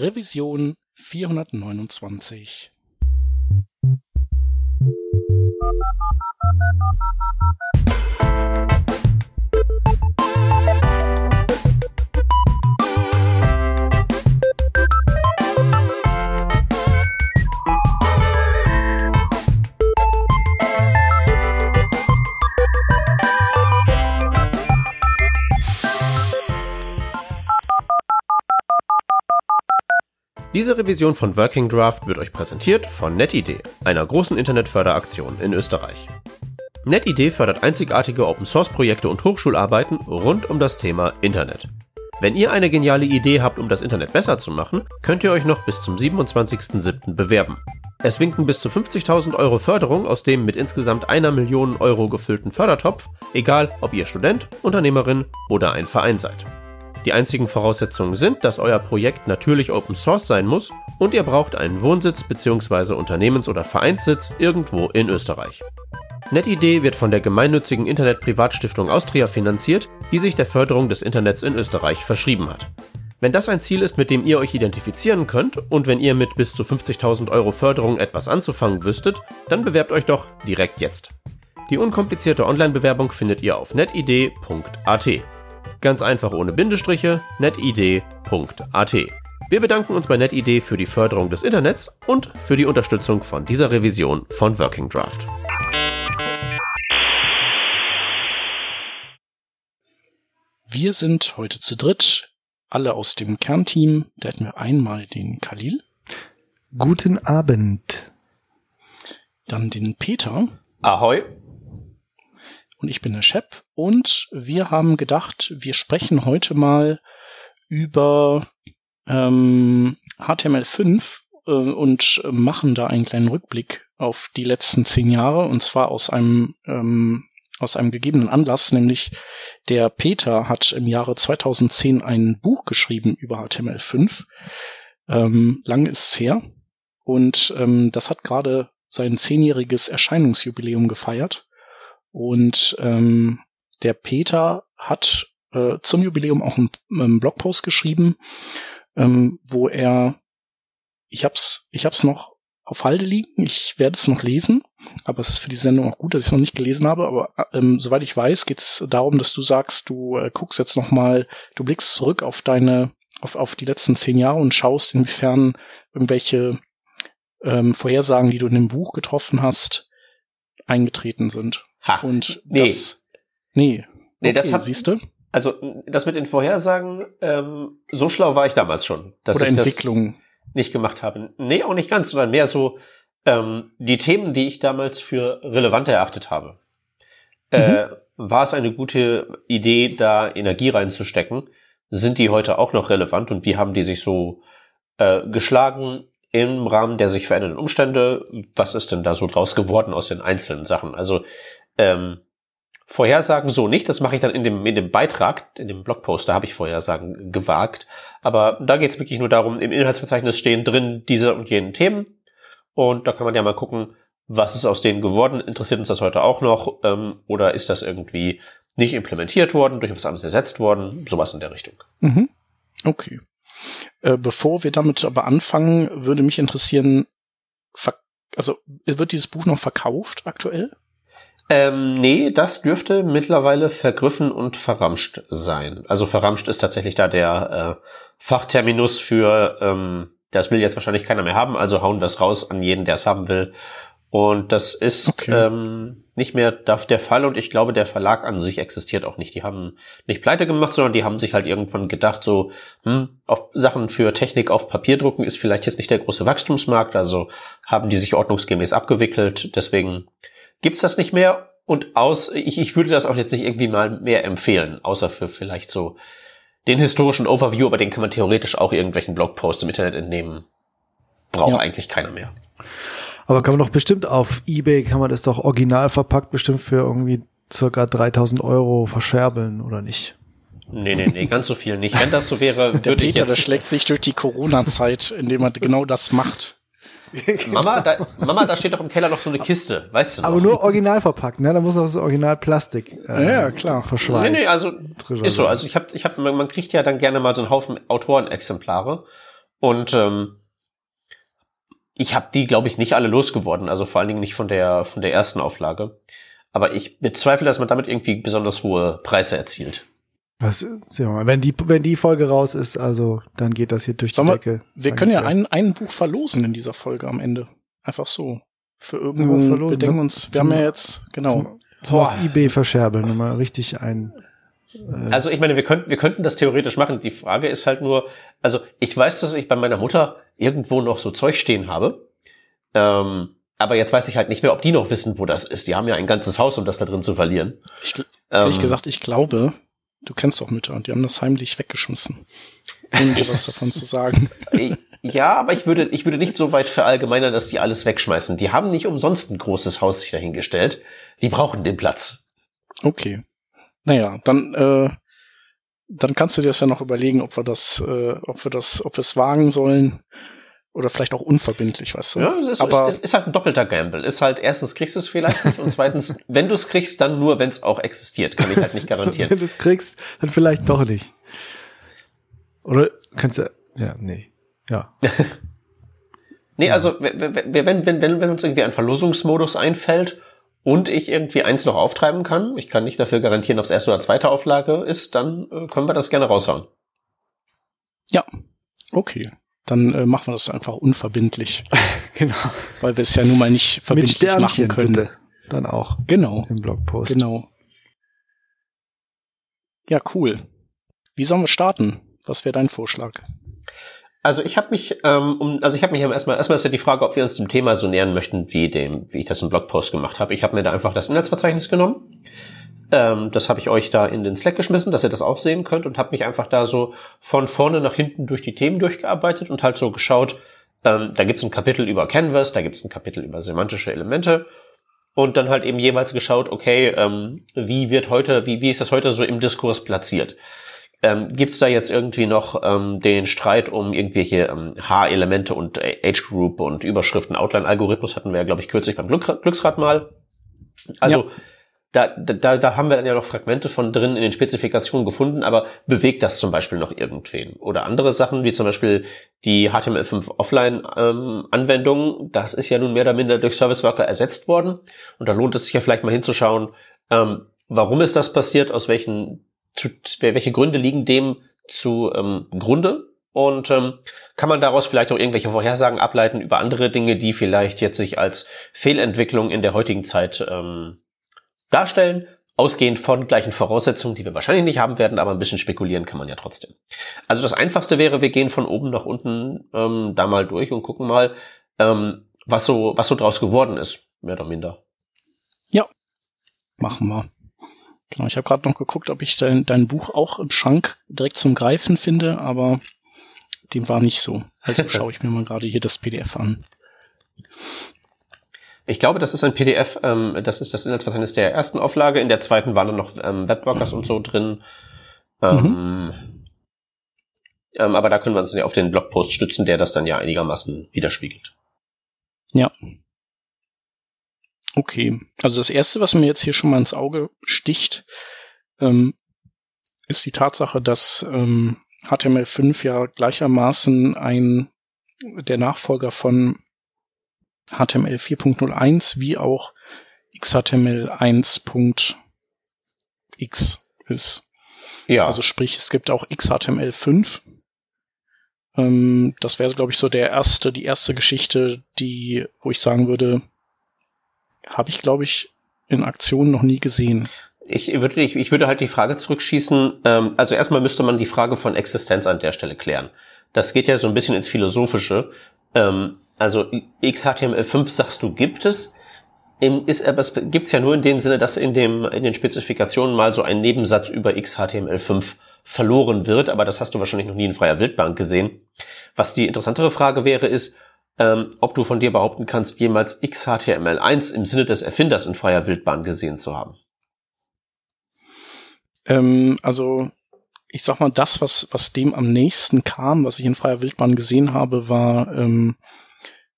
Revision 429. Diese Revision von Working Draft wird euch präsentiert von NetID, einer großen Internetförderaktion in Österreich. NetID fördert einzigartige Open-Source-Projekte und Hochschularbeiten rund um das Thema Internet. Wenn ihr eine geniale Idee habt, um das Internet besser zu machen, könnt ihr euch noch bis zum 27.07. bewerben. Es winken bis zu 50.000 Euro Förderung aus dem mit insgesamt einer Million Euro gefüllten Fördertopf, egal ob ihr Student, Unternehmerin oder ein Verein seid. Die einzigen Voraussetzungen sind, dass euer Projekt natürlich Open Source sein muss und ihr braucht einen Wohnsitz bzw. Unternehmens- oder Vereinssitz irgendwo in Österreich. NetID wird von der gemeinnützigen Internet-Privatstiftung Austria finanziert, die sich der Förderung des Internets in Österreich verschrieben hat. Wenn das ein Ziel ist, mit dem ihr euch identifizieren könnt und wenn ihr mit bis zu 50.000 Euro Förderung etwas anzufangen wüsstet, dann bewerbt euch doch direkt jetzt. Die unkomplizierte Online-Bewerbung findet ihr auf netid.at. Ganz einfach ohne Bindestriche, netid.at. Wir bedanken uns bei NetID für die Förderung des Internets und für die Unterstützung von dieser Revision von Working Draft. Wir sind heute zu dritt, alle aus dem Kernteam. Da hätten wir einmal den Khalil. Guten Abend. Dann den Peter. Ahoi. Und ich bin der Shep. Und wir haben gedacht, wir sprechen heute mal über ähm, HTML5 äh, und machen da einen kleinen Rückblick auf die letzten zehn Jahre. Und zwar aus einem ähm, aus einem gegebenen Anlass, nämlich der Peter hat im Jahre 2010 ein Buch geschrieben über HTML5. Ähm, lang ist es her. Und ähm, das hat gerade sein zehnjähriges Erscheinungsjubiläum gefeiert. Und ähm, der Peter hat äh, zum Jubiläum auch einen, einen Blogpost geschrieben, ähm, wo er, ich hab's, ich hab's noch auf Halde liegen, ich werde es noch lesen, aber es ist für die Sendung auch gut, dass ich es noch nicht gelesen habe. Aber ähm, soweit ich weiß, geht es darum, dass du sagst, du äh, guckst jetzt noch mal, du blickst zurück auf deine, auf, auf die letzten zehn Jahre und schaust, inwiefern irgendwelche ähm, Vorhersagen, die du in dem Buch getroffen hast, eingetreten sind. Ha, und nee. das, nee, Nee, das hat- siehst du? Also das mit den Vorhersagen, ähm, so schlau war ich damals schon, dass Oder ich Entwicklung. das nicht gemacht habe. Nee, auch nicht ganz, sondern mehr so ähm, die Themen, die ich damals für relevant erachtet habe. Äh, war es eine gute Idee, da Energie reinzustecken? Sind die heute auch noch relevant und wie haben die sich so äh, geschlagen im Rahmen der sich verändernden Umstände? Was ist denn da so draus geworden aus den einzelnen Sachen? Also ähm, Vorhersagen so nicht, das mache ich dann in dem, in dem Beitrag, in dem Blogpost, da habe ich Vorhersagen gewagt. Aber da geht es wirklich nur darum, im Inhaltsverzeichnis stehen drin diese und jenen Themen. Und da kann man ja mal gucken, was ist aus denen geworden? Interessiert uns das heute auch noch? Ähm, oder ist das irgendwie nicht implementiert worden, durch was anderes ersetzt worden? Sowas in der Richtung. Mhm. Okay. Äh, bevor wir damit aber anfangen, würde mich interessieren, also wird dieses Buch noch verkauft aktuell? Ähm, nee, das dürfte mittlerweile vergriffen und verramscht sein. Also verramscht ist tatsächlich da der äh, Fachterminus für, ähm, das will jetzt wahrscheinlich keiner mehr haben, also hauen wir es raus an jeden, der es haben will. Und das ist Okay. ähm, nicht mehr darf der Fall und ich glaube, der Verlag an sich existiert auch nicht. Die haben nicht pleite gemacht, sondern die haben sich halt irgendwann gedacht, so, hm, auf Sachen für Technik auf Papier drucken ist vielleicht jetzt nicht der große Wachstumsmarkt, also haben die sich ordnungsgemäß abgewickelt. Deswegen gibt's das nicht mehr. Und aus, ich, ich würde das auch jetzt nicht irgendwie mal mehr empfehlen, außer für vielleicht so den historischen Overview, aber den kann man theoretisch auch irgendwelchen Blogposts im Internet entnehmen. Braucht Ja. eigentlich keiner mehr. Aber kann man doch bestimmt auf Ebay, kann man das doch original verpackt bestimmt für irgendwie circa 3000 Euro verscherbeln, oder nicht? Nee, nee, nee, ganz so viel nicht. Wenn das so wäre, Der würde ich Peter, der jetzt... schlägt sich durch die Corona-Zeit, indem er genau das macht. Mama, da, Mama, da steht doch im Keller noch so eine Kiste, weißt du noch? Aber nur original verpackt, ne? Da muss auch das Original Plastik äh, Ja, klar. verschweißt. Nee, nee, also ist so. Also ich habe, ich hab, man, man kriegt ja dann gerne mal so einen Haufen Autorenexemplare Und ähm, ich habe die, glaube ich, nicht alle losgeworden, also vor allen Dingen nicht von der von der ersten Auflage. Aber ich bezweifle, dass man damit irgendwie besonders hohe Preise erzielt. Was, sehen wir mal, wenn die, wenn die Folge raus ist, also, dann geht das hier durch Sollen die wir- Decke. Wir können ja ein, ein Buch verlosen in dieser Folge am Ende. Einfach so. Für irgendwo. verlosen, wir denken ne? uns, wir Zum- haben ja jetzt, genau. Zum, zum auf Ebay verscherbeln, nochmal richtig ein, äh, Also ich meine, wir könnten, wir könnten das theoretisch machen. Die Frage ist halt nur, also ich weiß, dass ich bei meiner Mutter irgendwo noch so Zeug stehen habe. Ähm, aber jetzt weiß ich halt nicht mehr, ob die noch wissen, wo das ist. Die haben ja ein ganzes Haus, um das da drin zu verlieren. Ich, gl- Ähm, ehrlich gesagt, ich glaube, du kennst doch Mütter, die haben das heimlich weggeschmissen. Ohne dir was davon zu sagen. äh, Ja, aber ich würde, ich würde nicht so weit verallgemeinern, dass die alles wegschmeißen. Die haben nicht umsonst ein großes Haus sich dahingestellt. Die brauchen den Platz. Okay. Naja, dann, äh, dann kannst du dir das ja noch überlegen, ob wir das, äh, ob wir das, ob wir es wagen sollen. Oder vielleicht auch unverbindlich, weißt du. Ja, es ist, aber es ist halt ein doppelter Gamble. Ist halt, erstens kriegst du es vielleicht nicht und zweitens, wenn du es kriegst, dann nur, wenn es auch existiert. Kann ich halt nicht garantieren. wenn du es kriegst, dann vielleicht doch nicht. Oder kannst du, ja, nee, ja. Nee, also wenn, wenn, wenn, wenn uns irgendwie ein Verlosungsmodus einfällt und ich irgendwie eins noch auftreiben kann, ich kann nicht dafür garantieren, ob es erste oder zweite Auflage ist, dann äh, können wir das gerne raushauen. okay. Dann äh, machen wir das einfach unverbindlich, Genau. weil wir es ja nun mal nicht Mit verbindlich Sternchen machen können. bitte. Dann auch Genau, im Blogpost. genau. Ja, cool. Wie sollen wir starten? Was wäre dein Vorschlag? Also ich habe mich, ähm, um, also ich habe mich erstmal, erstmal ist ja die Frage, ob wir uns dem Thema so nähern möchten, wie dem, wie ich das im Blogpost gemacht habe. Ich habe mir da einfach das Inhaltsverzeichnis genommen. Ähm, das habe ich euch da in den Slack geschmissen, dass ihr das auch sehen könnt und habe mich einfach da so von vorne nach hinten durch die Themen durchgearbeitet und halt so geschaut. Ähm, da gibt's ein Kapitel über Canvas, da gibt's ein Kapitel über semantische Elemente und dann halt eben jeweils geschaut, okay, ähm, wie wird heute, wie, wie ist das heute so im Diskurs platziert? Ähm, Gibt es da jetzt irgendwie noch ähm, den Streit um irgendwelche ähm, H-Elemente und Age Group und Überschriften? Outline-Algorithmus hatten wir ja, glaube ich, kürzlich beim Glück Glücksrad mal. Also da, da, da haben wir dann ja noch Fragmente von drin in den Spezifikationen gefunden, aber bewegt das zum Beispiel noch irgendwen? Oder andere Sachen, wie zum Beispiel die HTML5 Offline-Anwendung, das ist ja nun mehr oder minder durch Service Worker ersetzt worden. Und da lohnt es sich ja vielleicht mal hinzuschauen, ähm, warum ist das passiert, aus welchen zu, welche Gründe liegen dem zu ähm, Grunde und ähm, kann man daraus vielleicht auch irgendwelche Vorhersagen ableiten über andere Dinge, die vielleicht jetzt sich als Fehlentwicklung in der heutigen Zeit ähm, darstellen, ausgehend von gleichen Voraussetzungen, die wir wahrscheinlich nicht haben werden, aber ein bisschen spekulieren kann man ja trotzdem. Also das Einfachste wäre, wir gehen von oben nach unten ähm, da mal durch und gucken mal, ähm, was so was so draus geworden ist, mehr oder minder. Machen wir. Genau, ich habe gerade noch geguckt, ob ich dein, dein Buch auch im Schrank direkt zum Greifen finde, aber dem war nicht so. Also schaue ich mir mal gerade hier das PDF an. Ich glaube, das ist ein PDF, ähm, das ist das Inhaltsverzeichnis der ersten Auflage. In der zweiten waren dann noch ähm, Webworkers und so drin. Ähm, ähm, aber da können wir uns ja auf den Blogpost stützen, der das dann ja einigermaßen widerspiegelt. Okay, also das Erste, was mir jetzt hier schon mal ins Auge sticht, ähm, ist die Tatsache, dass ähm, HTML5 ja gleichermaßen ein der Nachfolger von HTML 4.01 wie auch XHTML 1.x ist. Ja, Also sprich, es gibt auch XHTML5. Ähm, das wäre, glaube ich, so der erste, die erste Geschichte, die, wo ich sagen würde, habe ich, glaube ich, in Aktion noch nie gesehen. ich würde, ich, ich würde halt die Frage zurückschießen. Ähm, also erstmal müsste man die Frage von Existenz an der Stelle klären. Das geht ja so ein bisschen ins Philosophische. Ähm, also XHTML5 sagst du, gibt es. Im- Ist, aber es gibt's ja nur in dem Sinne, dass in, dem, in den Spezifikationen mal so ein Nebensatz über XHTML5 verloren wird, aber das hast du wahrscheinlich noch nie in freier Wildbahn gesehen. Was die interessantere Frage wäre, ist, ähm, ob du von dir behaupten kannst, jemals XHTML1 im Sinne des Erfinders in freier Wildbahn gesehen zu haben. Ähm, also, ich sag mal, das, was, was dem am nächsten kam, was ich in freier Wildbahn gesehen habe, war, ähm,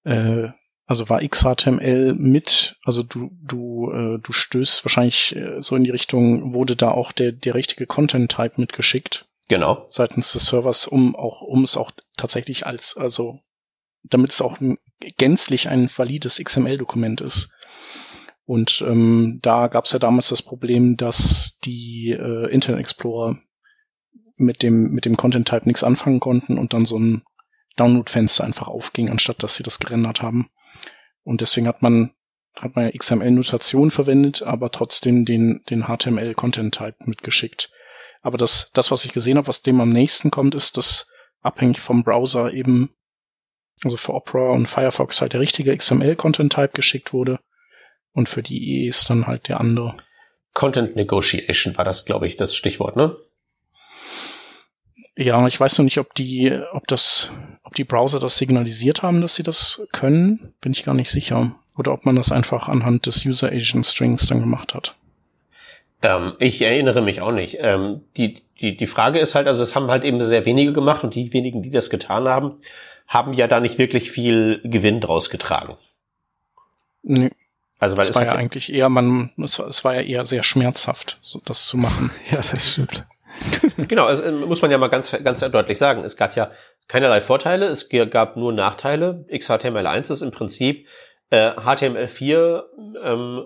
äh, also war XHTML mit, also du, du, äh, du stößt wahrscheinlich äh, so in die Richtung, wurde da auch der, der richtige Content-Type mitgeschickt. Genau. Seitens des Servers, um auch, um es auch tatsächlich als, also, damit es auch gänzlich ein valides XML-Dokument ist. Und ähm, da gab es ja damals das Problem, dass die äh, Internet Explorer mit dem, mit dem Content-Type nichts anfangen konnten und dann so ein Download-Fenster einfach aufging, anstatt dass sie das gerendert haben. Und deswegen hat man, hat man ja XML-Notation verwendet, aber trotzdem den, den HTML-Content-Type mitgeschickt. Aber das, das, was ich gesehen habe, was dem am nächsten kommt, ist, dass abhängig vom Browser eben, also für Opera und Firefox halt der richtige XML-Content-Type geschickt wurde und für die IEs dann halt der andere. Content Negotiation war das, glaube ich, das Stichwort, ne? Ja, ich weiß noch nicht, ob die, ob das, ob die Browser das signalisiert haben, dass sie das können, bin ich gar nicht sicher. Oder ob man das einfach anhand des User Agent Strings dann gemacht hat. Ähm, ich erinnere mich auch nicht. Ähm, die, die, die Frage ist halt, also es haben halt eben sehr wenige gemacht und die wenigen, die das getan haben, haben ja da nicht wirklich viel Gewinn draus getragen. Nee. Also weil es, es war ja eigentlich eher, man, es war, es war ja eher sehr schmerzhaft, so das zu machen. ja, das stimmt. genau, also muss man ja mal ganz, ganz deutlich sagen. Es gab ja keinerlei Vorteile, es gab nur Nachteile. XHTML1 ist im Prinzip äh, HTML4, ähm,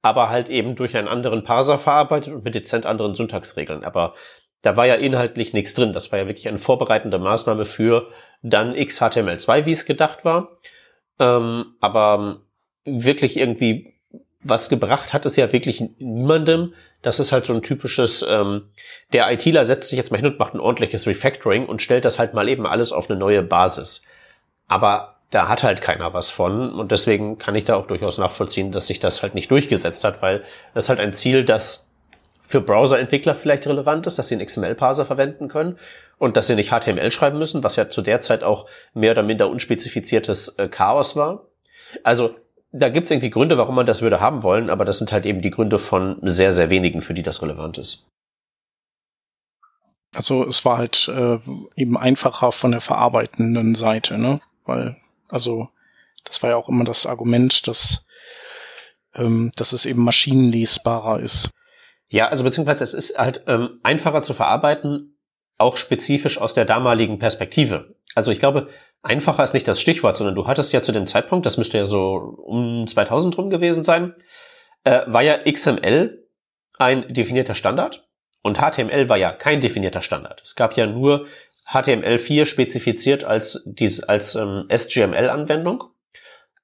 aber halt eben durch einen anderen Parser verarbeitet und mit dezent anderen Syntaxregeln. Aber da war ja inhaltlich nichts drin. Das war ja wirklich eine vorbereitende Maßnahme für dann XHTML2, wie es gedacht war. Ähm, aber wirklich irgendwie was gebracht hat es ja wirklich niemandem. Das ist halt so ein typisches, ähm, der ITler setzt sich jetzt mal hin und macht ein ordentliches Refactoring und stellt das halt mal eben alles auf eine neue Basis. Aber da hat halt keiner was von und deswegen kann ich da auch durchaus nachvollziehen, dass sich das halt nicht durchgesetzt hat, weil das ist halt ein Ziel, das für Browser-Entwickler vielleicht relevant ist, dass sie einen XML-Parser verwenden können und dass sie nicht HTML schreiben müssen, was ja zu der Zeit auch mehr oder minder unspezifiziertes äh, Chaos war. Also da gibt es irgendwie Gründe, warum man das würde haben wollen, aber das sind halt eben die Gründe von sehr, sehr wenigen, für die das relevant ist. Also es war halt äh, eben einfacher von der verarbeitenden Seite, ne? Weil, also, das war ja auch immer das Argument, dass, ähm, dass es eben maschinenlesbarer ist. Ja, also beziehungsweise es ist halt ähm, einfacher zu verarbeiten, auch spezifisch aus der damaligen Perspektive. Also ich glaube, einfacher ist nicht das Stichwort, sondern du hattest ja zu dem Zeitpunkt, das müsste ja so um 2000 rum gewesen sein, äh, war ja XML ein definierter Standard und HTML war ja kein definierter Standard. Es gab ja nur HTML4 spezifiziert als, dies, als ähm, SGML-Anwendung.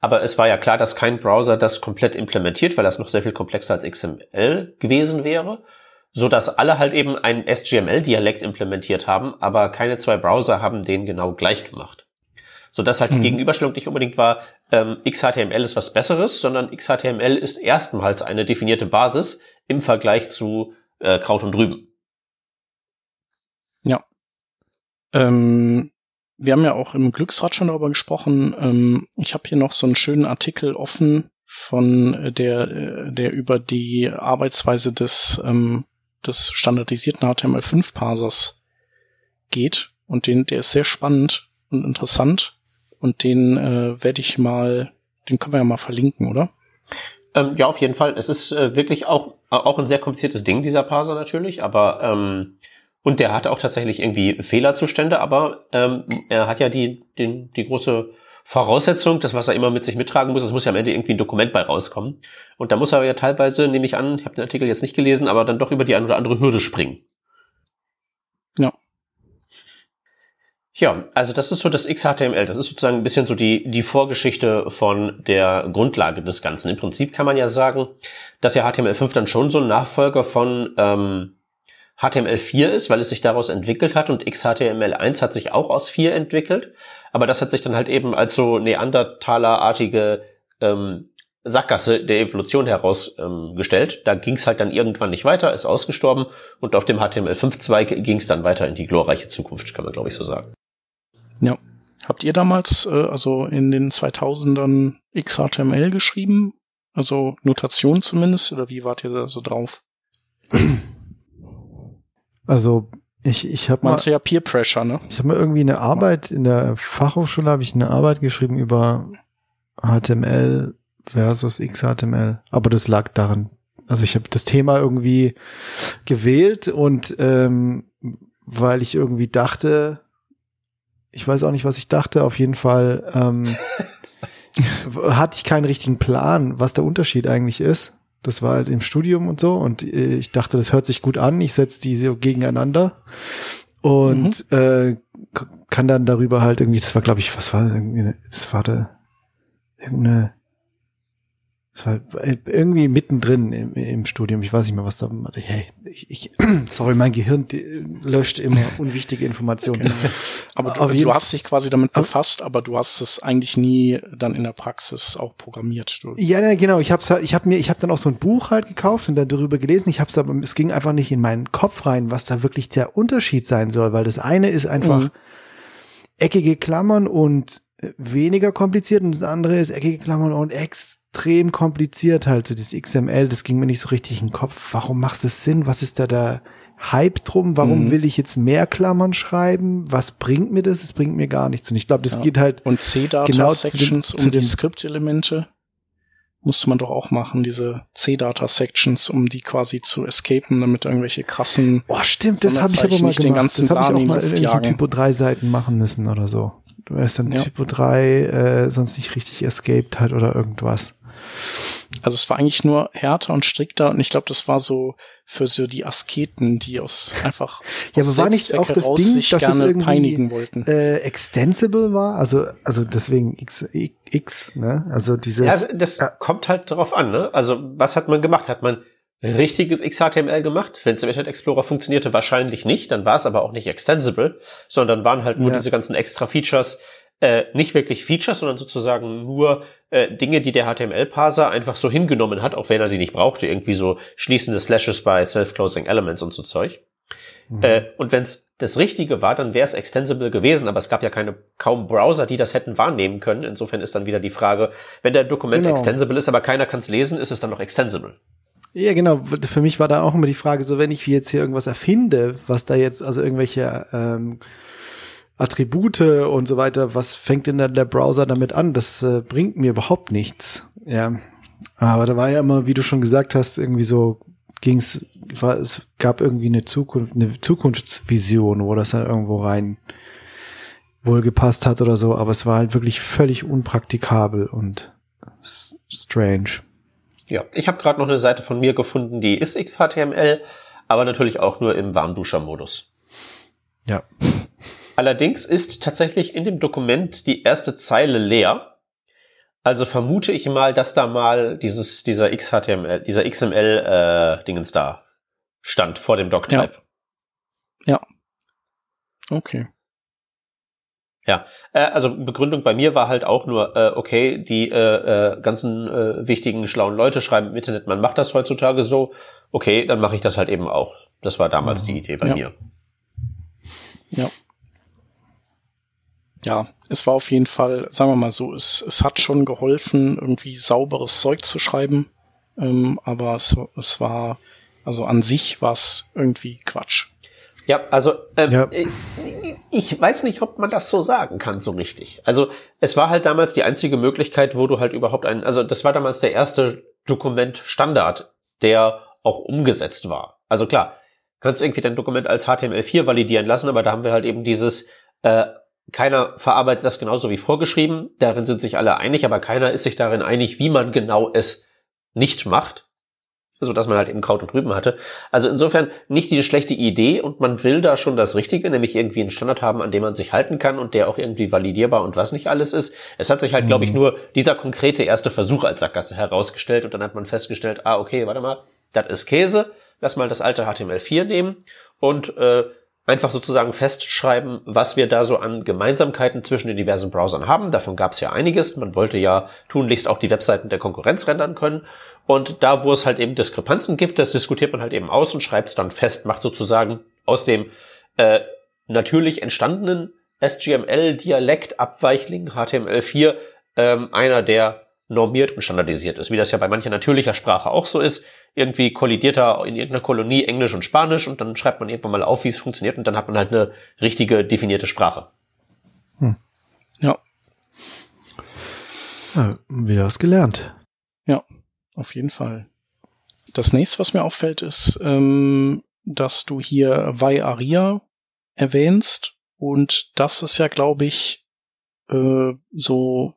Aber es war ja klar, dass kein Browser das komplett implementiert, weil das noch sehr viel komplexer als XML gewesen wäre so dass alle halt eben einen SGML-Dialekt implementiert haben, aber keine zwei Browser haben den genau gleich gemacht. So dass halt mhm. die Gegenüberstellung nicht unbedingt war, ähm, XHTML ist was Besseres, sondern XHTML ist erstmals eine definierte Basis im Vergleich zu äh, Kraut und Rüben. Ja. Ähm, wir haben ja auch im Glücksrad schon darüber gesprochen. Ähm, ich habe hier noch so einen schönen Artikel offen von äh, der, äh, der über die Arbeitsweise des ähm, des standardisierten HTML5-Parsers geht. Und den, der ist sehr spannend und interessant. Und den äh, werde ich mal, den können wir ja mal verlinken, oder? Ähm, ja, auf jeden Fall. Es ist äh, wirklich auch, auch ein sehr kompliziertes Ding, dieser Parser natürlich, aber ähm, und der hat auch tatsächlich irgendwie Fehlerzustände, aber ähm, er hat ja die, den, die große Voraussetzung, das, was er immer mit sich mittragen muss, es muss ja am Ende irgendwie ein Dokument bei rauskommen. Und da muss er ja teilweise, nehme ich an, ich habe den Artikel jetzt nicht gelesen, aber dann doch über die eine oder andere Hürde springen. Ja. Ja, also das ist so das XHTML. Das ist sozusagen ein bisschen so die, die Vorgeschichte von der Grundlage des Ganzen. Im Prinzip kann man ja sagen, dass ja HTML5 dann schon so ein Nachfolger von ähm, HTML4 ist, weil es sich daraus entwickelt hat und XHTML1 hat sich auch aus 4 entwickelt. Aber das hat sich dann halt eben als so Neandertaler-artige ähm, Sackgasse der Evolution herausgestellt. Ähm, da ging es halt dann irgendwann nicht weiter, ist ausgestorben und auf dem HTML5-Zweig ging es dann weiter in die glorreiche Zukunft, kann man glaube ich so sagen. Ja. Habt ihr damals, äh, also in den 2000ern XHTML geschrieben? Also Notation zumindest? Oder wie wart ihr da so drauf? Also ich, ich habe mal ja Peer Pressure, ne? Ich habe mal irgendwie eine Arbeit in der Fachhochschule habe ich eine Arbeit geschrieben über HTML versus XHTML, aber das lag daran. Also ich habe das Thema irgendwie gewählt und ähm, weil ich irgendwie dachte, ich weiß auch nicht, was ich dachte, auf jeden Fall ähm, hatte ich keinen richtigen Plan, was der Unterschied eigentlich ist. Das war halt im Studium und so und äh, ich dachte, das hört sich gut an, ich setze die so gegeneinander und mhm. äh, kann dann darüber halt irgendwie, das war glaube ich, was war das irgendwie, das war da irgendeine es war irgendwie mittendrin im, im, Studium. Ich weiß nicht mehr, was da. Hey, ich, ich, sorry, mein Gehirn löscht immer unwichtige Informationen. Genau. Aber du, du hast dich quasi damit befasst, aber du hast es eigentlich nie dann in der Praxis auch programmiert. Du ja, genau. Ich habe ich hab mir, ich habe dann auch so ein Buch halt gekauft und dann darüber gelesen. Ich habe es aber, es ging einfach nicht in meinen Kopf rein, was da wirklich der Unterschied sein soll, weil das eine ist einfach mhm. eckige Klammern und weniger kompliziert und das andere ist eckige Klammern und ex extrem kompliziert halt, so dieses XML, das ging mir nicht so richtig in den Kopf. Warum macht es Sinn? Was ist da der Hype drum? Warum mhm. will ich jetzt mehr Klammern schreiben? Was bringt mir das? Es bringt mir gar nichts. Und ich glaube, das ja. geht halt und C-Data-Sections genau um die Skriptelemente musste man doch auch machen, diese C-Data-Sections, um die quasi zu escapen, damit irgendwelche krassen. Oh, stimmt, das habe ich aber mal gemacht. Das habe ich auch mal in irgendwelchen Typo 3 Seiten machen müssen oder so. Du hast dann ja. Typo 3 äh, sonst nicht richtig escaped hat oder irgendwas. Also es war eigentlich nur härter und strikter und ich glaube, das war so für so die Asketen, die aus einfach ja, aber war nicht auch das Ding, dass es irgendwie äh, extensible war, also also deswegen X, X ne, also dieses ja, das äh, kommt halt darauf an, ne? Also was hat man gemacht? Hat man richtiges XHTML gemacht? Wenn es im Internet Explorer funktionierte, wahrscheinlich nicht. Dann war es aber auch nicht extensible, sondern waren halt nur ja. diese ganzen extra Features, äh, nicht wirklich Features, sondern sozusagen nur äh, Dinge, die der HTML-Parser einfach so hingenommen hat, auch wenn er sie nicht brauchte, irgendwie so schließende Slashes bei Self-Closing Elements und so Zeug. Mhm. Äh, und wenn es das Richtige war, dann wäre es extensible gewesen, aber es gab ja keine kaum Browser, die das hätten wahrnehmen können. Insofern ist dann wieder die Frage, wenn der Dokument genau. extensible ist, aber keiner kann es lesen, ist es dann noch extensible. Ja, genau. Für mich war da auch immer die Frage, so wenn ich jetzt hier irgendwas erfinde, was da jetzt, also irgendwelche ähm, Attribute und so weiter, was fängt denn der Browser damit an? Das äh, bringt mir überhaupt nichts. Ja. Aber da war ja immer, wie du schon gesagt hast, irgendwie so ging's, war, es gab irgendwie eine Zukunft, eine Zukunftsvision, wo das dann irgendwo rein wohl gepasst hat oder so, aber es war halt wirklich völlig unpraktikabel und strange. Ja, ich habe gerade noch eine Seite von mir gefunden, die ist XHTML, aber natürlich auch nur im Warmduscher-Modus. Ja. Allerdings ist tatsächlich in dem Dokument die erste Zeile leer. Also vermute ich mal, dass da mal dieses, dieser XHTML, dieser XML-Dingens äh, da stand vor dem Doctype. Ja. ja. Okay. Ja, äh, also Begründung bei mir war halt auch nur, äh, okay, die äh, äh, ganzen äh, wichtigen, schlauen Leute schreiben im Internet, man macht das heutzutage so, okay, dann mache ich das halt eben auch. Das war damals mhm. die Idee bei ja. mir. Ja ja, es war auf jeden Fall, sagen wir mal so, es, es hat schon geholfen, irgendwie sauberes Zeug zu schreiben, ähm, aber es, es war, also an sich war es irgendwie Quatsch. Ja, also ähm, ja. Ich, weiß nicht, ob man das so sagen kann, so richtig. Also es war halt damals die einzige Möglichkeit, wo du halt überhaupt einen, also das war damals der erste Dokumentstandard, der auch umgesetzt war. Also klar, kannst irgendwie dein Dokument als HTML4 validieren lassen, aber da haben wir halt eben dieses äh, keiner verarbeitet das genauso wie vorgeschrieben. Darin sind sich alle einig, aber keiner ist sich darin einig, wie man genau es nicht macht. So dass man halt eben Kraut und Rüben hatte. Also insofern nicht die schlechte Idee und man will da schon das Richtige, nämlich irgendwie einen Standard haben, an dem man sich halten kann und der auch irgendwie validierbar und was nicht alles ist. Es hat sich halt, mhm. glaube ich, nur dieser konkrete erste Versuch als Sackgasse herausgestellt und dann hat man festgestellt, ah, okay, warte mal, das ist Käse, lass mal das alte HTML4 nehmen und äh, einfach sozusagen festschreiben, was wir da so an Gemeinsamkeiten zwischen den diversen Browsern haben. Davon gab es ja einiges. Man wollte ja tunlichst auch die Webseiten der Konkurrenz rendern können. Und da, wo es halt eben Diskrepanzen gibt, das diskutiert man halt eben aus und schreibt es dann fest, macht sozusagen aus dem äh, natürlich entstandenen SGML-Dialekt Abweichling HTML4 ähm, einer, der normiert und standardisiert ist, wie das ja bei mancher natürlicher Sprache auch so ist irgendwie kollidiert da in irgendeiner Kolonie Englisch und Spanisch und dann schreibt man irgendwann mal auf, wie es funktioniert und dann hat man halt eine richtige definierte Sprache. Hm. Ja. ja. Wieder was gelernt. Ja, auf jeden Fall. Das nächste, was mir auffällt, ist, ähm, dass du hier Vai Aria erwähnst. Und das ist ja, glaube ich, äh, so,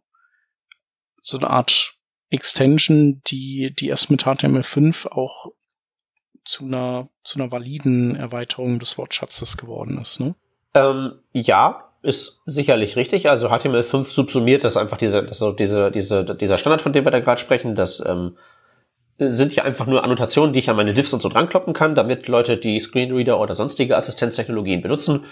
so eine Art Extension, die, die erst mit HTML5 auch zu einer, zu einer validen Erweiterung des Wortschatzes geworden ist, ne? Ähm, ja, ist sicherlich richtig. Also HTML5 subsumiert das einfach diese, das so diese, diese, dieser Standard, von dem wir da gerade sprechen, das ähm, sind ja einfach nur Annotationen, die ich an meine Diffs und so drankloppen kann, damit Leute, die Screenreader oder sonstige Assistenztechnologien benutzen,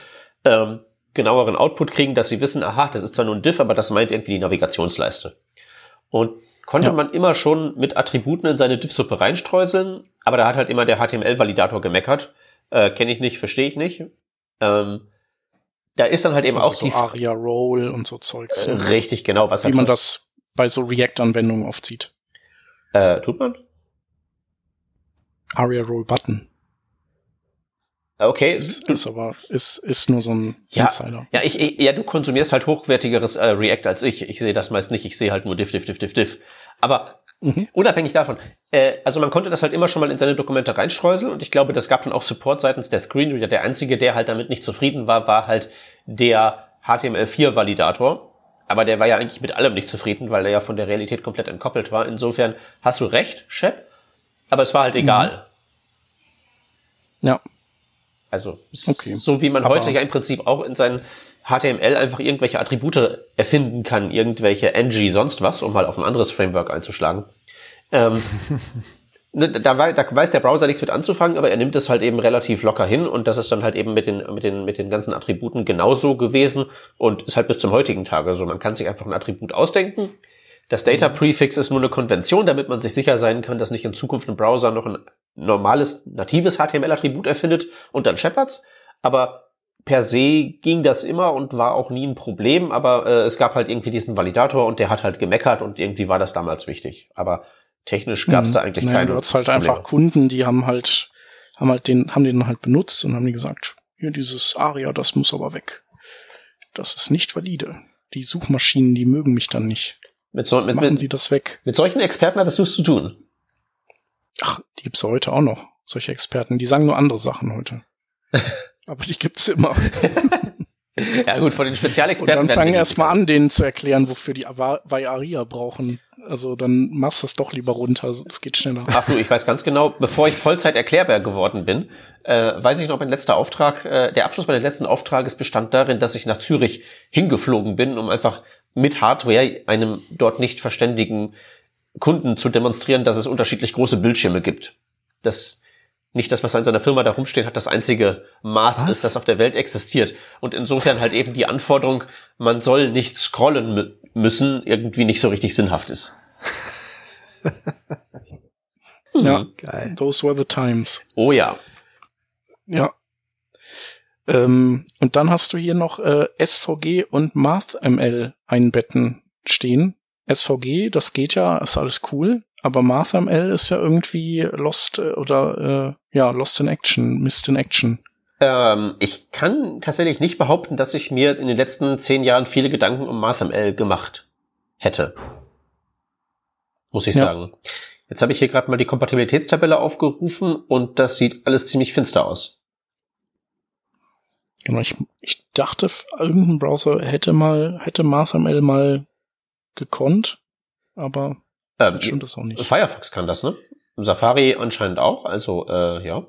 ähm, genaueren Output kriegen, dass sie wissen, aha, das ist zwar nur ein Diff, aber das meint irgendwie die Navigationsleiste. Und konnte ja. man immer schon mit Attributen in seine Diff-Suppe reinstreuseln, aber da hat halt immer der HTML-Validator gemeckert. Äh, Kenne ich nicht, verstehe ich nicht. Ähm, da ist dann halt eben also auch so die Aria Roll und so Zeugs. Äh, richtig, genau, was Wie halt man das bei so React-Anwendungen oft sieht. Äh, tut man? Aria Roll Button. Okay. Ist, ist aber, ist, ist nur so ein ja, Insider. Ja, ich, ich, ja, du konsumierst halt hochwertigeres äh, React als ich. Ich sehe das meist nicht. Ich sehe halt nur diff, diff, diff, diff, diff. Aber mhm. unabhängig davon, äh, also man konnte das halt immer schon mal in seine Dokumente reinstreuseln und ich glaube, das gab dann auch Support seitens der Screenreader. Der einzige, der halt damit nicht zufrieden war, war halt der HTML4-Validator. Aber der war ja eigentlich mit allem nicht zufrieden, weil er ja von der Realität komplett entkoppelt war. Insofern hast du recht, Shep. Aber es war halt egal. Mhm. Ja. Also okay. so wie man Aber heute ja im Prinzip auch in seinen HTML einfach irgendwelche Attribute erfinden kann, irgendwelche ng sonst was, um mal auf ein anderes Framework einzuschlagen. Ähm, ne, da, da weiß der Browser nichts mit anzufangen, aber er nimmt es halt eben relativ locker hin und das ist dann halt eben mit den, mit den, mit den ganzen Attributen genauso gewesen und ist halt bis zum heutigen Tage so. Man kann sich einfach ein Attribut ausdenken. Das Data Prefix ist nur eine Konvention, damit man sich sicher sein kann, dass nicht in Zukunft ein Browser noch ein normales, natives HTML-Attribut erfindet und dann Shepards. Aber per se ging das immer und war auch nie ein Problem, aber äh, es gab halt irgendwie diesen Validator und der hat halt gemeckert und irgendwie war das damals wichtig. Aber technisch gab es Mhm. da eigentlich naja, keine. Du hast halt Probleme. einfach Kunden, die haben halt, haben halt den, haben den halt benutzt und haben gesagt, hier dieses Aria, das muss aber weg. Das ist nicht valide. Die Suchmaschinen, die mögen mich dann nicht. Mit, so, mit, Machen mit, Sie das weg. mit solchen Experten hattest du es zu tun. Ach, die gibt's heute auch noch. Solche Experten, die sagen nur andere Sachen heute. aber die gibt's immer. Ja gut, von den Und Spezialexperten dann werden fangen wir erst mal an, denen zu erklären, wofür die Ava- bei Aria brauchen. Also dann machst du es doch lieber runter, das geht schneller. Ach du, ich weiß ganz genau, bevor ich Vollzeit Erklärbär geworden bin, äh, weiß ich noch, mein letzter Auftrag, äh, der Abschluss meines letzten Auftrages bestand darin, dass ich nach Zürich hingeflogen bin, um einfach mit Hardware einem dort nicht verständigen Kunden zu demonstrieren, dass es unterschiedlich große Bildschirme gibt. Das nicht das, was an seiner Firma da rumsteht, hat das einzige Maß Was? ist, das auf der Welt existiert. Und insofern halt eben die Anforderung, man soll nicht scrollen mü müssen, irgendwie nicht so richtig sinnhaft ist. Ja. Mhm. Geil. Those were the times. Oh ja. Ja. Ähm, und dann hast du hier noch äh, SVG und MathML einbetten stehen. SVG, das geht ja, ist alles cool, aber MathML ist ja irgendwie Lost äh, oder äh, ja, Lost in Action, Missed in Action. Ähm, ich kann tatsächlich nicht behaupten, dass ich mir in den letzten zehn Jahren viele Gedanken um MathML gemacht hätte. Muss ich Ja. sagen. Jetzt habe ich hier gerade mal die Kompatibilitätstabelle aufgerufen und das sieht alles ziemlich finster aus. Genau, ich, ich dachte, irgendein Browser hätte mal, hätte MathML mal gekonnt, aber Ähm, stimmt das auch nicht. Firefox kann das, ne? Safari anscheinend auch, also äh, ja.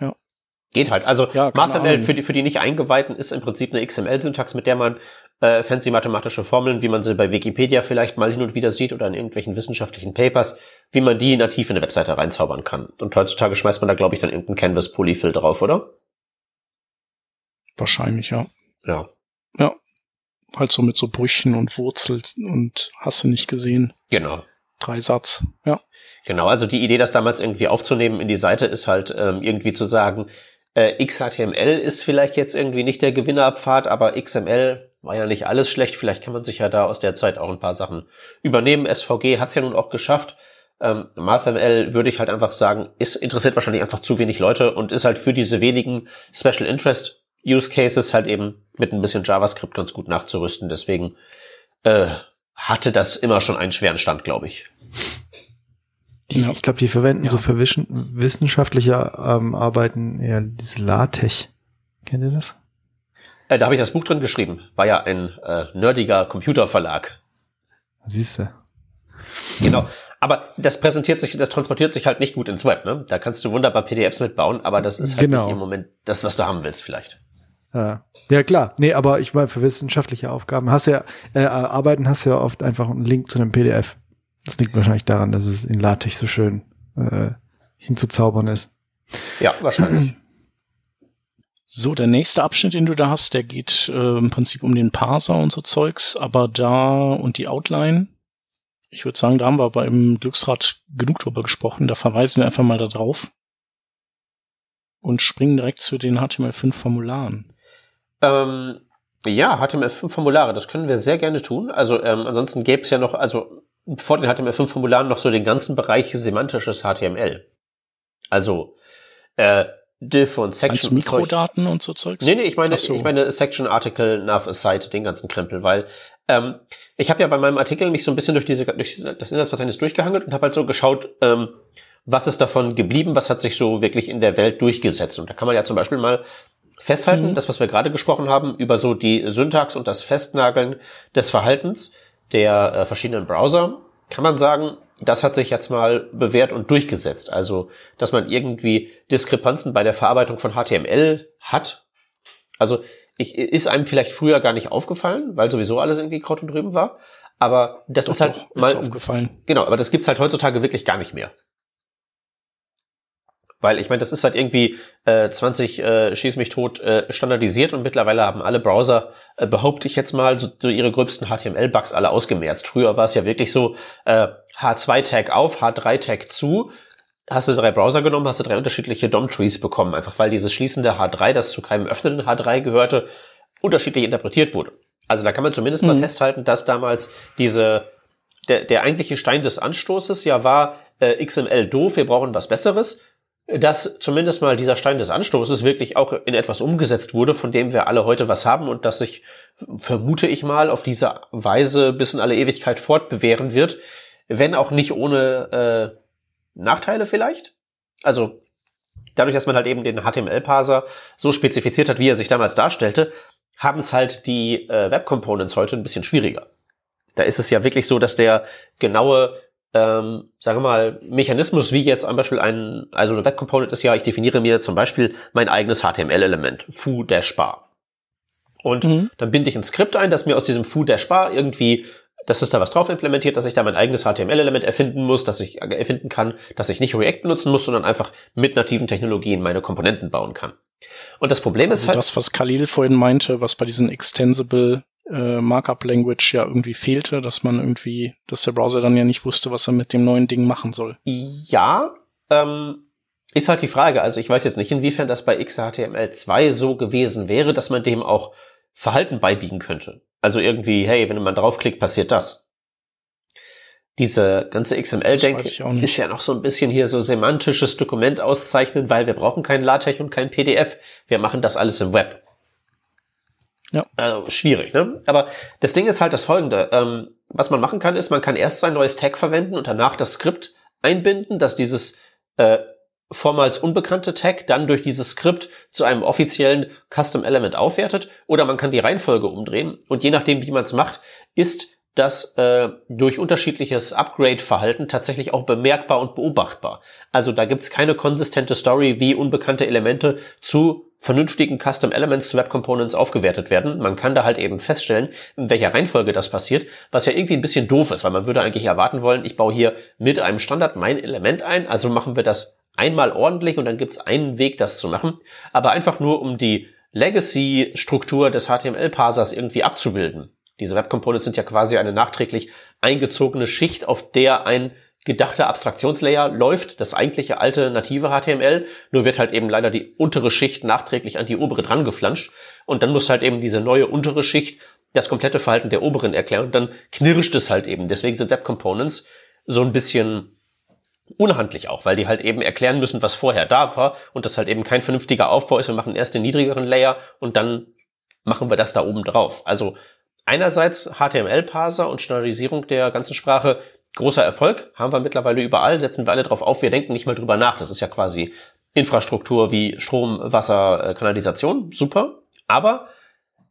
Ja. Geht halt. Also Ja, MathML für die, für die nicht eingeweihten ist im Prinzip eine XML-Syntax, mit der man äh, fancy mathematische Formeln, wie man sie bei Wikipedia vielleicht mal hin und wieder sieht oder in irgendwelchen wissenschaftlichen Papers, wie man die nativ in eine Webseite reinzaubern kann. Und heutzutage schmeißt man da, glaube ich, dann irgendeinen Canvas-Polyfill drauf, oder? Wahrscheinlich, ja. Ja. Halt so mit so Brüchen und Wurzel und hast du nicht gesehen. Genau. Drei Satz. Ja. Genau, also die Idee, das damals irgendwie aufzunehmen in die Seite, ist halt ähm, irgendwie zu sagen, äh, XHTML ist vielleicht jetzt irgendwie nicht der Gewinnerpfad, aber XML war ja nicht alles schlecht. Vielleicht kann man sich ja da aus der Zeit auch ein paar Sachen übernehmen. SVG hat's ja nun auch geschafft. Ähm, MathML würde ich halt einfach sagen, ist interessiert wahrscheinlich einfach zu wenig Leute und ist halt für diese wenigen Special Interest Use Cases halt eben mit ein bisschen JavaScript ganz gut nachzurüsten. Deswegen äh, hatte das immer schon einen schweren Stand, glaube ich. Ich, Ja. ich glaube, die verwenden Ja. so für wissenschaftliche ähm, Arbeiten eher diese LaTeX. Kennt ihr das? Äh, da habe ich das Buch drin geschrieben. War ja ein äh, nerdiger Computerverlag. Siehst du. Genau. Aber das präsentiert sich, das transportiert sich halt nicht gut ins Web, ne? Da kannst du wunderbar PDFs mitbauen, aber das ist halt Genau. nicht im Moment das, was du haben willst, vielleicht. Ja. ja, klar. Nee, aber ich meine, für wissenschaftliche Aufgaben hast du ja, äh, Arbeiten hast du ja oft einfach einen Link zu einem PDF. Das liegt wahrscheinlich daran, dass es in LaTeX so schön äh, hinzuzaubern ist. Ja, wahrscheinlich. So, der nächste Abschnitt, den du da hast, der geht äh, im Prinzip um den Parser und so Zeugs, aber da und die Outline. Ich würde sagen, da haben wir beim Glücksrad genug drüber gesprochen. Da verweisen wir einfach mal da drauf und springen direkt zu den HTML5-Formularen. Ähm, ja, HTML5-Formulare, das können wir sehr gerne tun. Also ähm, ansonsten gäbe es ja noch, also vor den HTML5-Formularen noch so den ganzen Bereich semantisches HTML. Also äh, Diff und Section. Zeug. Mikrodaten und so Zeugs? Nee, nee, ich meine, so. ich meine Section, Article, Nav, Aside, den ganzen Krempel, weil ähm, ich habe ja bei meinem Artikel mich so ein bisschen durch diese durch das Inhaltsverzeichnis durchgehangelt und habe halt so geschaut, ähm, was ist davon geblieben, was hat sich so wirklich in der Welt durchgesetzt. Und da kann man ja zum Beispiel mal festhalten, Mhm. das, was wir gerade gesprochen haben, über so die Syntax und das Festnageln des Verhaltens der äh, verschiedenen Browser, kann man sagen, das hat sich jetzt mal bewährt und durchgesetzt. Also, dass man irgendwie Diskrepanzen bei der Verarbeitung von HTML hat. Also, ich, ist einem vielleicht früher gar nicht aufgefallen, weil sowieso alles irgendwie Kraut und Rüben war. Aber das Doch, ist halt doch, mal ist aufgefallen. Genau, aber das gibt's halt heutzutage wirklich gar nicht mehr. Weil ich meine, das ist halt irgendwie äh, 20 äh, schieß mich tot äh, standardisiert und mittlerweile haben alle Browser, äh, behaupte ich jetzt mal, so, so ihre gröbsten HTML-Bugs alle ausgemerzt. Früher war es ja wirklich so, äh, H2-Tag auf, H3-Tag zu, hast du drei Browser genommen, hast du drei unterschiedliche DOM-Trees bekommen, einfach weil dieses schließende H3, das zu keinem öffnenden H3 gehörte, unterschiedlich interpretiert wurde. Also da kann man zumindest mal Mhm. festhalten, dass damals diese der, der eigentliche Stein des Anstoßes ja war äh, XML doof, wir brauchen was Besseres. Dass zumindest mal dieser Stein des Anstoßes wirklich auch in etwas umgesetzt wurde, von dem wir alle heute was haben und das sich, vermute ich mal, auf diese Weise bis in alle Ewigkeit fortbewähren wird, wenn auch nicht ohne äh, Nachteile vielleicht. Also dadurch, dass man halt eben den HTML-Parser so spezifiziert hat, wie er sich damals darstellte, haben es halt die äh, Web Components heute ein bisschen schwieriger. Da ist es ja wirklich so, dass der genaue, ähm, sagen wir mal, Mechanismus, wie jetzt zum Beispiel ein, also eine Web Component ist ja, ich definiere mir zum Beispiel mein eigenes HTML-Element, foo-bar. Und Mhm. dann binde ich ein Skript ein, das mir aus diesem foo-bar irgendwie, dass es da was drauf implementiert, dass ich da mein eigenes HTML-Element erfinden muss, dass ich äh, erfinden kann, dass ich nicht React benutzen muss, sondern einfach mit nativen Technologien meine Komponenten bauen kann. Und das Problem ist Also halt, das, was Khalil vorhin meinte, was bei diesen Extensible äh, Markup Language ja irgendwie fehlte, dass man irgendwie, dass der Browser dann ja nicht wusste, was er mit dem neuen Ding machen soll. Ja, ähm, ist halt die Frage. Also ich weiß jetzt nicht, inwiefern das bei XHTML2 so gewesen wäre, dass man dem auch Verhalten beibiegen könnte. Also irgendwie, hey, wenn man draufklickt, passiert das. Diese ganze XML-Denke ist ja noch so ein bisschen hier so semantisches Dokument auszeichnen, weil wir brauchen kein LaTeX und kein PDF. Wir machen das alles im Web. Ja. Also schwierig, ne? Aber das Ding ist halt das folgende. Ähm, was man machen kann, ist, man kann erst sein neues Tag verwenden und danach das Skript einbinden, dass dieses äh, vormals unbekannte Tag dann durch dieses Skript zu einem offiziellen Custom Element aufwertet. Oder man kann die Reihenfolge umdrehen und je nachdem, wie man es macht, ist das äh, durch unterschiedliches Upgrade-Verhalten tatsächlich auch bemerkbar und beobachtbar. Also da gibt's keine konsistente Story, wie unbekannte Elemente zu vernünftigen Custom Elements zu Web Components aufgewertet werden. Man kann da halt eben feststellen, in welcher Reihenfolge das passiert, was ja irgendwie ein bisschen doof ist, weil man würde eigentlich erwarten wollen, ich baue hier mit einem Standard mein Element ein, also machen wir das einmal ordentlich und dann gibt's einen Weg, das zu machen, aber einfach nur um die Legacy-Struktur des HTML-Parsers irgendwie abzubilden. Diese Web Components sind ja quasi eine nachträglich eingezogene Schicht, auf der ein gedachter Abstraktionslayer läuft, das eigentliche alte native HTML, nur wird halt eben leider die untere Schicht nachträglich an die obere dran geflanscht und dann muss halt eben diese neue untere Schicht das komplette Verhalten der oberen erklären und dann knirscht es halt eben. Deswegen sind Web Components so ein bisschen unhandlich auch, weil die halt eben erklären müssen, was vorher da war und das halt eben kein vernünftiger Aufbau ist. Wir machen erst den niedrigeren Layer und dann machen wir das da oben drauf. Also einerseits HTML-Parser und Standardisierung der ganzen Sprache großer Erfolg, haben wir mittlerweile überall, setzen wir alle drauf auf, wir denken nicht mal drüber nach. Das ist ja quasi Infrastruktur wie Strom, Wasser, äh, Kanalisation, super. Aber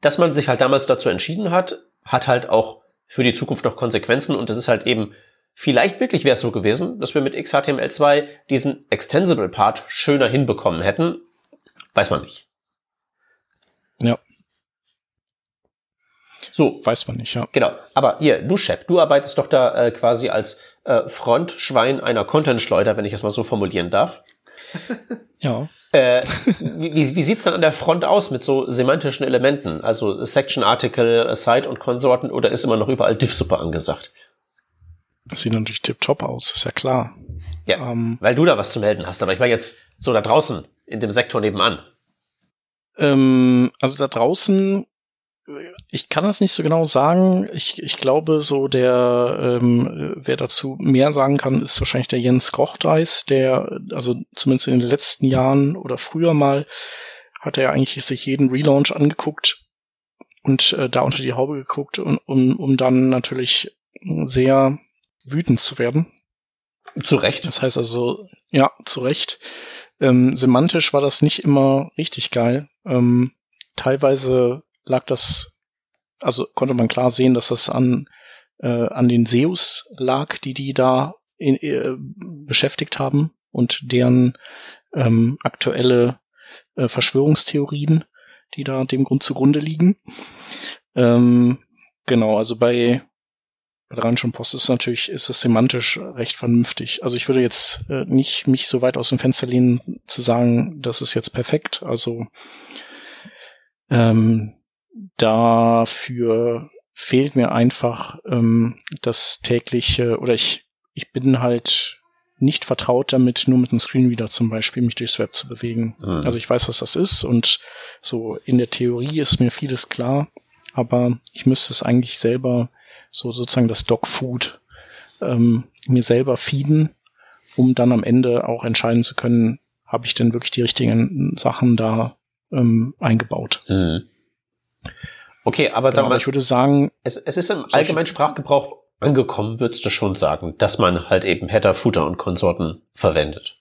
dass man sich halt damals dazu entschieden hat, hat halt auch für die Zukunft noch Konsequenzen und das ist halt eben, vielleicht wirklich wäre es so gewesen, dass wir mit XHTML2 diesen Extensible Part schöner hinbekommen hätten. Weiß man nicht. Ja. So. Weiß man nicht, ja. Genau. Aber hier, du Chef, du arbeitest doch da äh, quasi als äh, Frontschwein einer Content-Schleuder, wenn ich das mal so formulieren darf. ja. Äh, wie, wie sieht's dann an der Front aus mit so semantischen Elementen? Also Section, Article, Site und Konsorten oder ist immer noch überall Diff-Super angesagt? Das sieht natürlich tipptopp aus, ist ja klar. Ja, ähm, weil du da was zu melden hast. Aber ich war jetzt so da draußen in dem Sektor nebenan. Ähm, also da draußen ich kann das nicht so genau sagen. Ich, ich glaube, so der, ähm, wer dazu mehr sagen kann, ist wahrscheinlich der Jens Kochdeis, der, also zumindest in den letzten Jahren oder früher mal, hat er eigentlich sich jeden Relaunch angeguckt und äh, da unter die Haube geguckt, um, um, um dann natürlich sehr wütend zu werden. Zu Recht. Das heißt also, ja, zu Recht. Ähm, semantisch war das nicht immer richtig geil. Ähm, teilweise lag das, also konnte man klar sehen, dass das an, äh, an den Seus lag, die die da in, äh, beschäftigt haben und deren ähm, aktuelle äh, Verschwörungstheorien, die da dem Grund zugrunde liegen. Ähm, genau, also bei, bei der Rheinischen Post ist natürlich, ist es semantisch recht vernünftig. Also ich würde jetzt äh, nicht mich so weit aus dem Fenster lehnen, zu sagen, das ist jetzt perfekt. Also ähm, dafür fehlt mir einfach ähm, das tägliche, oder ich, ich bin halt nicht vertraut damit, nur mit einem Screenreader zum Beispiel mich durchs Web zu bewegen. Mhm. Also ich weiß, was das ist und so in der Theorie ist mir vieles klar, aber ich müsste es eigentlich selber so sozusagen das Dogfood ähm, mir selber feeden, um dann am Ende auch entscheiden zu können, habe ich denn wirklich die richtigen Sachen da ähm, eingebaut. Mhm. Okay, aber genau, mal, ich würde sagen, es, es ist im allgemeinen Sprachgebrauch angekommen, würdest du schon sagen, dass man halt eben Header, Footer und Konsorten verwendet.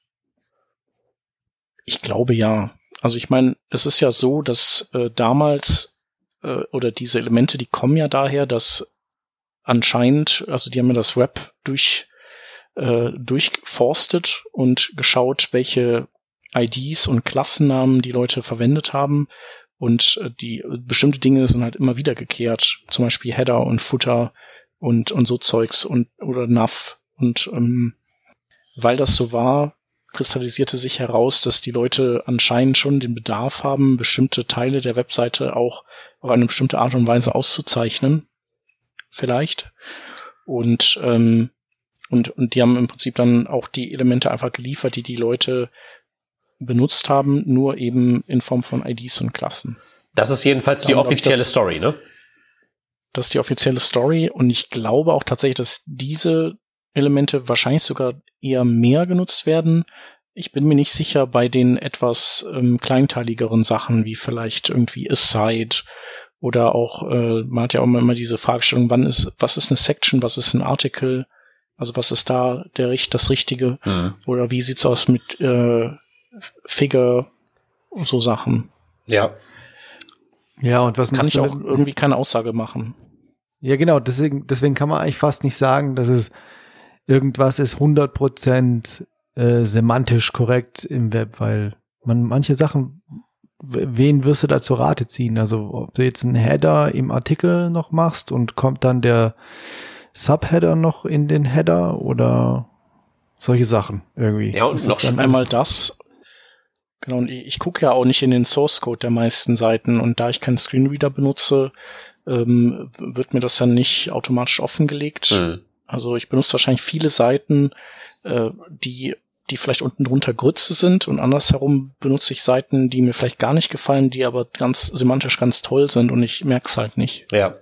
Ich glaube ja. Also ich meine, es ist ja so, dass äh, damals äh, oder diese Elemente, die kommen ja daher, dass anscheinend, also die haben ja das Web durch äh, durchforstet und geschaut, welche IDs und Klassennamen die Leute verwendet haben und äh, die bestimmte Dinge sind halt immer wiedergekehrt, zum Beispiel Header und Footer und und so Zeugs und oder Nav und ähm, weil das so war, kristallisierte sich heraus, dass die Leute anscheinend schon den Bedarf haben, bestimmte Teile der Webseite auch auf eine bestimmte Art und Weise auszuzeichnen, vielleicht. Und ähm, und und die haben im Prinzip dann auch die Elemente einfach geliefert, die die Leute benutzt haben, nur eben in Form von IDs und Klassen. Das ist jedenfalls die offizielle das, Story, ne? Das ist die offizielle Story und ich glaube auch tatsächlich, dass diese Elemente wahrscheinlich sogar eher mehr genutzt werden. Ich bin mir nicht sicher bei den etwas ähm, kleinteiligeren Sachen, wie vielleicht irgendwie Aside oder auch, äh, man hat ja auch immer diese Fragestellung, wann ist, was ist eine Section, was ist ein Article, also was ist da der, das Richtige? Mhm. Oder wie sieht's aus mit äh, Figure, so Sachen. Ja. Ja, und was kann ich auch irgendwie keine Aussage machen. Ja, genau, deswegen, deswegen kann man eigentlich fast nicht sagen, dass es irgendwas ist 100% äh, semantisch korrekt im Web, weil man manche Sachen, wen wirst du da zur Rate ziehen? Also, ob du jetzt einen Header im Artikel noch machst und kommt dann der Subheader noch in den Header oder solche Sachen irgendwie. Ja, und noch einmal das Genau, und ich, ich gucke ja auch nicht in den Source Code der meisten Seiten und da ich keinen Screenreader benutze, ähm, wird mir das dann nicht automatisch offengelegt. Mhm. Also ich benutze wahrscheinlich viele Seiten, äh, die die vielleicht unten drunter Grütze sind und andersherum benutze ich Seiten, die mir vielleicht gar nicht gefallen, die aber ganz semantisch ganz toll sind und ich merke es halt nicht. Ja.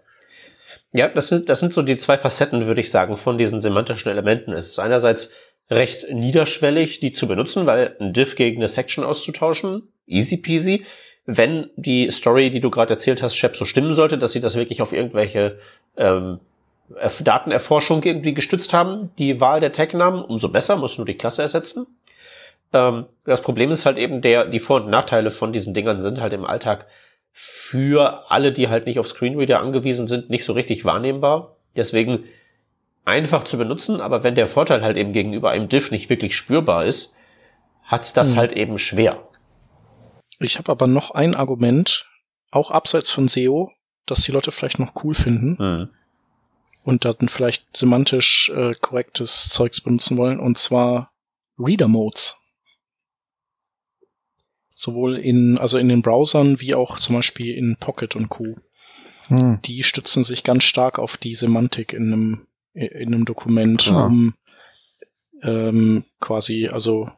Ja, das sind, das sind so die zwei Facetten, würde ich sagen, von diesen semantischen Elementen. Es ist einerseits recht niederschwellig, die zu benutzen, weil ein Diff gegen eine Section auszutauschen, easy peasy. Wenn die Story, die du gerade erzählt hast, Shep, so stimmen sollte, dass sie das wirklich auf irgendwelche ähm, Datenerforschung irgendwie gestützt haben, die Wahl der Tag-Namen, umso besser, muss nur die Klasse ersetzen. Ähm, das Problem ist halt eben der, die Vor- und Nachteile von diesen Dingern sind halt im Alltag für alle, die halt nicht auf Screenreader angewiesen sind, nicht so richtig wahrnehmbar. Deswegen einfach zu benutzen, aber wenn der Vorteil halt eben gegenüber einem Diff nicht wirklich spürbar ist, hat's das hm. halt eben schwer. Ich habe aber noch ein Argument, auch abseits von SEO, dass die Leute vielleicht noch cool finden hm. und dann vielleicht semantisch äh, korrektes Zeugs benutzen wollen, und zwar Reader Modes. Sowohl in, also in den Browsern wie auch zum Beispiel in Pocket und Co. Hm. Die stützen sich ganz stark auf die Semantik in einem, in einem Dokument, ja. um ähm, quasi, also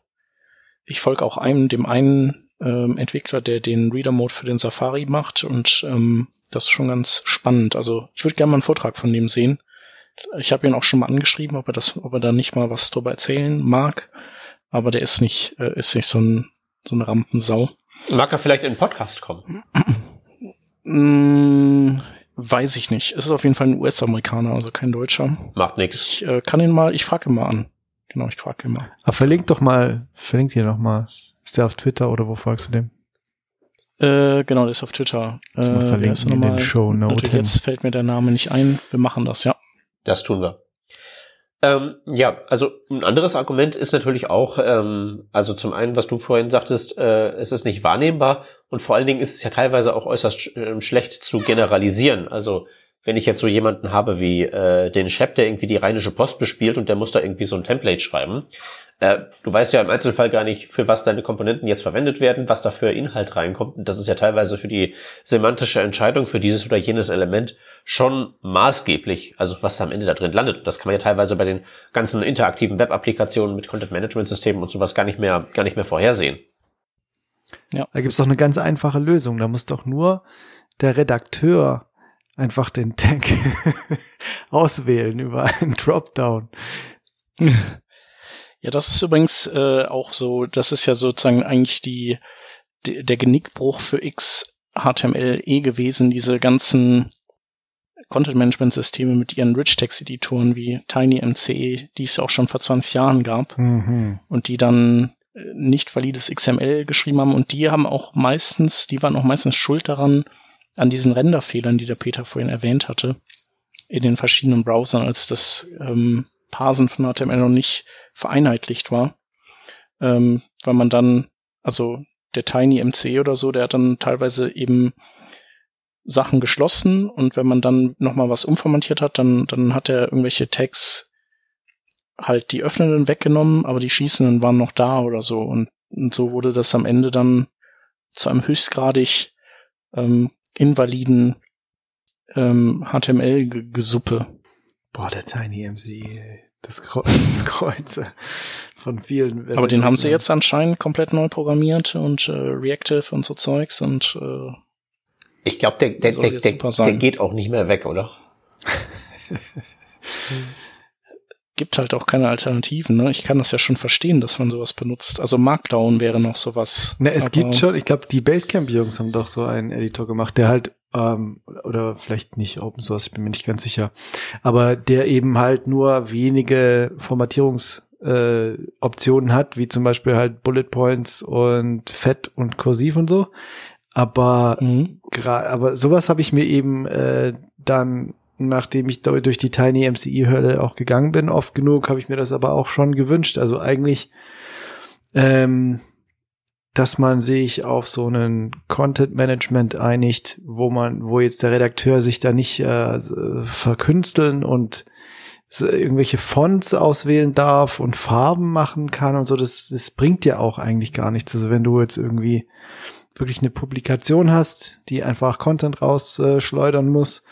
ich folge auch einem, dem einen ähm, Entwickler, der den Reader Mode für den Safari macht und ähm, das ist schon ganz spannend. Also ich würde gerne mal einen Vortrag von dem sehen. Ich habe ihn auch schon mal angeschrieben, ob er das, ob er da nicht mal was drüber erzählen mag. Aber der ist nicht, äh, ist nicht so ein so eine Rampensau. Mag er vielleicht in den Podcast kommen? Weiß ich nicht. Es ist auf jeden Fall ein US-Amerikaner, also kein Deutscher. Macht nix. Ich äh, kann ihn mal, ich frage ihn mal an. Genau, ich frage ihn mal. Aber verlink doch mal, verlinkt ihr noch mal. Ist der auf Twitter oder wo folgst du dem? Äh, genau, der ist auf Twitter. Äh, mal verlinken in den Show Notes. Jetzt fällt mir der Name nicht ein. Wir machen das, ja. Das tun wir. Ähm, ja, also ein anderes Argument ist natürlich auch, ähm, also zum einen, was du vorhin sagtest, äh, es ist nicht wahrnehmbar und vor allen Dingen ist es ja teilweise auch äußerst sch äh, schlecht zu generalisieren. Also wenn ich jetzt so jemanden habe wie äh, den Chef, der irgendwie die Rheinische Post bespielt und der muss da irgendwie so ein Template schreiben, äh, du weißt ja im Einzelfall gar nicht, für was deine Komponenten jetzt verwendet werden, was da für Inhalt reinkommt. Und das ist ja teilweise für die semantische Entscheidung für dieses oder jenes Element schon maßgeblich, also was am Ende da drin landet. Das kann man ja teilweise bei den ganzen interaktiven Web-Applikationen mit Content-Management-Systemen und sowas gar nicht mehr, gar nicht mehr vorhersehen. Ja. Da gibt's doch eine ganz einfache Lösung. Da muss doch nur der Redakteur einfach den Tag auswählen über einen Dropdown. Ja, das ist übrigens äh, auch so, das ist ja sozusagen eigentlich die, die der Genickbruch für XHTMLE gewesen, diese ganzen Content-Management-Systeme mit ihren Rich-Text-Editoren wie TinyMCE, die es ja auch schon vor 20 Jahren gab mhm. und die dann nicht valides XML geschrieben haben und die haben auch meistens, die waren auch meistens schuld daran, an diesen Renderfehlern, die der Peter vorhin erwähnt hatte, in den verschiedenen Browsern, als das ähm, Parsen von HTML noch nicht vereinheitlicht war. Ähm, weil man dann, also der Tiny MC oder so, der hat dann teilweise eben Sachen geschlossen und wenn man dann nochmal was umformatiert hat, dann, dann hat er irgendwelche Tags halt die öffnenden weggenommen, aber die schießenden waren noch da oder so und, und so wurde das am Ende dann zu einem höchstgradig ähm, invaliden ähm, HTML-Gesuppe. Boah, der Tiny MC, das, Kreuz, das Kreuz von vielen. Aber den haben sie jetzt anscheinend komplett neu programmiert und äh, Reactive und so Zeugs und äh, ich glaube, der, der, der, der, der geht auch nicht mehr weg, oder? Gibt halt auch keine Alternativen. Ne? Ich kann das ja schon verstehen, dass man sowas benutzt. Also Markdown wäre noch sowas. Ne, es gibt schon, ich glaube, die Basecamp-Jungs haben doch so einen Editor gemacht, der halt ähm, oder vielleicht nicht Open Source, ich bin mir nicht ganz sicher, aber der eben halt nur wenige Formatierungsoptionen äh, hat, wie zum Beispiel halt Bullet Points und Fett und Kursiv und so. Aber mhm. aber sowas habe ich mir eben äh, dann, nachdem ich durch die Tiny MCI-Hölle auch gegangen bin, oft genug, habe ich mir das aber auch schon gewünscht. Also eigentlich ähm, dass man sich auf so einen Content Management einigt, wo man, wo jetzt der Redakteur sich da nicht äh, verkünsteln und irgendwelche Fonts auswählen darf und Farben machen kann und so, das, das bringt ja auch eigentlich gar nichts. Also wenn du jetzt irgendwie wirklich eine Publikation hast, die einfach Content rausschleudern äh, muss,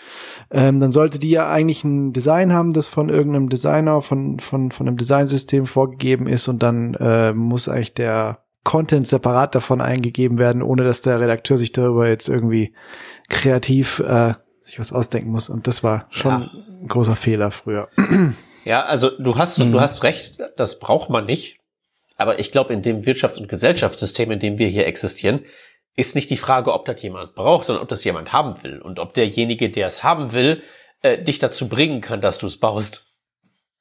ähm, dann sollte die ja eigentlich ein Design haben, das von irgendeinem Designer, von, von, von einem Designsystem vorgegeben ist und dann äh, muss eigentlich der Content separat davon eingegeben werden, ohne dass der Redakteur sich darüber jetzt irgendwie kreativ äh, sich was ausdenken muss. Und das war schon ja. ein großer Fehler früher. Ja, also du hast, mhm. du hast recht, das braucht man nicht. Aber ich glaube, in dem Wirtschafts- und Gesellschaftssystem, in dem wir hier existieren, ist nicht die Frage, ob das jemand braucht, sondern ob das jemand haben will. Und ob derjenige, der es haben will, äh, dich dazu bringen kann, dass du es baust.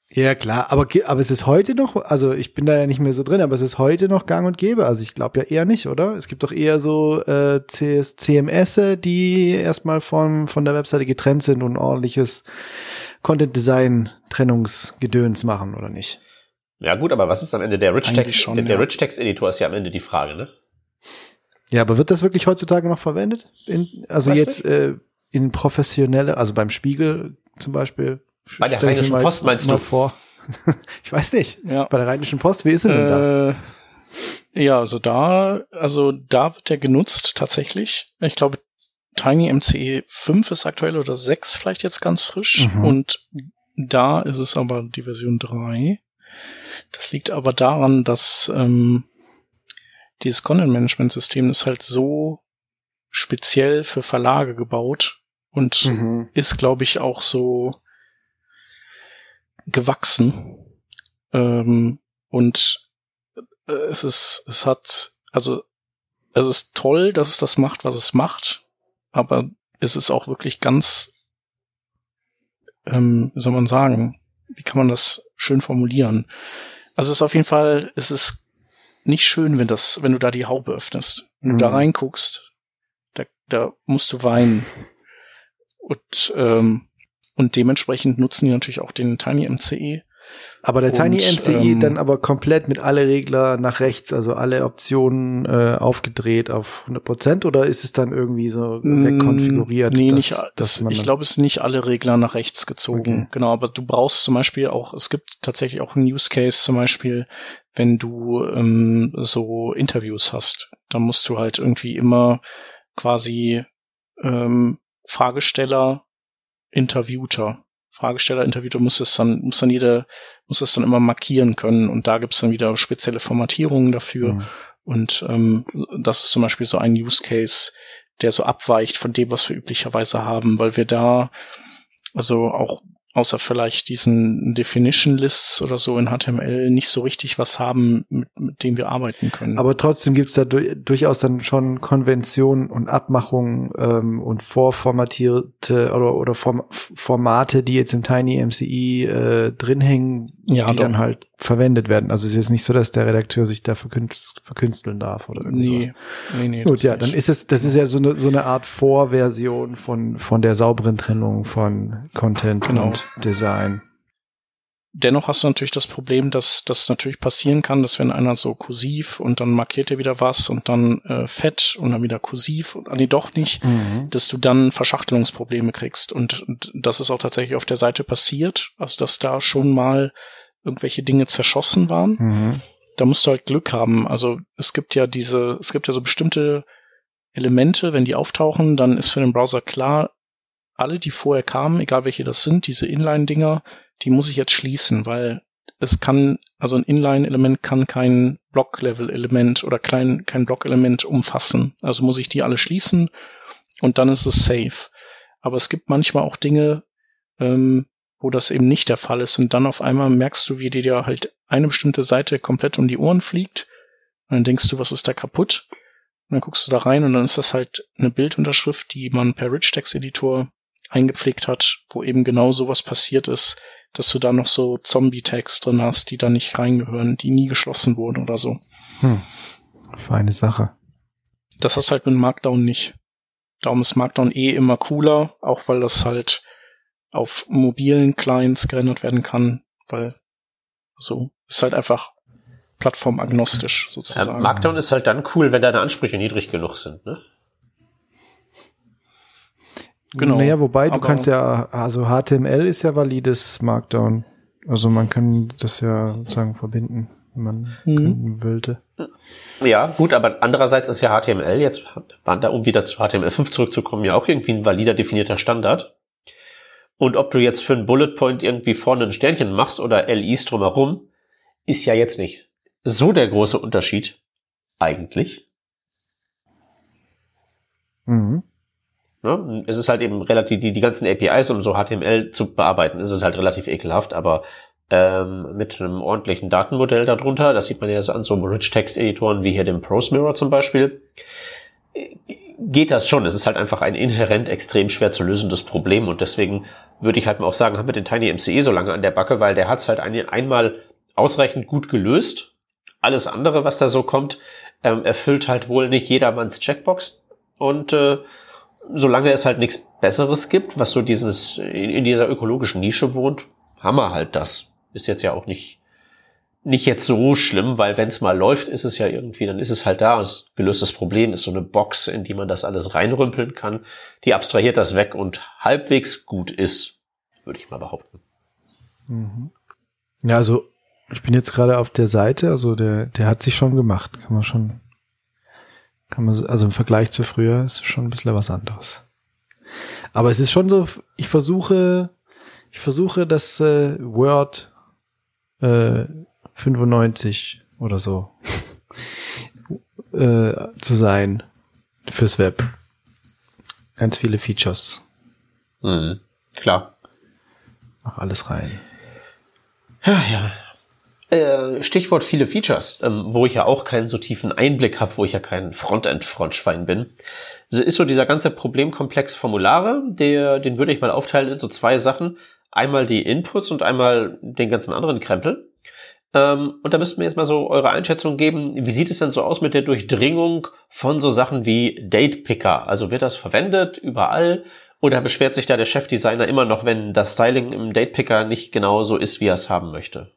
Ja, klar, aber, aber es ist heute noch, also ich bin da ja nicht mehr so drin, aber es ist heute noch gang und gäbe. Also ich glaube ja eher nicht, oder? Es gibt doch eher so äh, CS, CMS, die erstmal von, von der Webseite getrennt sind und ordentliches Content-Design-Trennungsgedöns machen, oder nicht? Ja gut, aber was ist am Ende der Rich Text? schon, der, der ja. Rich Text Editor ist ja am Ende die Frage, ne? Ja, aber wird das wirklich heutzutage noch verwendet? In, also Weiß jetzt äh, in professionelle, also beim Spiegel zum Beispiel. Bei der Rheinischen mal- Post meinst du? Vor. ich weiß nicht. Ja. Bei der Rheinischen Post, wie ist sie denn da? Äh, ja, also da, also da wird der genutzt tatsächlich. Ich glaube, Tiny MCE 5 ist aktuell oder 6 vielleicht jetzt ganz frisch. Mhm. Und da ist es aber die Version 3. Das liegt aber daran, dass ähm, dieses Content-Management-System ist halt so speziell für Verlage gebaut und Mhm. ist, glaube ich, auch so gewachsen. Ähm, und äh, es ist, es hat, also es ist toll, dass es das macht, was es macht, aber es ist auch wirklich ganz, ähm, wie soll man sagen, wie kann man das schön formulieren? Also es ist auf jeden Fall, es ist nicht schön, wenn das, wenn du da die Haube öffnest. Wenn Mhm. du da reinguckst, da, da musst du weinen. Und, ähm, und dementsprechend nutzen die natürlich auch den Tiny MCE. Aber der Und, Tiny MCE ähm, dann aber komplett mit alle Regler nach rechts, also alle Optionen äh, aufgedreht auf 100 Prozent oder ist es dann irgendwie so wegkonfiguriert? Mm, Nee, dass, nicht, dass man ich glaube, es sind nicht alle Regler nach rechts gezogen. Okay. Genau, aber du brauchst zum Beispiel auch, es gibt tatsächlich auch einen Use Case zum Beispiel, wenn du ähm, so Interviews hast. Da musst du halt irgendwie immer quasi ähm, Fragesteller, Interviewter. Fragesteller, Interviewter muss es dann, muss dann jede, muss es dann immer markieren können und da gibt's dann wieder spezielle Formatierungen dafür. Mhm. Und ähm, das ist zum Beispiel so ein Use Case, der so abweicht von dem, was wir üblicherweise haben, weil wir da, also auch außer vielleicht diesen Definition Lists oder so in HTML nicht so richtig was haben, mit, mit dem wir arbeiten können. Aber trotzdem gibt's da du durchaus dann schon Konventionen und Abmachungen ähm, und vorformatierte oder, oder Form Formate, die jetzt im Tiny MCE äh, drin hängen, Ja, die doch. dann halt verwendet werden. Also es ist jetzt nicht so, dass der Redakteur sich da verkünst, verkünsteln darf oder irgendwie sowas. nee, nee, nee. Gut, ja, dann ist es, das ist ja so eine, so eine Art Vorversion von, von der sauberen Trennung von Content Genau. und Design. dennoch hast du natürlich das Problem, dass das natürlich passieren kann, dass wenn einer so kursiv und dann markiert er wieder was und dann äh, fett und dann wieder kursiv und ah, nee, doch nicht, dass du dann Verschachtelungsprobleme kriegst. Und, und das ist auch tatsächlich auf der Seite passiert, also dass da schon mal irgendwelche Dinge zerschossen waren. Mhm. Da musst du halt Glück haben. Also es gibt ja diese, es gibt ja so bestimmte Elemente, wenn die auftauchen, dann ist für den Browser klar, alle, die vorher kamen, egal welche das sind, diese Inline-Dinger, die muss ich jetzt schließen, weil es kann, also ein Inline-Element kann kein Block-Level-Element oder klein, kein Block-Element umfassen. Also muss ich die alle schließen und dann ist es safe. Aber es gibt manchmal auch Dinge, ähm, wo das eben nicht der Fall ist und dann auf einmal merkst du, wie dir ja halt eine bestimmte Seite komplett um die Ohren fliegt und dann denkst du, was ist da kaputt? Und dann guckst du da rein und dann ist das halt eine Bildunterschrift, die man per Rich Text Editor eingepflegt hat, wo eben genau sowas passiert ist, dass du da noch so Zombie-Tags drin hast, die da nicht reingehören, die nie geschlossen wurden oder so. Hm. Feine Sache. Das hast halt mit Markdown nicht. Darum ist Markdown eh immer cooler, auch weil das halt auf mobilen Clients gerendert werden kann, weil so ist halt einfach plattformagnostisch Ja, sozusagen. Markdown ist halt dann cool, wenn deine Ansprüche niedrig genug sind, ne? Genau. Naja, wobei du Aber- kannst ja, also HTML ist ja valides Markdown. Also man kann das ja sozusagen verbinden, wenn man Mhm. wollte. Ja, gut, aber andererseits ist ja HTML jetzt, da, um wieder zu HTML5 zurückzukommen, ja auch irgendwie ein valider definierter Standard. Und ob du jetzt für einen Bullet Point irgendwie vorne ein Sternchen machst oder LIs drumherum, ist ja jetzt nicht so der große Unterschied. Eigentlich. Mhm. Ne? Es ist halt eben relativ, die, die ganzen APIs, um so HTML zu bearbeiten, ist es halt relativ ekelhaft, aber ähm, mit einem ordentlichen Datenmodell darunter, das sieht man ja so an so Rich-Text-Editoren wie hier dem Prose Mirror zum Beispiel, geht das schon. Es ist halt einfach ein inhärent extrem schwer zu lösendes Problem und deswegen würde ich halt mal auch sagen, haben wir den Tiny MCE so lange an der Backe, weil der hat es halt ein, einmal ausreichend gut gelöst. Alles andere, was da so kommt, ähm, erfüllt halt wohl nicht jedermanns Checkbox. Und äh, solange es halt nichts Besseres gibt, was so dieses in, in dieser ökologischen Nische wohnt, haben wir halt das. Ist jetzt ja auch nicht nicht jetzt so schlimm, weil wenn es mal läuft, ist es ja irgendwie, dann ist es halt da. Das gelöstes Problem ist so eine Box, in die man das alles reinrümpeln kann. Die abstrahiert das weg und halbwegs gut ist, würde ich mal behaupten. Mhm. Ja, also ich bin jetzt gerade auf der Seite, also der, der hat sich schon gemacht, kann man schon, kann man, also im Vergleich zu früher ist schon ein bisschen was anderes. Aber es ist schon so, ich versuche, ich versuche das äh, Word äh, 95 oder so äh, zu sein fürs Web. Ganz viele Features. Mhm, klar. Mach alles rein. Ja, ja. Äh, Stichwort viele Features, ähm, wo ich ja auch keinen so tiefen Einblick habe, wo ich ja kein Frontend-Frontschwein bin. Also ist so dieser ganze Problemkomplex Formulare, der, den würde ich mal aufteilen in so zwei Sachen. Einmal die Inputs und einmal den ganzen anderen Krempel. Ähm, und da müssten wir jetzt mal so eure Einschätzung geben. Wie sieht es denn so aus mit der Durchdringung von so Sachen wie Date Picker? Also wird das verwendet überall? Oder beschwert sich da der Chefdesigner immer noch, wenn das Styling im Date Picker nicht genau so ist, wie er es haben möchte?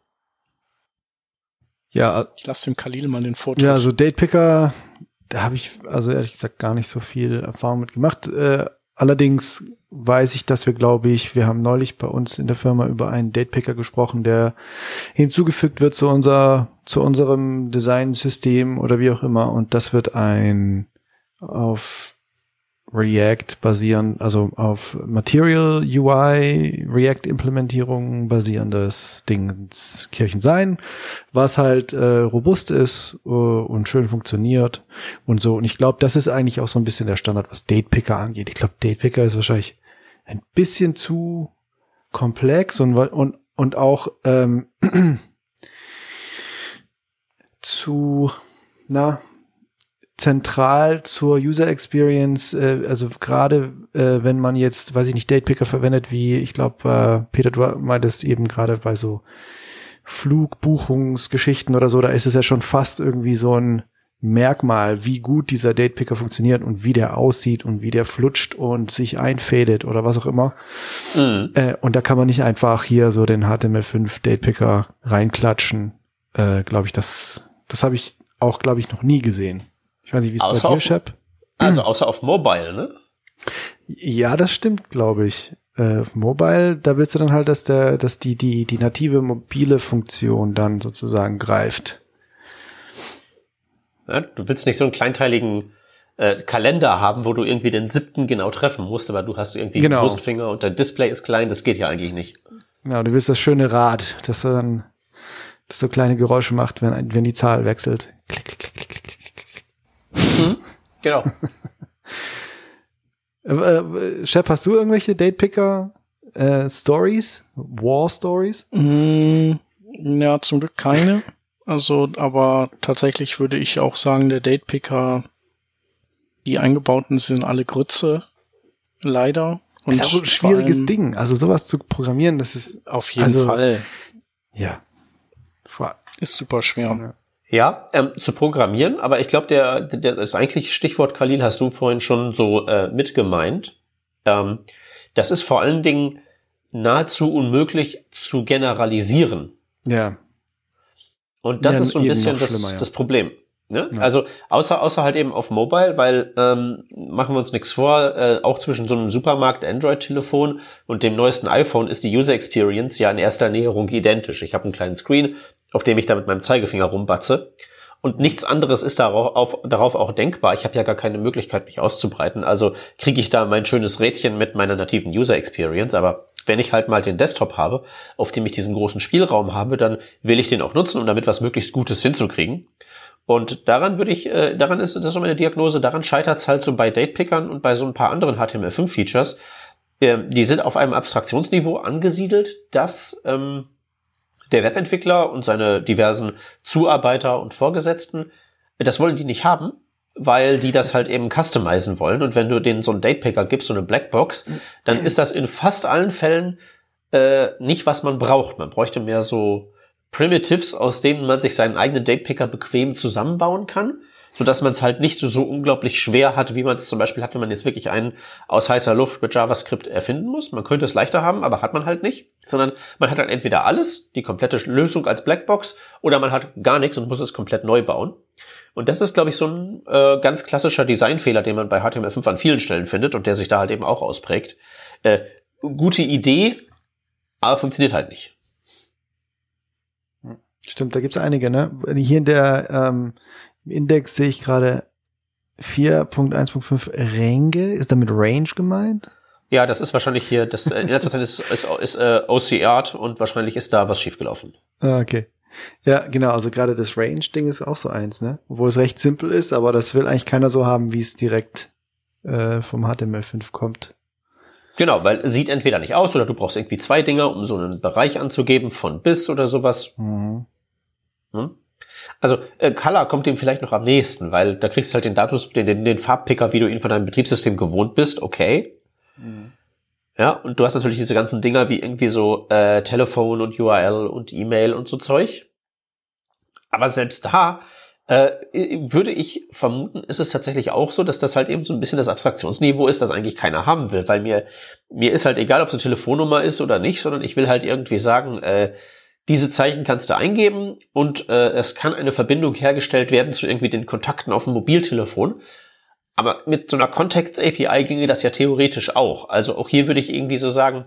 Ja, ich lasse dem Khalil mal den Foto. Ja, so Date Picker, da habe ich also ehrlich gesagt gar nicht so viel Erfahrung mit gemacht. Äh, allerdings weiß ich, dass wir, glaube ich, wir haben neulich bei uns in der Firma über einen Datepicker gesprochen, der hinzugefügt wird zu unser, zu unserem Designsystem oder wie auch immer. Und das wird ein auf React basieren, also auf Material UI, React Implementierung basierendes Dings Kirchen sein, was halt äh, robust ist äh, und schön funktioniert und so. Und ich glaube, das ist eigentlich auch so ein bisschen der Standard, was Datepicker angeht. Ich glaube, Datepicker ist wahrscheinlich ein bisschen zu komplex und, und, und auch ähm, zu, na, zentral zur User Experience, äh, also gerade äh, wenn man jetzt, weiß ich nicht, Datepicker verwendet, wie ich glaube, äh, Peter, du meintest eben gerade bei so Flugbuchungsgeschichten oder so, da ist es ja schon fast irgendwie so ein Merkmal, wie gut dieser Datepicker funktioniert und wie der aussieht und wie der flutscht und sich einfädet oder was auch immer. Mhm. Äh, und da kann man nicht einfach hier so den HTML5 Datepicker reinklatschen. Äh, glaube ich, das, das habe ich auch, glaube ich, noch nie gesehen. Ich weiß nicht, wie es bei dir, Shep? Also außer auf Mobile, ne? Ja, das stimmt, glaube ich. Äh, auf Mobile, da willst du dann halt, dass der, dass die, die, die native mobile Funktion dann sozusagen greift. Ja, du willst nicht so einen kleinteiligen äh, Kalender haben, wo du irgendwie den siebten genau treffen musst, aber du hast irgendwie genau. einen Brustfinger und dein Display ist klein, das geht ja eigentlich nicht. Genau, du willst das schöne Rad, das dann das so kleine Geräusche macht, wenn, wenn die Zahl wechselt. Klick, klick, klick, klick, klick, klick, klick. Mhm, genau. äh, äh, Chef, hast du irgendwelche Datepicker äh, Stories? War Stories? Mm, ja, zum Glück keine. Also, aber tatsächlich würde ich auch sagen, der Datepicker, die eingebauten sind alle Grütze. Leider. Und ist auch ein schwieriges Ding. Also sowas zu programmieren, das ist auf jeden also, Fall. Ja. Ist super schwer. Ja, ähm, zu programmieren, aber ich glaube, der, der ist eigentlich Stichwort Khalil, hast du vorhin schon so äh, mitgemeint. Ähm, das ist vor allen Dingen nahezu unmöglich zu generalisieren. Ja. Und das ja, ist so ein bisschen das, ja. das Problem. Ne? Ja. Also außer, außer halt eben auf Mobile, weil ähm, machen wir uns nichts vor, äh, auch zwischen so einem Supermarkt Android-Telefon und dem neuesten iPhone ist die User Experience ja in erster Näherung identisch. Ich habe einen kleinen Screen, auf dem ich da mit meinem Zeigefinger rumbatze. Und nichts anderes ist darauf, auf, darauf auch denkbar. Ich habe ja gar keine Möglichkeit, mich auszubreiten. Also kriege ich da mein schönes Rädchen mit meiner nativen User Experience. Aber wenn ich halt mal den Desktop habe, auf dem ich diesen großen Spielraum habe, dann will ich den auch nutzen, um damit was möglichst Gutes hinzukriegen. Und daran würde ich, äh, daran ist das so meine Diagnose, daran scheitert es halt so bei Datepickern und bei so ein paar anderen HTML5-Features. Äh, die sind auf einem Abstraktionsniveau angesiedelt, dass ähm, der Webentwickler und seine diversen Zuarbeiter und Vorgesetzten, das wollen die nicht haben, weil die das halt eben customizen wollen. Und wenn du denen so einen Datepicker gibst, so eine Blackbox, dann ist das in fast allen Fällen äh, nicht, was man braucht. Man bräuchte mehr so Primitives, aus denen man sich seinen eigenen Datepicker bequem zusammenbauen kann so dass man es halt nicht so unglaublich schwer hat, wie man es zum Beispiel hat, wenn man jetzt wirklich einen aus heißer Luft mit JavaScript erfinden muss. Man könnte es leichter haben, aber hat man halt nicht, sondern man hat halt entweder alles, die komplette Lösung als Blackbox, oder man hat gar nichts und muss es komplett neu bauen. Und das ist, glaube ich, so ein äh, ganz klassischer Designfehler, den man bei HTML5 an vielen Stellen findet und der sich da halt eben auch ausprägt. Äh, gute Idee, aber funktioniert halt nicht. Stimmt, da gibt's einige, ne? Hier in der ähm, im Index sehe ich gerade 4.1.5 Range. Ist damit Range gemeint? Ja, das ist wahrscheinlich hier, das äh, in letzter Zeit ist, ist, ist äh, OCR und wahrscheinlich ist da was schiefgelaufen. Ah, okay. Ja, genau, also gerade das Range-Ding ist auch so eins, ne? Obwohl es recht simpel ist, aber das will eigentlich keiner so haben, wie es direkt äh, vom HTML5 kommt. Genau, weil sieht entweder nicht aus oder du brauchst irgendwie zwei Dinger, um so einen Bereich anzugeben von bis oder sowas. Mhm. Hm? Also äh, Color kommt dem vielleicht noch am nächsten, weil da kriegst du halt den Datus, den, den, den Farbpicker, wie du ihn von deinem Betriebssystem gewohnt bist, okay. Mhm. Ja, und du hast natürlich diese ganzen Dinger wie irgendwie so äh, Telefon und URL und E-Mail und so Zeug. Aber selbst da äh, würde ich vermuten, ist es tatsächlich auch so, dass das halt eben so ein bisschen das Abstraktionsniveau ist, das eigentlich keiner haben will, weil mir mir ist halt egal, ob es eine Telefonnummer ist oder nicht, sondern ich will halt irgendwie sagen, äh, diese Zeichen kannst du eingeben und äh, es kann eine Verbindung hergestellt werden zu irgendwie den Kontakten auf dem Mobiltelefon. Aber mit so einer Kontext-API ginge das ja theoretisch auch. Also auch hier würde ich irgendwie so sagen,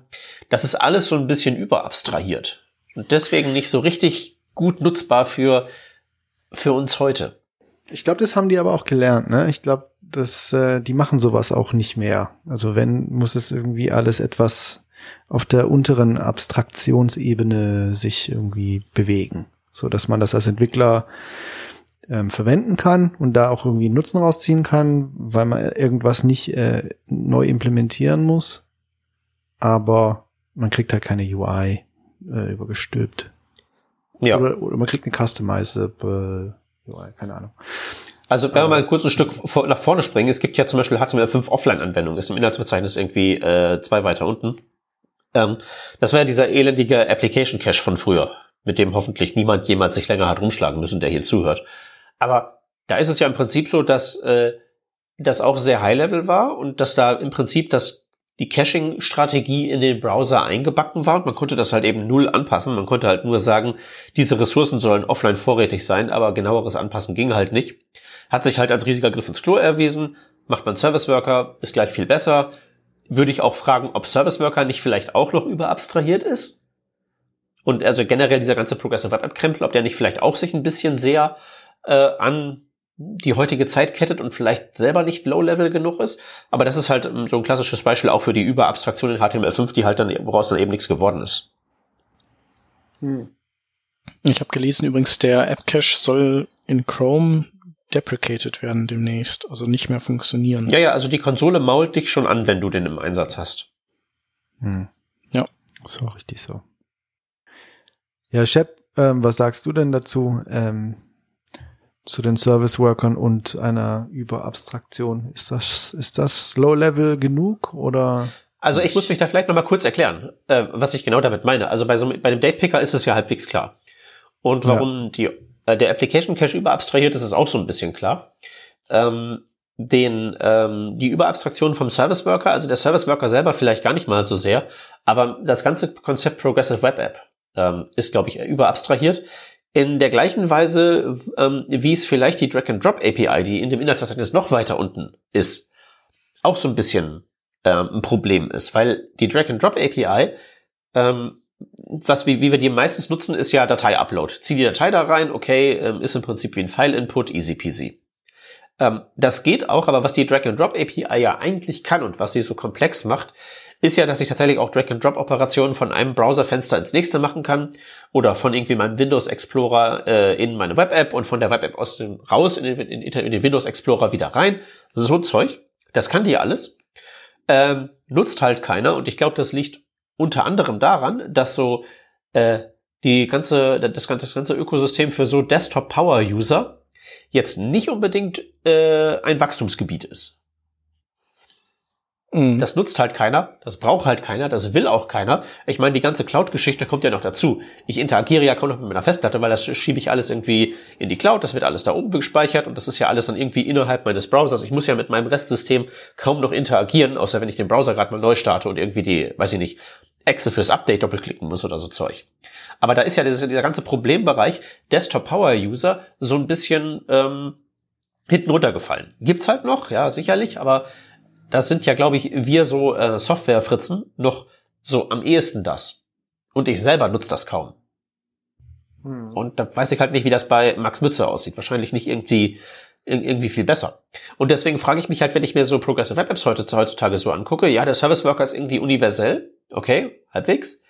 das ist alles so ein bisschen überabstrahiert. Und deswegen nicht so richtig gut nutzbar für, für uns heute. Ich glaube, das haben die aber auch gelernt, ne? Ich glaube, äh, die machen sowas auch nicht mehr. Also wenn, muss es irgendwie alles etwas auf der unteren Abstraktionsebene sich irgendwie bewegen, so dass man das als Entwickler ähm, verwenden kann und da auch irgendwie Nutzen rausziehen kann, weil man irgendwas nicht äh, neu implementieren muss, aber man kriegt halt keine UI äh, übergestülpt. Ja. Oder, oder man kriegt eine customizable UI, keine Ahnung. Also wenn wir mal kurz ein Stück nach vorne springen, es gibt ja zum Beispiel HTML5 Offline-Anwendung, ist im Inhaltsverzeichnis irgendwie äh, zwei weiter unten. Ähm, das war ja dieser elendige Application Cache von früher, mit dem hoffentlich niemand jemals sich länger hat rumschlagen müssen, der hier zuhört. Aber da ist es ja im Prinzip so, dass äh, das auch sehr High-Level war und dass da im Prinzip das die Caching-Strategie in den Browser eingebacken war und man konnte das halt eben null anpassen. Man konnte halt nur sagen, diese Ressourcen sollen offline vorrätig sein, aber genaueres Anpassen ging halt nicht. Hat sich halt als riesiger Griff ins Klo erwiesen. Macht man Service Worker, ist gleich viel besser würde ich auch fragen, ob Service Worker nicht vielleicht auch noch überabstrahiert ist. Und also generell dieser ganze Progressive Web App Krempel, ob der nicht vielleicht auch sich ein bisschen sehr äh, an die heutige Zeit kettet und vielleicht selber nicht low-level genug ist. Aber das ist halt ähm, so ein klassisches Beispiel auch für die Überabstraktion in HTML5, die halt dann, woraus dann eben nichts geworden ist. Hm. Ich habe gelesen übrigens, der App Cache soll in Chrome deprecated werden demnächst, also nicht mehr funktionieren. Ja, ja, also die Konsole mault dich schon an, wenn du den im Einsatz hast. Hm. Ja. Ist auch richtig so. Ja, Shep, ähm, was sagst du denn dazu? Ähm, zu den Service Workern und einer Überabstraktion. Ist das, ist das Low-Level genug oder? Also ich muss mich da vielleicht nochmal kurz erklären, äh, was ich genau damit meine. Also bei so bei dem Date Picker ist es ja halbwegs klar. Und warum ja. die der Application Cache überabstrahiert ist, ist auch so ein bisschen klar. Ähm, den, ähm, die Überabstraktion vom Service Worker, also der Service Worker selber vielleicht gar nicht mal so sehr, aber das ganze Konzept Progressive Web App ähm, ist, glaube ich, überabstrahiert. In der gleichen Weise, ähm, wie es vielleicht die Drag-and-Drop API, die in dem Inhaltsverzeichnis noch weiter unten ist, auch so ein bisschen ähm, ein Problem ist, weil die Drag-and-Drop API ähm, was wie, wie wir die meistens nutzen, ist ja Datei-Upload. Zieh die Datei da rein, okay, ähm, ist im Prinzip wie ein File-Input, easy peasy. Ähm, das geht auch, aber was die Drag-and-Drop-API ja eigentlich kann und was sie so komplex macht, ist ja, dass ich tatsächlich auch Drag-and-Drop-Operationen von einem Browserfenster ins nächste machen kann oder von irgendwie meinem Windows Explorer äh, in meine Web-App und von der Web-App aus dem, raus in den, in, den Windows Explorer wieder rein. So Zeug. Das kann die alles. Ähm, nutzt halt keiner und ich glaube, das liegt unter anderem daran, dass so äh, die ganze, das ganze, das ganze Ökosystem für so Desktop-Power-User jetzt nicht unbedingt äh, ein Wachstumsgebiet ist. Mhm. Das nutzt halt keiner, das braucht halt keiner, das will auch keiner. Ich meine, die ganze Cloud-Geschichte kommt ja noch dazu. Ich interagiere ja kaum noch mit meiner Festplatte, weil das schiebe ich alles irgendwie in die Cloud, das wird alles da oben gespeichert und das ist ja alles dann irgendwie innerhalb meines Browsers. Ich muss ja mit meinem Restsystem kaum noch interagieren, außer wenn ich den Browser gerade mal neu starte und irgendwie die, weiß ich nicht, Exe fürs Update doppelklicken muss oder so Zeug. Aber da ist ja dieser, dieser ganze Problembereich Desktop Power User so ein bisschen ähm, hinten runtergefallen. Gibt's halt noch, ja, sicherlich, aber das sind ja, glaube ich, wir so äh, Software-Fritzen noch so am ehesten das. Und ich selber nutze das kaum. Hm. Und da weiß ich halt nicht, wie das bei Max Mütze aussieht. Wahrscheinlich nicht irgendwie, ir- irgendwie viel besser. Und deswegen frage ich mich halt, wenn ich mir so Progressive Web Apps heute, heutzutage so angucke, ja, der Service Worker ist irgendwie universell. Okay, halbwegs.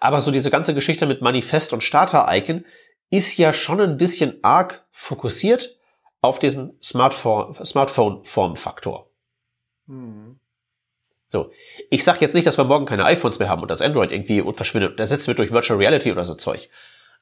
Aber so diese ganze Geschichte mit Manifest und Starter-Icon ist ja schon ein bisschen arg fokussiert auf diesen Smartphone- Smartphone-Form-Faktor. Hm. So, ich sage jetzt nicht, dass wir morgen keine iPhones mehr haben und das Android irgendwie verschwindet und ersetzt wird durch Virtual Reality oder so Zeug.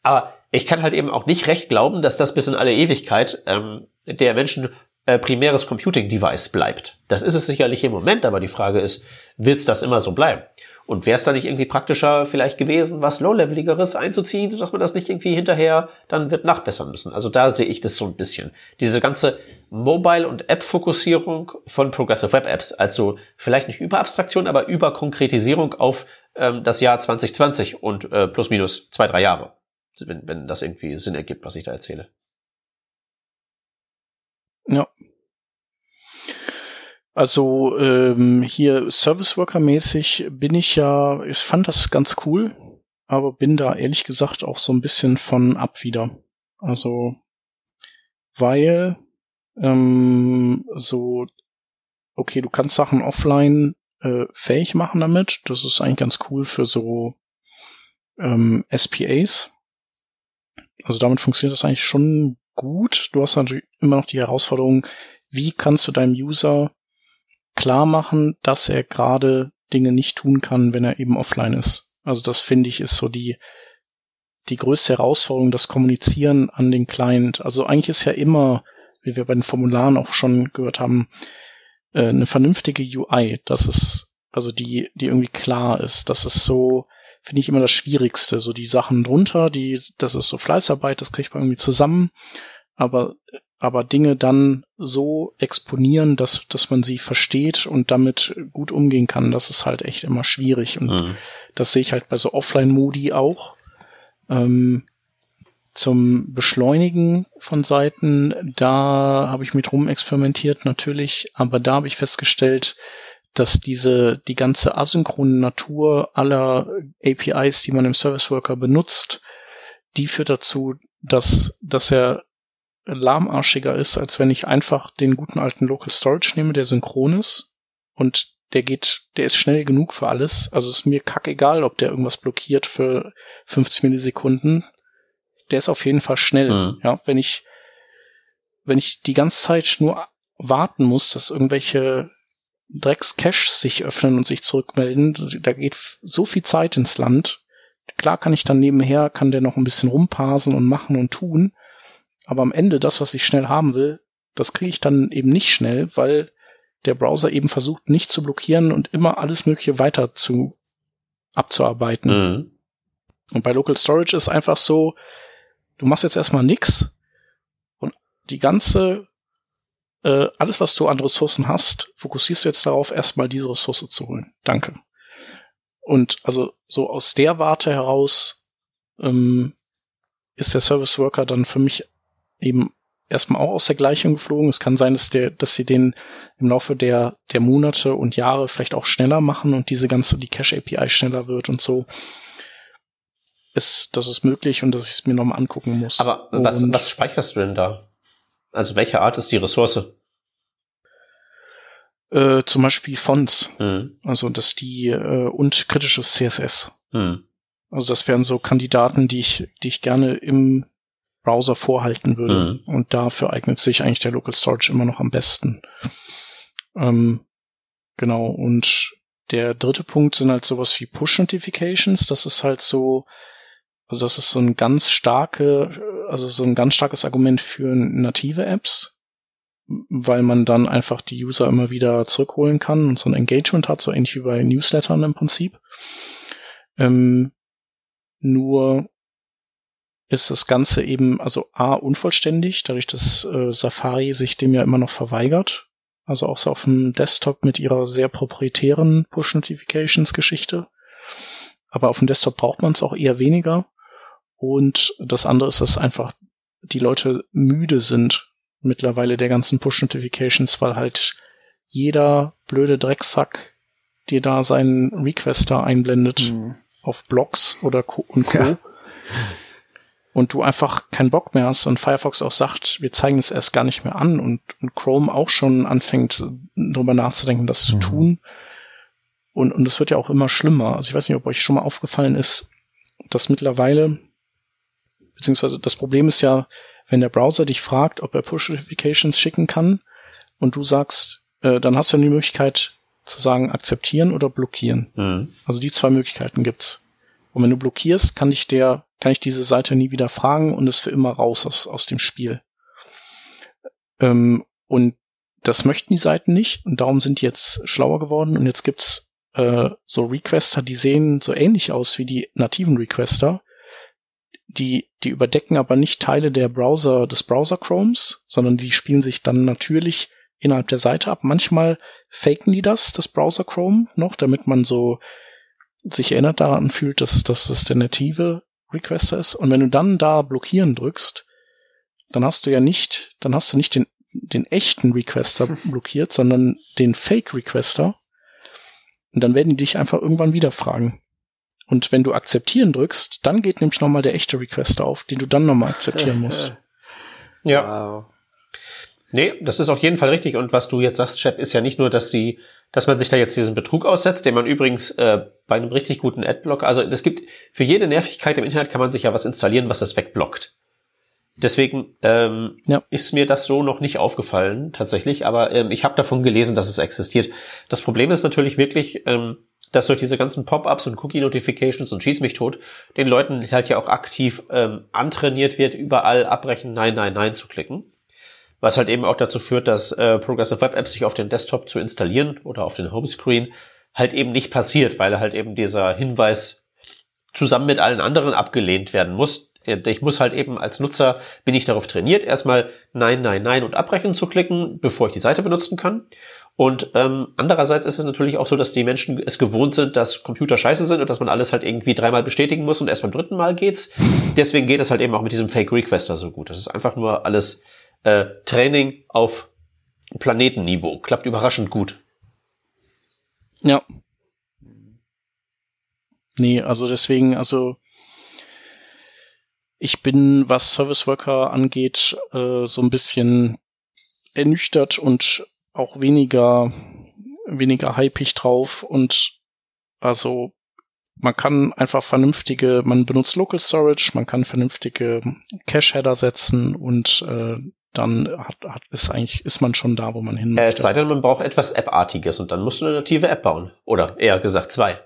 Aber ich kann halt eben auch nicht recht glauben, dass das bis in alle Ewigkeit ähm, der Menschen äh, primäres Computing-Device bleibt. Das ist es sicherlich im Moment, aber die Frage ist, wird's das immer so bleiben? Und wäre es da nicht irgendwie praktischer vielleicht gewesen, was Low-Leveligeres einzuziehen, dass man das nicht irgendwie hinterher dann wird nachbessern müssen? Also da sehe ich das so ein bisschen. Diese ganze Mobile- und App-Fokussierung von Progressive Web Apps, also vielleicht nicht über Abstraktion, aber über Konkretisierung auf ähm, das Jahr 2020 und äh, plus minus zwei, drei Jahre. Wenn, wenn das irgendwie Sinn ergibt, was ich da erzähle. Ja. Also ähm, hier Service Worker mäßig bin ich ja, ich fand das ganz cool, aber bin da ehrlich gesagt auch so ein bisschen von ab wieder. Also weil ähm, so okay, du kannst Sachen offline äh, fähig machen damit. Das ist eigentlich ganz cool für so ähm, SPAs. Also damit funktioniert das eigentlich schon gut. Du hast natürlich immer noch die Herausforderung, wie kannst du deinem User klar machen, dass er gerade Dinge nicht tun kann, wenn er eben offline ist. Also das finde ich ist so die die größte Herausforderung, das Kommunizieren an den Client. Also eigentlich ist ja immer, wie wir bei den Formularen auch schon gehört haben, äh, eine vernünftige UI. Das ist also die die irgendwie klar ist. Das ist so finde ich immer das Schwierigste. So die Sachen drunter, die das ist so Fleißarbeit, das kriegt man irgendwie zusammen. Aber aber Dinge dann so exponieren, dass, dass man sie versteht und damit gut umgehen kann, das ist halt echt immer schwierig. Und Mhm. das sehe ich halt bei so Offline-Modi auch. Ähm, zum Beschleunigen von Seiten, da habe ich mit rum experimentiert natürlich, aber da habe ich festgestellt, dass diese, die ganze asynchrone Natur aller APIs, die man im Service Worker benutzt, die führt dazu, dass, dass er lahmarschiger ist, als wenn ich einfach den guten alten Local Storage nehme, der synchron ist und der geht, der ist schnell genug für alles. Also ist mir kackegal, ob der irgendwas blockiert für 50 Millisekunden. Der ist auf jeden Fall schnell. Mhm. Ja, wenn ich, wenn ich die ganze Zeit nur warten muss, dass irgendwelche Drecks-Caches sich öffnen und sich zurückmelden, da geht so viel Zeit ins Land. Klar kann ich dann nebenher, kann der noch ein bisschen rumparsen und machen und tun. Aber am Ende das, was ich schnell haben will, das kriege ich dann eben nicht schnell, weil der Browser eben versucht, nicht zu blockieren und immer alles Mögliche weiter zu abzuarbeiten. Mhm. Und bei Local Storage ist einfach so, du machst jetzt erstmal nix und die ganze, äh, alles, was du an Ressourcen hast, fokussierst du jetzt darauf, erstmal diese Ressource zu holen. Danke. Und also so aus der Warte heraus ähm, ist der Service Worker dann für mich eben erstmal auch aus der Gleichung geflogen. Es kann sein, dass der, dass sie den im Laufe der, der Monate und Jahre vielleicht auch schneller machen und diese ganze, die Cache API schneller wird und so. Ist, das ist möglich und dass ich es mir nochmal angucken muss. Aber was, Und, was speicherst du denn da? Also welche Art ist die Ressource? Äh, zum Beispiel Fonts, Mhm. also dass die äh, und kritisches CSS. Mhm. Also das wären so Kandidaten, die ich, die ich gerne im Browser vorhalten würde. Mhm. Und dafür eignet sich eigentlich der Local Storage immer noch am besten. Ähm, genau, und der dritte Punkt sind halt sowas wie Push-Notifications. Das ist halt so, also das ist so eine ganz starke also so ein ganz starkes Argument für native Apps, weil man dann einfach die User immer wieder zurückholen kann und so ein Engagement hat, so ähnlich wie bei Newslettern im Prinzip. Ähm, nur ist das Ganze eben, also A, unvollständig, dadurch, dass äh, Safari sich dem ja immer noch verweigert. Also auch so auf dem Desktop mit ihrer sehr proprietären Push-Notifications-Geschichte. Aber auf dem Desktop braucht man es auch eher weniger. Und das andere ist, dass einfach die Leute müde sind mittlerweile der ganzen Push-Notifications, weil halt jeder blöde Drecksack dir da seinen Requester einblendet mhm. auf Blogs oder Co und Co. Ja und du einfach keinen Bock mehr hast und Firefox auch sagt, wir zeigen es erst gar nicht mehr an und, und Chrome auch schon anfängt, darüber nachzudenken, das zu mhm. tun. Und, und es wird ja auch immer schlimmer. Also ich weiß nicht, ob euch schon mal aufgefallen ist, dass mittlerweile, beziehungsweise das Problem ist ja, wenn der Browser dich fragt, ob er Push-Notifications schicken kann und du sagst, äh, dann hast du ja die Möglichkeit zu sagen, akzeptieren oder blockieren. Mhm. Also die zwei Möglichkeiten gibt's. Und wenn du blockierst, kann dich der kann ich diese Seite nie wieder fragen und ist für immer raus aus, aus dem Spiel. Ähm, und das möchten die Seiten nicht und darum sind die jetzt schlauer geworden und jetzt gibt's äh, so Requester, die sehen so ähnlich aus wie die nativen Requester. Die, die überdecken aber nicht Teile der Browser, des Browser Chromes, sondern die spielen sich dann natürlich innerhalb der Seite ab. Manchmal faken die das, das Browser Chrome noch, damit man so sich erinnert daran fühlt, dass, dass das der native Requester ist. Und wenn du dann da blockieren drückst, dann hast du ja nicht, dann hast du nicht den, den echten Requester blockiert, sondern den Fake Requester. Und dann werden die dich einfach irgendwann wieder fragen. Und wenn du akzeptieren drückst, dann geht nämlich nochmal der echte Requester auf, den du dann nochmal akzeptieren musst. Ja. Wow. Nee, das ist auf jeden Fall richtig. Und was du jetzt sagst, Chap, ist ja nicht nur, dass sie dass man sich da jetzt diesen Betrug aussetzt, den man übrigens äh, bei einem richtig guten Adblocker, also es gibt für jede Nervigkeit im Internet kann man sich ja was installieren, was das wegblockt. Deswegen ähm, ja. ist mir das so noch nicht aufgefallen tatsächlich, aber ähm, ich habe davon gelesen, dass es existiert. Das Problem ist natürlich wirklich, ähm, dass durch diese ganzen Pop-ups und Cookie-Notifications und Schieß mich tot den Leuten halt ja auch aktiv ähm, antrainiert wird, überall abbrechen, nein, nein, nein zu klicken was halt eben auch dazu führt, dass äh, Progressive Web Apps sich auf den Desktop zu installieren oder auf den Homescreen halt eben nicht passiert, weil halt eben dieser Hinweis zusammen mit allen anderen abgelehnt werden muss. Ich muss halt eben als Nutzer, bin ich darauf trainiert, erstmal Nein, Nein, Nein und Abbrechen zu klicken, bevor ich die Seite benutzen kann. Und ähm, andererseits ist es natürlich auch so, dass die Menschen es gewohnt sind, dass Computer scheiße sind und dass man alles halt irgendwie dreimal bestätigen muss und erst beim dritten Mal geht's. Deswegen geht es halt eben auch mit diesem Fake Requester so gut. Das ist einfach nur alles äh, Training auf Planetenniveau. Klappt überraschend gut. Ja. Nee, also deswegen, also ich bin, was Service Worker angeht, äh, so ein bisschen ernüchtert und auch weniger, weniger hypig drauf und also man kann einfach vernünftige, man benutzt Local Storage, man kann vernünftige Cache-Header setzen und äh, dann hat, hat, ist eigentlich, ist man schon da, wo man hin möchte. Es sei denn, man braucht etwas App-artiges und dann musst du eine native App bauen. Oder eher gesagt zwei.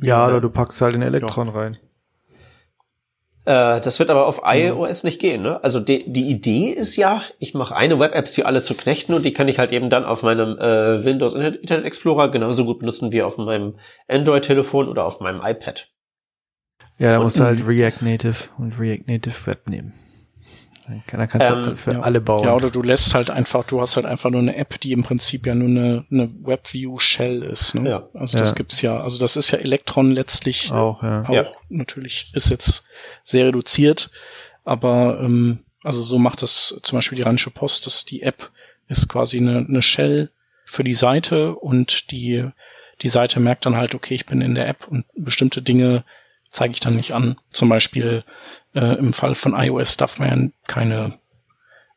Ja, oder du packst halt den Elektron ja. rein. Äh, das wird aber auf iOS nicht gehen. Ne? Also die, die Idee ist ja, ich mache eine Web-Apps, die alle zu knechten und die kann ich halt eben dann auf meinem äh, Windows Internet Explorer genauso gut benutzen wie auf meinem Android-Telefon oder auf meinem iPad. Ja, da musst du halt React Native und React Native Web nehmen. Da kannst du ähm, für ja. alle bauen. Ja, oder du lässt halt einfach, du hast halt einfach nur eine App, die im Prinzip ja nur eine, eine WebView-Shell ist. Ne? Ja. Also das ja. gibt's ja, also das ist ja Electron letztlich auch, ja. auch ja. natürlich ist jetzt sehr reduziert, aber ähm, also so macht das zum Beispiel die Rheinische Post, dass die App ist quasi eine, eine Shell für die Seite und die die Seite merkt dann halt, okay, ich bin in der App und bestimmte Dinge zeige ich dann nicht an. Zum Beispiel äh, im Fall von iOS darf man ja keine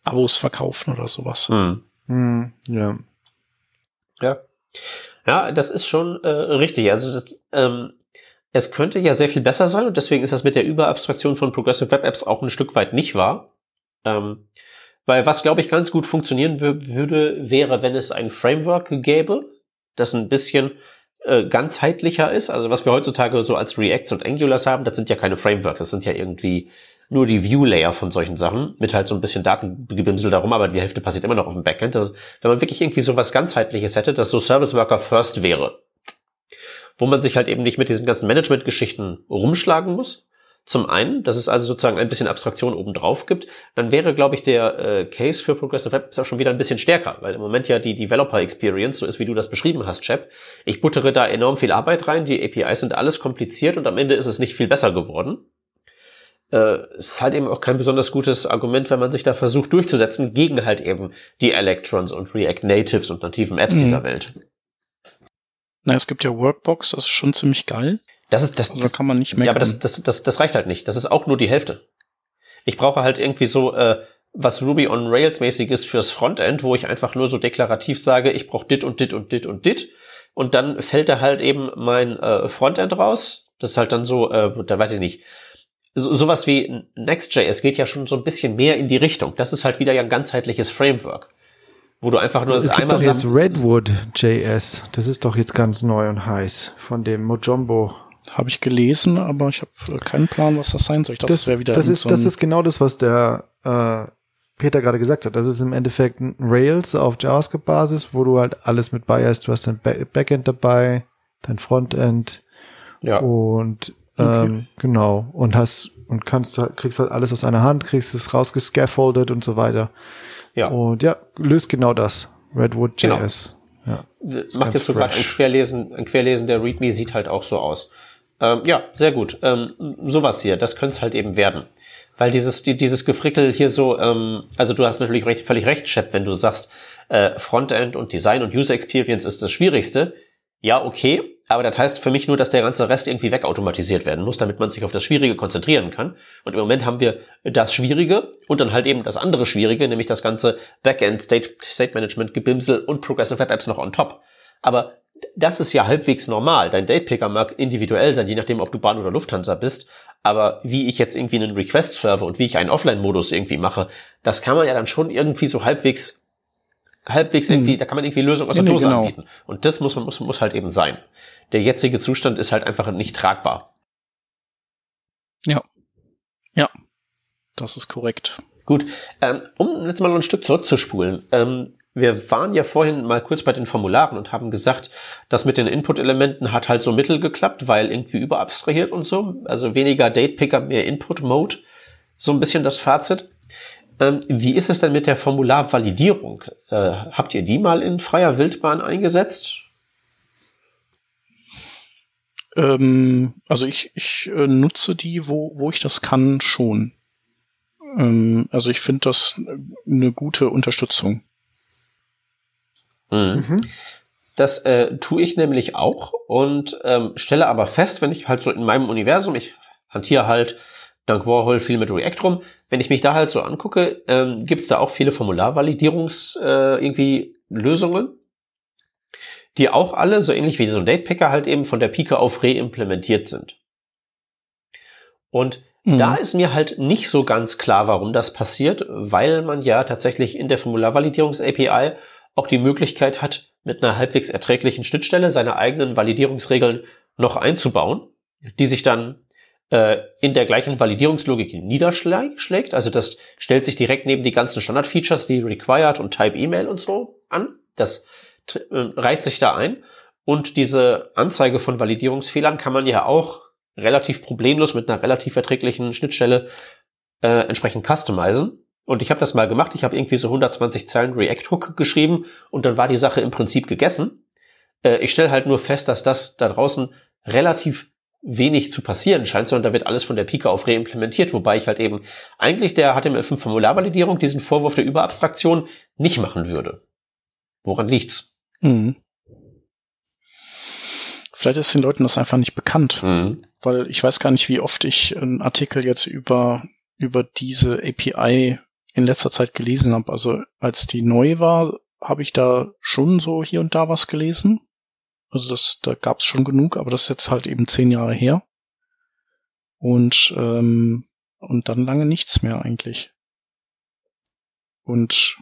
Abos verkaufen oder sowas. Hm. Hm, ja. Ja. Ja, das ist schon äh, richtig. Also das, ähm, es könnte ja sehr viel besser sein und deswegen ist das mit der Überabstraktion von Progressive Web Apps auch ein Stück weit nicht wahr. Ähm, weil was, glaube ich, ganz gut funktionieren würde, wäre, wenn es ein Framework gäbe, das ein bisschen äh, ganzheitlicher ist. Also was wir heutzutage so als Reacts und Angulars haben, das sind ja keine Frameworks, das sind ja irgendwie nur die View-Layer von solchen Sachen, mit halt so ein bisschen Datengebimsel darum, aber die Hälfte passiert immer noch auf dem Backend. Also, wenn man wirklich irgendwie so was ganzheitliches hätte, das so Service Worker First wäre, wo man sich halt eben nicht mit diesen ganzen Management-Geschichten rumschlagen muss, zum einen, dass es also sozusagen ein bisschen Abstraktion obendrauf gibt, dann wäre, glaube ich, der äh, Case für Progressive Web auch schon wieder ein bisschen stärker, weil im Moment ja die Developer Experience so ist, wie du das beschrieben hast, Chap. Ich buttere da enorm viel Arbeit rein, die APIs sind alles kompliziert und am Ende ist es nicht viel besser geworden. Äh, es ist halt eben auch kein besonders gutes Argument, wenn man sich da versucht durchzusetzen gegen halt eben die Electrons und React Natives und nativen Apps mhm. dieser Welt. Na, es gibt ja Workbox, das ist schon ziemlich geil. Das ist das. Also kann man nicht meckern. Ja, aber das, das, das, das reicht halt nicht. Das ist auch nur die Hälfte. Ich brauche halt irgendwie so äh, was Ruby on Rails mäßig ist fürs Frontend, wo ich einfach nur so deklarativ sage, ich brauche dit und dit und dit und dit. Und dann fällt da halt eben mein äh, Frontend raus. Das ist halt dann so, äh, da weiß ich nicht. So, sowas wie Next.js geht ja schon so ein bisschen mehr in die Richtung. Das ist halt wieder ja ein ganzheitliches Framework. Wo du einfach nur es gibt doch jetzt Redwood.js. Das ist doch jetzt ganz neu und heiß von dem Mojombo habe ich gelesen, aber ich habe keinen Plan, was das sein soll. Ich dachte, das, das wäre wieder. Das ist, so das ist genau das, was der äh, Peter gerade gesagt hat. Das ist im Endeffekt ein Rails auf JavaScript-Basis, wo du halt alles mit bei hast. Du hast dein Backend dabei, dein Frontend ja. und ähm, okay. genau und hast und kannst kriegst halt alles aus einer Hand, kriegst es rausgescaffoldet und so weiter. Ja. Und ja, löst genau das. Redwood.js. Genau. Ja, Macht jetzt sogar ein Querlesen, ein Querlesen der README sieht halt auch so aus. Ähm, ja, sehr gut. Ähm, sowas hier, das könnte es halt eben werden. Weil dieses, die, dieses Gefrickel hier so, ähm, also du hast natürlich recht, völlig recht, Chef, wenn du sagst, äh, Frontend und Design und User Experience ist das Schwierigste. Ja, okay, aber das heißt für mich nur, dass der ganze Rest irgendwie wegautomatisiert werden muss, damit man sich auf das Schwierige konzentrieren kann. Und im Moment haben wir das Schwierige und dann halt eben das andere Schwierige, nämlich das ganze Backend, State, State Management, Gebimsel und Progressive Web Apps noch on top. Aber das ist ja halbwegs normal. Dein Datepicker mag individuell sein, je nachdem, ob du Bahn oder Lufthansa bist. Aber wie ich jetzt irgendwie einen Request-Server und wie ich einen Offline-Modus irgendwie mache, das kann man ja dann schon irgendwie so halbwegs, halbwegs irgendwie, hm. da kann man irgendwie Lösungen aus der Dose genau. anbieten. Und das muss man, muss, muss halt eben sein. Der jetzige Zustand ist halt einfach nicht tragbar. Ja. Ja. Das ist korrekt. Gut. Ähm, um jetzt mal ein Stück zurückzuspulen. Ähm, wir waren ja vorhin mal kurz bei den Formularen und haben gesagt, das mit den Input-Elementen hat halt so mittel geklappt, weil irgendwie überabstrahiert und so. Also weniger Date-Picker, mehr Input-Mode. So ein bisschen das Fazit. Ähm, wie ist es denn mit der Formularvalidierung? Äh, habt ihr die mal in freier Wildbahn eingesetzt? Ähm, also ich, ich äh, nutze die, wo, wo ich das kann, schon. Ähm, also ich finde das eine gute Unterstützung. Mhm. mhm. Das äh, tue ich nämlich auch und ähm, stelle aber fest, wenn ich halt so in meinem Universum, ich hantiere halt dank Warhol viel mit React rum, wenn ich mich da halt so angucke, ähm, gibt es da auch viele Formularvalidierungs äh, irgendwie Lösungen, die auch alle, so ähnlich wie so ein Datepacker, halt eben von der Pike auf reimplementiert sind. Und mhm. da ist mir halt nicht so ganz klar, warum das passiert, weil man ja tatsächlich in der Formularvalidierungs-API auch die Möglichkeit hat, mit einer halbwegs erträglichen Schnittstelle seine eigenen Validierungsregeln noch einzubauen, die sich dann äh, in der gleichen Validierungslogik niederschlägt. Also das stellt sich direkt neben die ganzen Standardfeatures wie Required und Type Email und so an. Das äh, reiht sich da ein. Und diese Anzeige von Validierungsfehlern kann man ja auch relativ problemlos mit einer relativ erträglichen Schnittstelle äh, entsprechend customizen. Und ich habe das mal gemacht. Ich habe irgendwie so 120 Zeilen React-Hook geschrieben und dann war die Sache im Prinzip gegessen. Äh, ich stelle halt nur fest, dass das da draußen relativ wenig zu passieren scheint, sondern da wird alles von der Pike auf reimplementiert, wobei ich halt eben eigentlich der HTML5 Formularvalidierung diesen Vorwurf der Überabstraktion nicht machen würde. Woran liegt's? Mhm. Vielleicht ist den Leuten das einfach nicht bekannt, mhm. weil ich weiß gar nicht, wie oft ich einen Artikel jetzt über über diese API in letzter Zeit gelesen habe. Also als die neu war, habe ich da schon so hier und da was gelesen. Also das, da gab es schon genug, aber das ist jetzt halt eben zehn Jahre her. Und, ähm, und dann lange nichts mehr eigentlich. Und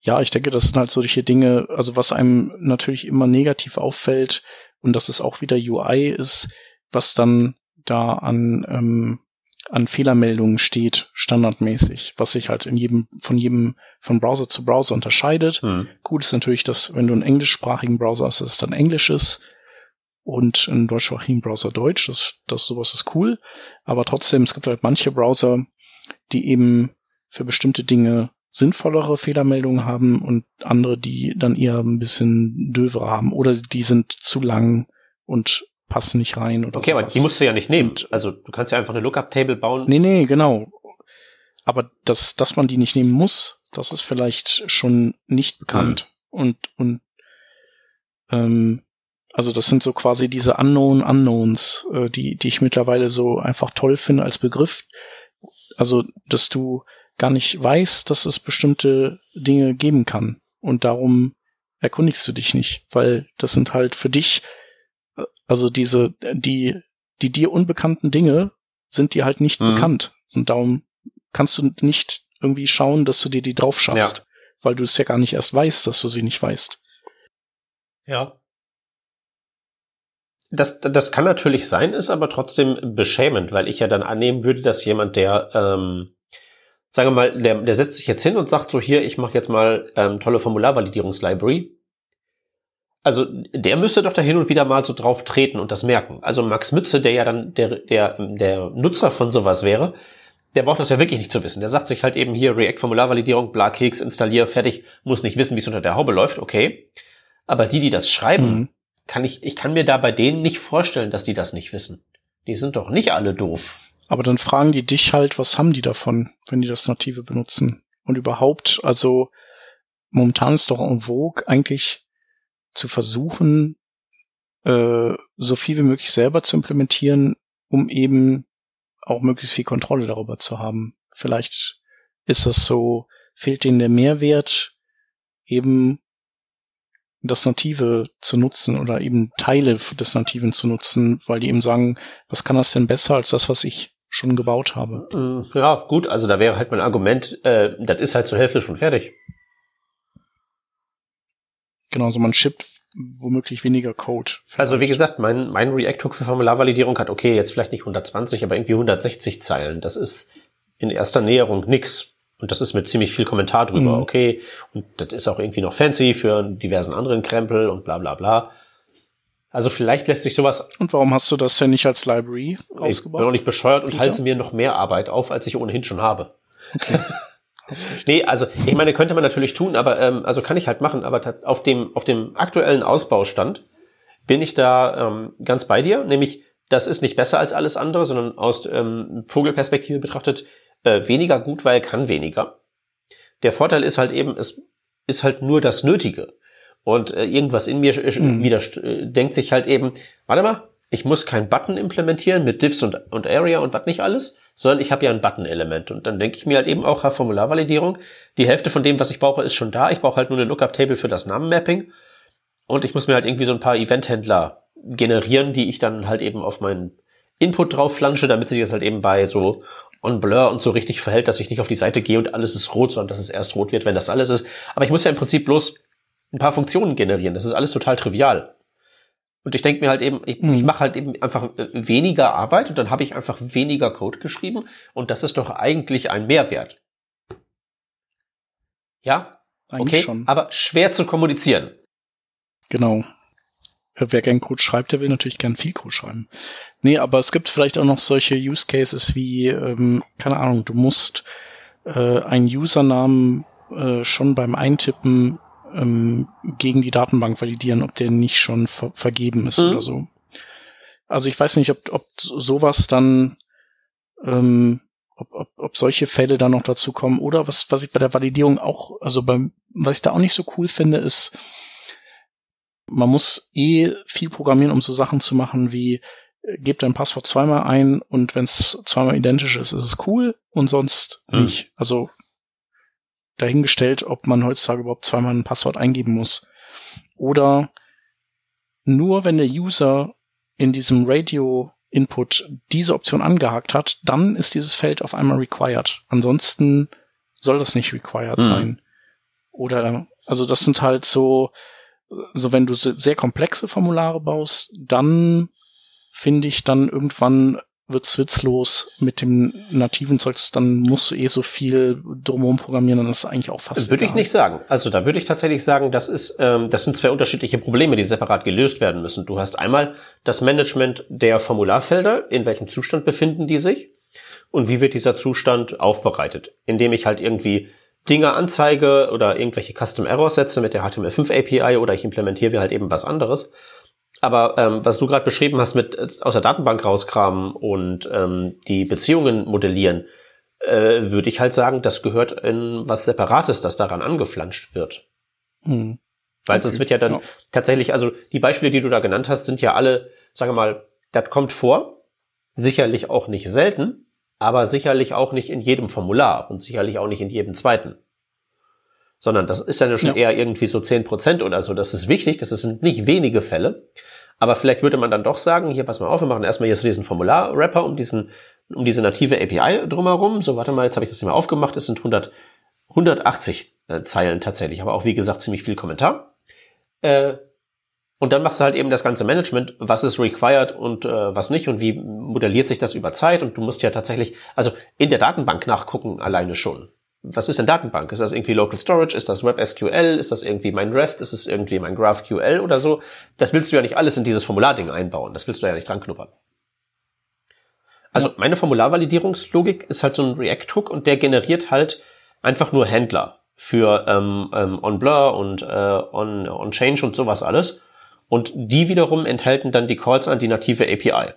ja, ich denke, das sind halt solche Dinge, also was einem natürlich immer negativ auffällt und dass es auch wieder UI ist, was dann da an, ähm, an Fehlermeldungen steht, standardmäßig, was sich halt in jedem, von jedem, von Browser zu Browser unterscheidet. Mhm. Gut ist natürlich, dass wenn du einen englischsprachigen Browser hast, dass es dann Englisch ist und einen deutschsprachigen Browser Deutsch, das, das sowas ist cool. Aber trotzdem, es gibt halt manche Browser, die eben für bestimmte Dinge sinnvollere Fehlermeldungen haben und andere, die dann eher ein bisschen dövere haben oder die sind zu lang und passen nicht rein oder Okay, sowas. aber die musst du ja nicht nehmen. Also du kannst ja einfach eine Lookup-Table bauen. Nee, nee, genau. Aber dass, dass man die nicht nehmen muss, das ist vielleicht schon nicht bekannt. Mhm. Und, und ähm, also das sind so quasi diese Unknown Unknowns, äh, die, die ich mittlerweile so einfach toll finde als Begriff. Also, dass du gar nicht weißt, dass es bestimmte Dinge geben kann. Und darum erkundigst du dich nicht, weil das sind halt für dich, also diese, die, die dir unbekannten Dinge sind dir halt nicht mhm. bekannt. Und darum kannst du nicht irgendwie schauen, dass du dir die drauf schaffst, ja. weil du es ja gar nicht erst weißt, dass du sie nicht weißt. Ja, das, das kann natürlich sein, ist aber trotzdem beschämend, weil ich ja dann annehmen würde, dass jemand, der, ähm, sagen wir mal, der, der setzt sich jetzt hin und sagt so, hier, ich mache jetzt mal ähm, tolle Formularvalidierungslibrary. Also der müsste doch da hin und wieder mal so drauf treten und das merken. Also Max Mütze, der ja dann der, der, der Nutzer von sowas wäre, der braucht das ja wirklich nicht zu wissen. Der sagt sich halt eben hier React Formularvalidierung, bla Keks, installier, fertig, muss nicht wissen, wie es unter der Haube läuft, okay. Aber die, die das schreiben, mhm kann ich, ich kann mir da bei denen nicht vorstellen, dass die das nicht wissen. Die sind doch nicht alle doof. Aber dann fragen die dich halt, was haben die davon, wenn die das Native benutzen? Und überhaupt, also momentan ist doch en vogue eigentlich zu versuchen, äh, so viel wie möglich selber zu implementieren, um eben auch möglichst viel Kontrolle darüber zu haben. Vielleicht ist das so, fehlt denen der Mehrwert, eben das Native zu nutzen oder eben Teile des Nativen zu nutzen, weil die eben sagen, was kann das denn besser als das, was ich schon gebaut habe? Äh, ja, gut, also da wäre halt mein Argument, äh, das ist halt zur Hälfte schon fertig. Genau, so man shippt womöglich weniger Code. Vielleicht. Also wie gesagt, mein, mein React-Hook für Formularvalidierung hat, okay, jetzt vielleicht nicht 120, aber irgendwie 160 Zeilen. Das ist in erster Näherung nix. Und das ist mit ziemlich viel Kommentar drüber, mhm. okay. Und das ist auch irgendwie noch fancy für diversen anderen Krempel und bla bla bla. Also vielleicht lässt sich sowas. Und warum hast du das denn nicht als Library ausgebaut? Ich bin auch nicht bescheuert und halte mir noch mehr Arbeit auf, als ich ohnehin schon habe. Okay. nee, also ich meine, könnte man natürlich tun, aber ähm, also kann ich halt machen, aber auf dem, auf dem aktuellen Ausbaustand bin ich da ähm, ganz bei dir, nämlich das ist nicht besser als alles andere, sondern aus ähm, Vogelperspektive betrachtet äh, weniger gut, weil kann weniger. Der Vorteil ist halt eben, es ist halt nur das Nötige. Und äh, irgendwas in mir mhm. wieder äh, denkt sich halt eben, warte mal, ich muss kein Button implementieren mit Diffs und, und Area und was nicht alles, sondern ich habe ja ein Button-Element. Und dann denke ich mir halt eben auch, Formularvalidierung, die Hälfte von dem, was ich brauche, ist schon da. Ich brauche halt nur eine Lookup-Table für das Namenmapping. Und ich muss mir halt irgendwie so ein paar Event-Händler generieren, die ich dann halt eben auf meinen Input drauf flansche, damit sich das halt eben bei so on Blur und so richtig verhält, dass ich nicht auf die Seite gehe und alles ist rot, sondern dass es erst rot wird, wenn das alles ist. Aber ich muss ja im Prinzip bloß ein paar Funktionen generieren. Das ist alles total trivial. Und ich denke mir halt eben, ich, ich mhm. mache halt eben einfach äh, weniger Arbeit und dann habe ich einfach weniger Code geschrieben und das ist doch eigentlich ein Mehrwert. Ja, eigentlich okay, schon. aber schwer zu kommunizieren. Genau. Wer gern Code schreibt, der will natürlich gern viel Code schreiben. Nee, aber es gibt vielleicht auch noch solche Use Cases wie, ähm, keine Ahnung, du musst äh, einen Usernamen äh, schon beim Eintippen ähm, gegen die Datenbank validieren, ob der nicht schon ver vergeben ist mhm. oder so. Also ich weiß nicht, ob, ob sowas dann, ähm, ob, ob, ob solche Fälle dann noch dazu kommen oder was, was ich bei der Validierung auch, also beim, was ich da auch nicht so cool finde, ist, man muss eh viel programmieren, um so Sachen zu machen wie gebt dein Passwort zweimal ein und wenn es zweimal identisch ist, ist es cool und sonst mhm. nicht. Also dahingestellt, ob man heutzutage überhaupt zweimal ein Passwort eingeben muss. Oder nur wenn der User in diesem Radio-Input diese Option angehakt hat, dann ist dieses Feld auf einmal required. Ansonsten soll das nicht required mhm. sein. Oder, also das sind halt so, so wenn du sehr komplexe Formulare baust, dann finde ich dann irgendwann wird's witzlos mit dem nativen Zeugs, dann musst du eh so viel drumherum programmieren, dann ist es eigentlich auch fast. Würde ich nicht sagen. Also da würde ich tatsächlich sagen, das ist, ähm, das sind zwei unterschiedliche Probleme, die separat gelöst werden müssen. Du hast einmal das Management der Formularfelder, in welchem Zustand befinden die sich und wie wird dieser Zustand aufbereitet, indem ich halt irgendwie Dinge anzeige oder irgendwelche Custom Errors setze mit der HTML5 API oder ich implementiere halt eben was anderes. Aber ähm, was du gerade beschrieben hast mit äh, aus der Datenbank rauskramen und ähm, die Beziehungen modellieren, äh, würde ich halt sagen, das gehört in was Separates, das daran angeflanscht wird. Hm. Weil okay. sonst wird ja dann ja. tatsächlich, also die Beispiele, die du da genannt hast, sind ja alle, sagen wir mal, das kommt vor, sicherlich auch nicht selten, aber sicherlich auch nicht in jedem Formular und sicherlich auch nicht in jedem zweiten. Sondern das ist dann schon ja. eher irgendwie so zehn Prozent oder so. Das ist wichtig, das sind nicht wenige Fälle. Aber vielleicht würde man dann doch sagen, hier, pass mal auf, wir machen erstmal jetzt diesen Formular-Wrapper um diesen, um diese native API drumherum. So, warte mal, jetzt habe ich das hier mal aufgemacht. Es sind 100, 180 äh, Zeilen tatsächlich, aber auch wie gesagt ziemlich viel Kommentar. Äh, und dann machst du halt eben das ganze Management, was ist required und äh, was nicht und wie modelliert sich das über Zeit. Und du musst ja tatsächlich, also in der Datenbank nachgucken alleine schon. Was ist denn Datenbank? Ist das irgendwie Local Storage? Ist das WebSQL? Ist das irgendwie mein REST? Ist es irgendwie mein GraphQL oder so? Das willst du ja nicht alles in dieses Formularding einbauen. Das willst du ja nicht dran knuppern. Also meine Formularvalidierungslogik ist halt so ein React-Hook und der generiert halt einfach nur Händler für ähm, ähm, OnBlur und äh, on, on und sowas alles. Und die wiederum enthalten dann die Calls an die native API.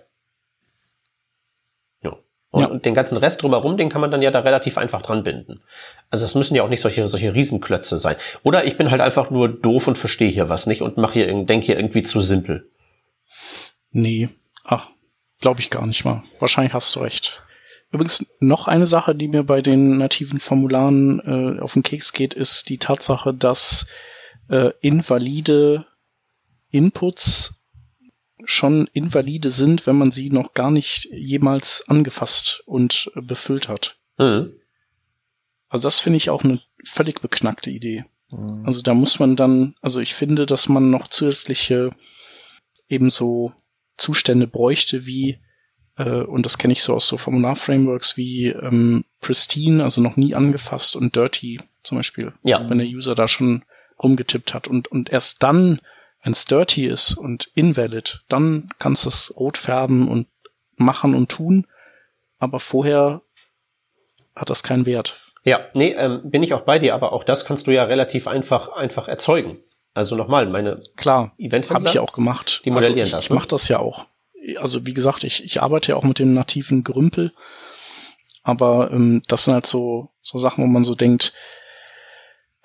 Ja. Und, ja. den ganzen Rest drumherum, den kann man dann ja da relativ einfach dran binden. Also es müssen ja auch nicht solche, solche Riesenklötze sein. Oder ich bin halt einfach nur doof und verstehe hier was nicht und mache hier, denke hier irgendwie zu simpel. Nee. Ach, glaube ich gar nicht mal. Wahrscheinlich hast du recht. Übrigens noch eine Sache, die mir bei den nativen Formularen äh, auf den Keks geht, ist die Tatsache, dass äh, invalide Inputs schon invalide sind, wenn man sie noch gar nicht jemals angefasst und befüllt hat. Mhm. Also das finde ich auch eine völlig beknackte Idee. Mhm. Also da muss man dann, also ich finde, dass man noch zusätzliche ebenso Zustände bräuchte wie, äh, und das kenne ich so aus so Formular-Frameworks wie ähm, Pristine, also noch nie angefasst und Dirty zum Beispiel. Ja. Wenn der User da schon rumgetippt hat und, und erst dann wenn es dirty ist und invalid, dann kannst du es rot färben und machen und tun. Aber vorher hat das keinen Wert. Ja, nee, ähm, bin ich auch bei dir, aber auch das kannst du ja relativ einfach einfach erzeugen. Also nochmal, meine klar, habe ich ja auch gemacht. Die modellieren also ich, das. Ich ne? mache das ja auch. Also wie gesagt, ich, ich arbeite ja auch mit dem nativen Grümpel, aber ähm, das sind halt so so Sachen, wo man so denkt,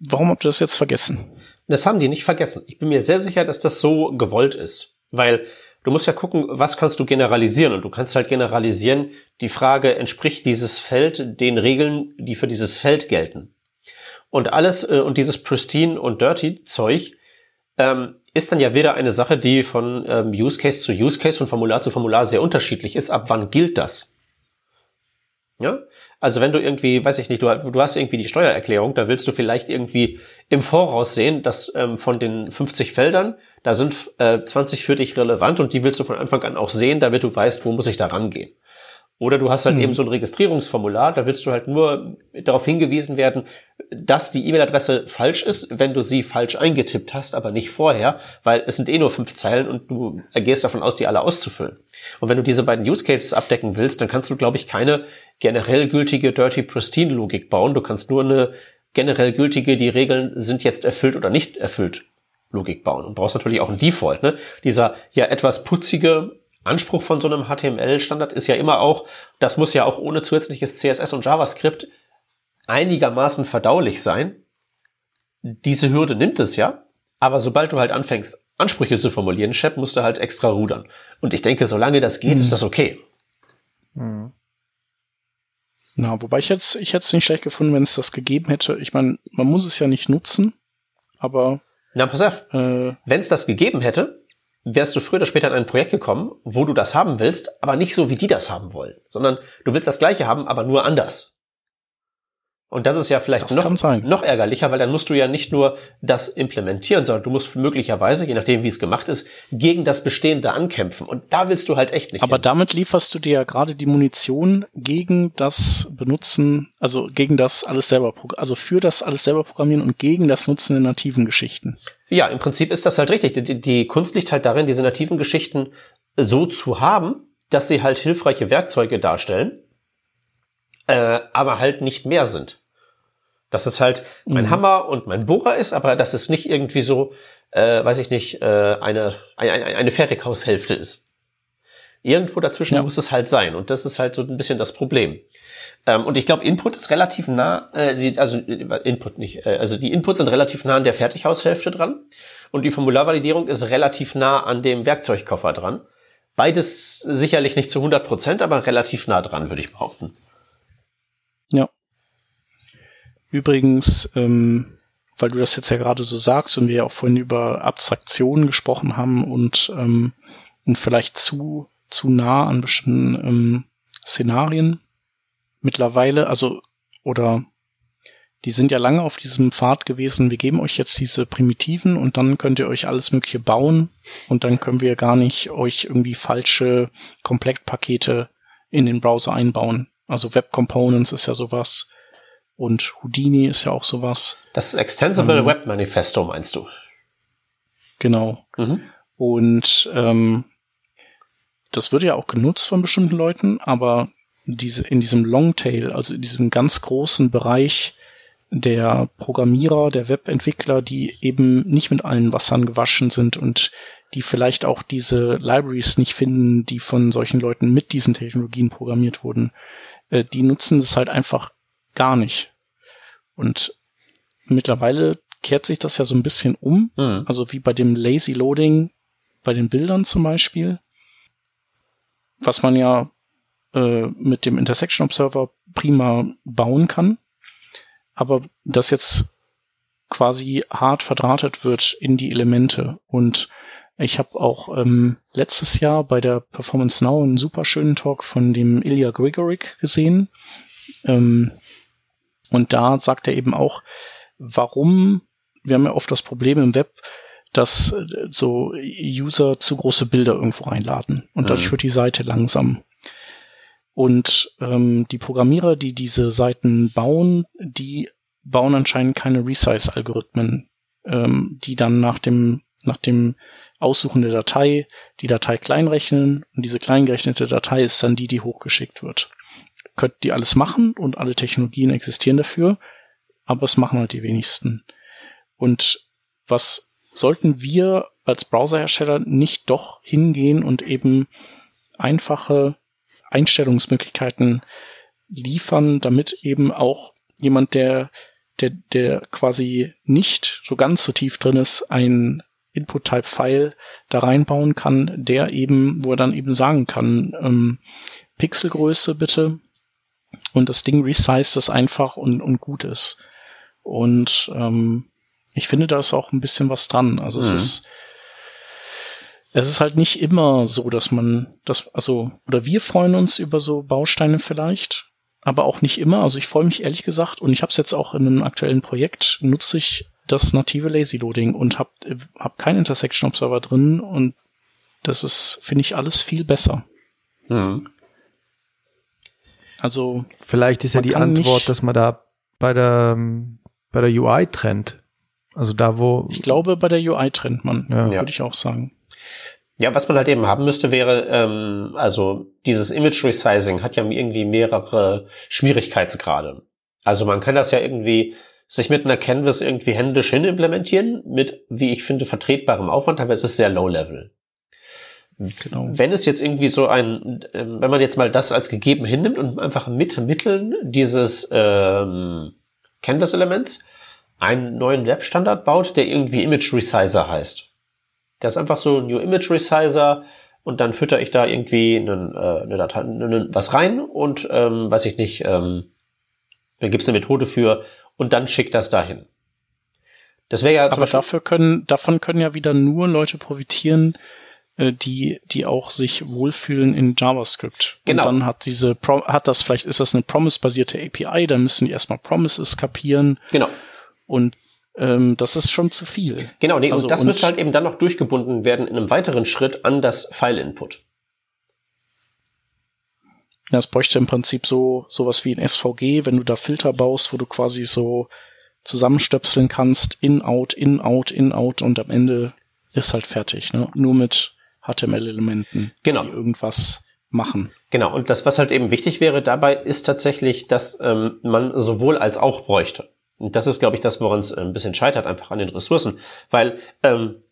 warum habt ihr das jetzt vergessen? Das haben die nicht vergessen. Ich bin mir sehr sicher, dass das so gewollt ist. Weil du musst ja gucken, was kannst du generalisieren? Und du kannst halt generalisieren, die Frage, entspricht dieses Feld den Regeln, die für dieses Feld gelten? Und alles, äh, und dieses Pristine und Dirty Zeug, ähm, ist dann ja wieder eine Sache, die von ähm, Use Case zu Use Case, von Formular zu Formular sehr unterschiedlich ist. Ab wann gilt das? Ja? Also wenn du irgendwie, weiß ich nicht, du, du hast irgendwie die Steuererklärung, da willst du vielleicht irgendwie im Voraus sehen, dass ähm, von den 50 Feldern, da sind äh, 20 für dich relevant und die willst du von Anfang an auch sehen, damit du weißt, wo muss ich da rangehen. Oder du hast halt mhm. eben so ein Registrierungsformular, da willst du halt nur darauf hingewiesen werden, dass die E-Mail-Adresse falsch ist, wenn du sie falsch eingetippt hast, aber nicht vorher, weil es sind eh nur fünf Zeilen und du gehst davon aus, die alle auszufüllen. Und wenn du diese beiden Use Cases abdecken willst, dann kannst du, glaube ich, keine generell gültige Dirty Pristine Logik bauen. Du kannst nur eine generell gültige, die Regeln sind jetzt erfüllt oder nicht erfüllt Logik bauen und brauchst natürlich auch ein Default. Ne? Dieser ja etwas putzige Anspruch von so einem HTML-Standard ist ja immer auch, das muss ja auch ohne zusätzliches CSS und JavaScript einigermaßen verdaulich sein. Diese Hürde nimmt es ja, aber sobald du halt anfängst, Ansprüche zu formulieren, Shep musst du halt extra rudern. Und ich denke, solange das geht, mhm. ist das okay. Mhm. Na, wobei ich jetzt, ich hätte es nicht schlecht gefunden, wenn es das gegeben hätte. Ich meine, man muss es ja nicht nutzen, aber. Na, pass auf. Äh, wenn es das gegeben hätte, wärst du früher oder später in ein Projekt gekommen, wo du das haben willst, aber nicht so, wie die das haben wollen, sondern du willst das Gleiche haben, aber nur anders. Und das ist ja vielleicht Das noch, noch ärgerlicher, weil dann musst du ja nicht nur das implementieren, sondern du musst möglicherweise, je nachdem wie es gemacht ist, gegen das Bestehende ankämpfen. Und da willst du halt echt nicht Aber hin. damit lieferst du dir ja gerade die Munition gegen das Benutzen, also gegen das alles selber, also für das alles selber programmieren und gegen das Nutzen der nativen Geschichten. Ja, im Prinzip ist das halt richtig. Die, die- Kunst liegt halt darin, diese nativen Geschichten so zu haben, dass sie halt hilfreiche Werkzeuge darstellen, äh, aber halt nicht mehr sind. Dass es halt mein Mhm. Hammer und mein Bohrer ist, aber dass es nicht irgendwie so, äh, weiß ich nicht, äh, eine, eine, eine eine Fertighaushälfte ist. Irgendwo dazwischen Ja. muss es halt sein. Und das ist halt so ein bisschen das Problem. Ähm, und ich glaube, Input ist relativ nah, äh, die, also äh, Input nicht, äh, also die Inputs sind relativ nah an der Fertighaushälfte dran. Und die Formularvalidierung ist relativ nah an dem Werkzeugkoffer dran. Beides sicherlich nicht zu 100 Prozent, aber relativ nah dran, würde ich behaupten. Ja. Übrigens, ähm, weil du das jetzt ja gerade so sagst und wir ja auch vorhin über Abstraktionen gesprochen haben und, ähm, und vielleicht zu, zu nah an bestimmten ähm, Szenarien mittlerweile, also, oder die sind ja lange auf diesem Pfad gewesen, wir geben euch jetzt diese Primitiven und dann könnt ihr euch alles Mögliche bauen und dann können wir gar nicht euch irgendwie falsche Komplettpakete in den Browser einbauen. Also Web Components ist ja sowas und Houdini ist ja auch sowas. Das Extensible Mhm. Web Manifesto meinst du? Genau. Mhm. Und ähm, das wird ja auch genutzt von bestimmten Leuten, aber diese in diesem Longtail, also in diesem ganz großen Bereich der Programmierer, der Webentwickler, die eben nicht mit allen Wassern gewaschen sind und die vielleicht auch diese Libraries nicht finden, die von solchen Leuten mit diesen Technologien programmiert wurden, äh, die nutzen es halt einfach gar nicht. Und mittlerweile kehrt sich das ja so ein bisschen um. Mhm. Also wie bei dem Lazy Loading bei den Bildern zum Beispiel, was man ja äh, mit dem Intersection Observer prima bauen kann, aber das jetzt quasi hart verdrahtet wird in die Elemente. Und ich habe auch ähm, letztes Jahr bei der Performance Now einen super schönen Talk von dem Ilya Grigorik gesehen. Ähm, und da sagt er eben auch, warum, wir haben ja oft das Problem im Web, dass äh, so User zu große Bilder irgendwo reinladen und dadurch Mhm. wird die Seite langsam. Und ähm, die Programmierer, die diese Seiten bauen, die bauen anscheinend keine Resize-Algorithmen, ähm, die dann nach dem nach dem Aussuchen der Datei die Datei kleinrechnen und diese kleingerechnete Datei ist dann die, die hochgeschickt wird. Könnt die alles machen und alle Technologien existieren dafür, aber es machen halt die wenigsten. Und was sollten wir als Browserhersteller nicht doch hingehen und eben einfache Einstellungsmöglichkeiten liefern, damit eben auch jemand, der, der, der quasi nicht so ganz so tief drin ist, ein Input-Type-File da reinbauen kann, der eben, wo er dann eben sagen kann, ähm, Pixelgröße bitte und das Ding resized es einfach und, und gut ist. Und ähm, ich finde, da ist auch ein bisschen was dran. Also es Mhm. ist es ist halt nicht immer so, dass man das, also, oder wir freuen uns über so Bausteine vielleicht, aber auch nicht immer. Also ich freue mich ehrlich gesagt und ich habe es jetzt auch in einem aktuellen Projekt, nutze ich das native Lazy Loading und habe hab keinen Intersection Observer drin und das ist, finde ich, alles viel besser. Mhm. Also Vielleicht ist ja die Antwort, dass man da bei der, bei der UI trennt. Also da, wo. ich glaube, bei der UI trennt man, Ja. Ja. würde ich auch sagen. Ja, was man halt eben haben müsste, wäre, ähm, also dieses Image Resizing hat ja irgendwie mehrere Schwierigkeitsgrade. Also man kann das ja irgendwie sich mit einer Canvas irgendwie händisch hin implementieren, mit, wie ich finde, vertretbarem Aufwand, aber es ist sehr low level. Genau. Wenn es jetzt irgendwie so ein, ähm, wenn man jetzt mal das als gegeben hinnimmt und einfach mit Mitteln dieses ähm, Canvas-Elements einen neuen Webstandard baut, der irgendwie Image Resizer heißt. Das ist einfach so New Image Resizer und dann fütter ich da irgendwie einen, äh, eine Datei, einen, was rein und ähm, weiß ich nicht, ähm, dann gibt es eine Methode für und dann schickt das dahin. Das wäre ja Aber Beispiel- dafür können, davon können ja wieder nur Leute profitieren, äh, die, die auch sich wohlfühlen in JavaScript. Genau. Und dann hat diese, Pro hat das vielleicht, ist das eine Promise-basierte API, dann müssen die erstmal Promises kapieren Genau. und ähm, das ist schon zu viel. Genau, nee, Also und das und- müsste halt eben dann noch durchgebunden werden in einem weiteren Schritt an das File-Input. Ja, es bräuchte im Prinzip so sowas wie ein SVG, wenn du da Filter baust, wo du quasi so zusammenstöpseln kannst, in, out, in, out, in, out und am Ende ist halt fertig, ne? Nur mit HTML-Elementen, Genau. die irgendwas machen. Genau, und das, was halt eben wichtig wäre dabei, ist tatsächlich, dass ähm, man sowohl als auch bräuchte. Und das ist, glaube ich, das, woran es äh, ein bisschen scheitert, einfach an den Ressourcen. Weil ähm,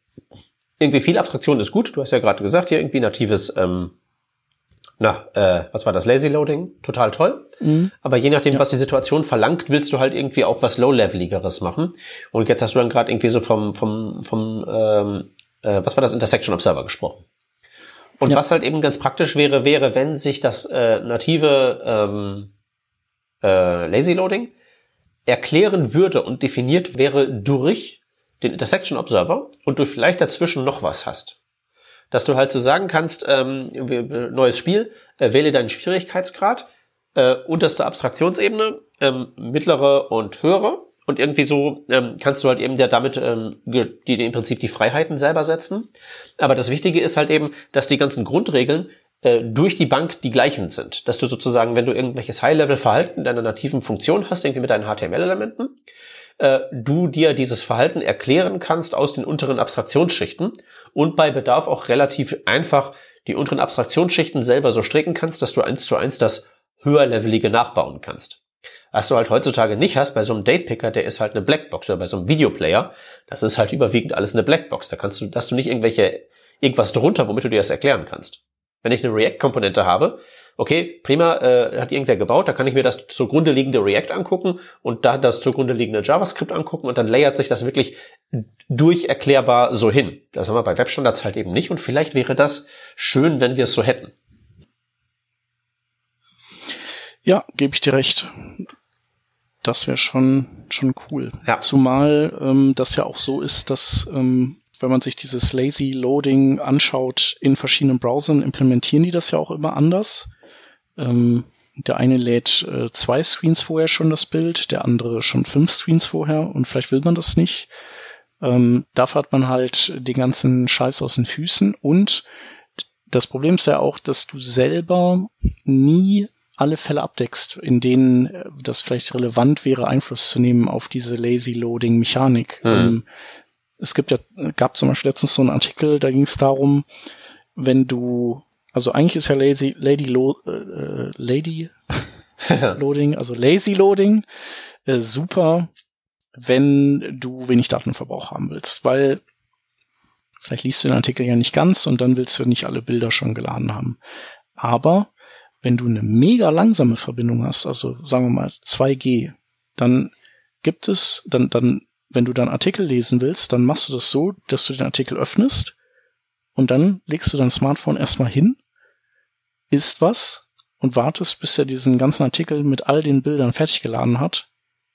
irgendwie viel Abstraktion ist gut. Du hast ja gerade gesagt, hier irgendwie natives, ähm, na, äh, was war das, Lazy Loading? Total toll. Aber je nachdem, Ja. was die Situation verlangt, willst du halt irgendwie auch was Low-Leveligeres machen. Und jetzt hast du dann gerade irgendwie so vom, vom, vom ähm, äh, was war das, Intersection Observer gesprochen. Und Ja. was halt eben ganz praktisch wäre, wäre, wenn sich das äh, native ähm, äh, Lazy Loading erklären würde und definiert wäre durch den Intersection Observer und du vielleicht dazwischen noch was hast. Dass du halt so sagen kannst, ähm, wir- neues Spiel, äh, wähle deinen Schwierigkeitsgrad, äh, unterste Abstraktionsebene, ähm, mittlere und höhere. Und irgendwie so ähm, kannst du halt eben ja damit ähm, die im Prinzip die Freiheiten selber setzen. Aber das Wichtige ist halt eben, dass die ganzen Grundregeln äh, durch die Bank die gleichen sind. Dass du sozusagen, wenn du irgendwelches High-Level-Verhalten deiner nativen Funktion hast, irgendwie mit deinen HTML-Elementen, äh, du dir dieses Verhalten erklären kannst aus den unteren Abstraktionsschichten und bei Bedarf auch relativ einfach die unteren Abstraktionsschichten selber so stricken kannst, dass du eins zu eins das höherlevelige nachbauen kannst. Was du halt heutzutage nicht hast bei so einem Datepicker, der ist halt eine Blackbox oder bei so einem Videoplayer, das ist halt überwiegend alles eine Blackbox. Da kannst du, da hast du nicht irgendwelche, irgendwas drunter, womit du dir das erklären kannst. Wenn ich eine React-Komponente habe, okay, prima, äh, hat irgendwer gebaut, da kann ich mir das zugrunde liegende React angucken und da das zugrunde liegende JavaScript angucken und dann layert sich das wirklich durcherklärbar so hin. Das haben wir bei Webstandards halt eben nicht und vielleicht wäre das schön, wenn wir es so hätten. Ja, gebe ich dir recht. Das wäre schon, schon cool. Ja. Zumal ähm, das ja auch so ist, dass ähm, wenn man sich dieses Lazy Loading anschaut in verschiedenen Browsern, implementieren die das ja auch immer anders. Ähm, der eine lädt äh, zwei Screens vorher schon das Bild, der andere schon fünf Screens vorher und vielleicht will man das nicht. Ähm, dafür hat man halt den ganzen Scheiß aus den Füßen und das Problem ist ja auch, dass du selber nie alle Fälle abdeckst, in denen äh, das vielleicht relevant wäre, Einfluss zu nehmen auf diese Lazy Loading Mechanik. Hm. Ähm, es gibt ja, gab zum Beispiel letztens so einen Artikel, da ging es darum, wenn du, also eigentlich ist ja Lazy, Lady Lo, äh, Lady Loading, also Lazy Loading, äh, super, wenn du wenig Datenverbrauch haben willst, weil vielleicht liest du den Artikel ja nicht ganz und dann willst du nicht alle Bilder schon geladen haben. Aber wenn du eine mega langsame Verbindung hast, also sagen wir mal 2G, dann gibt es, dann, dann, wenn du dann Artikel lesen willst, dann machst du das so, dass du den Artikel öffnest und dann legst du dein Smartphone erstmal hin, isst was und wartest, bis er diesen ganzen Artikel mit all den Bildern fertig geladen hat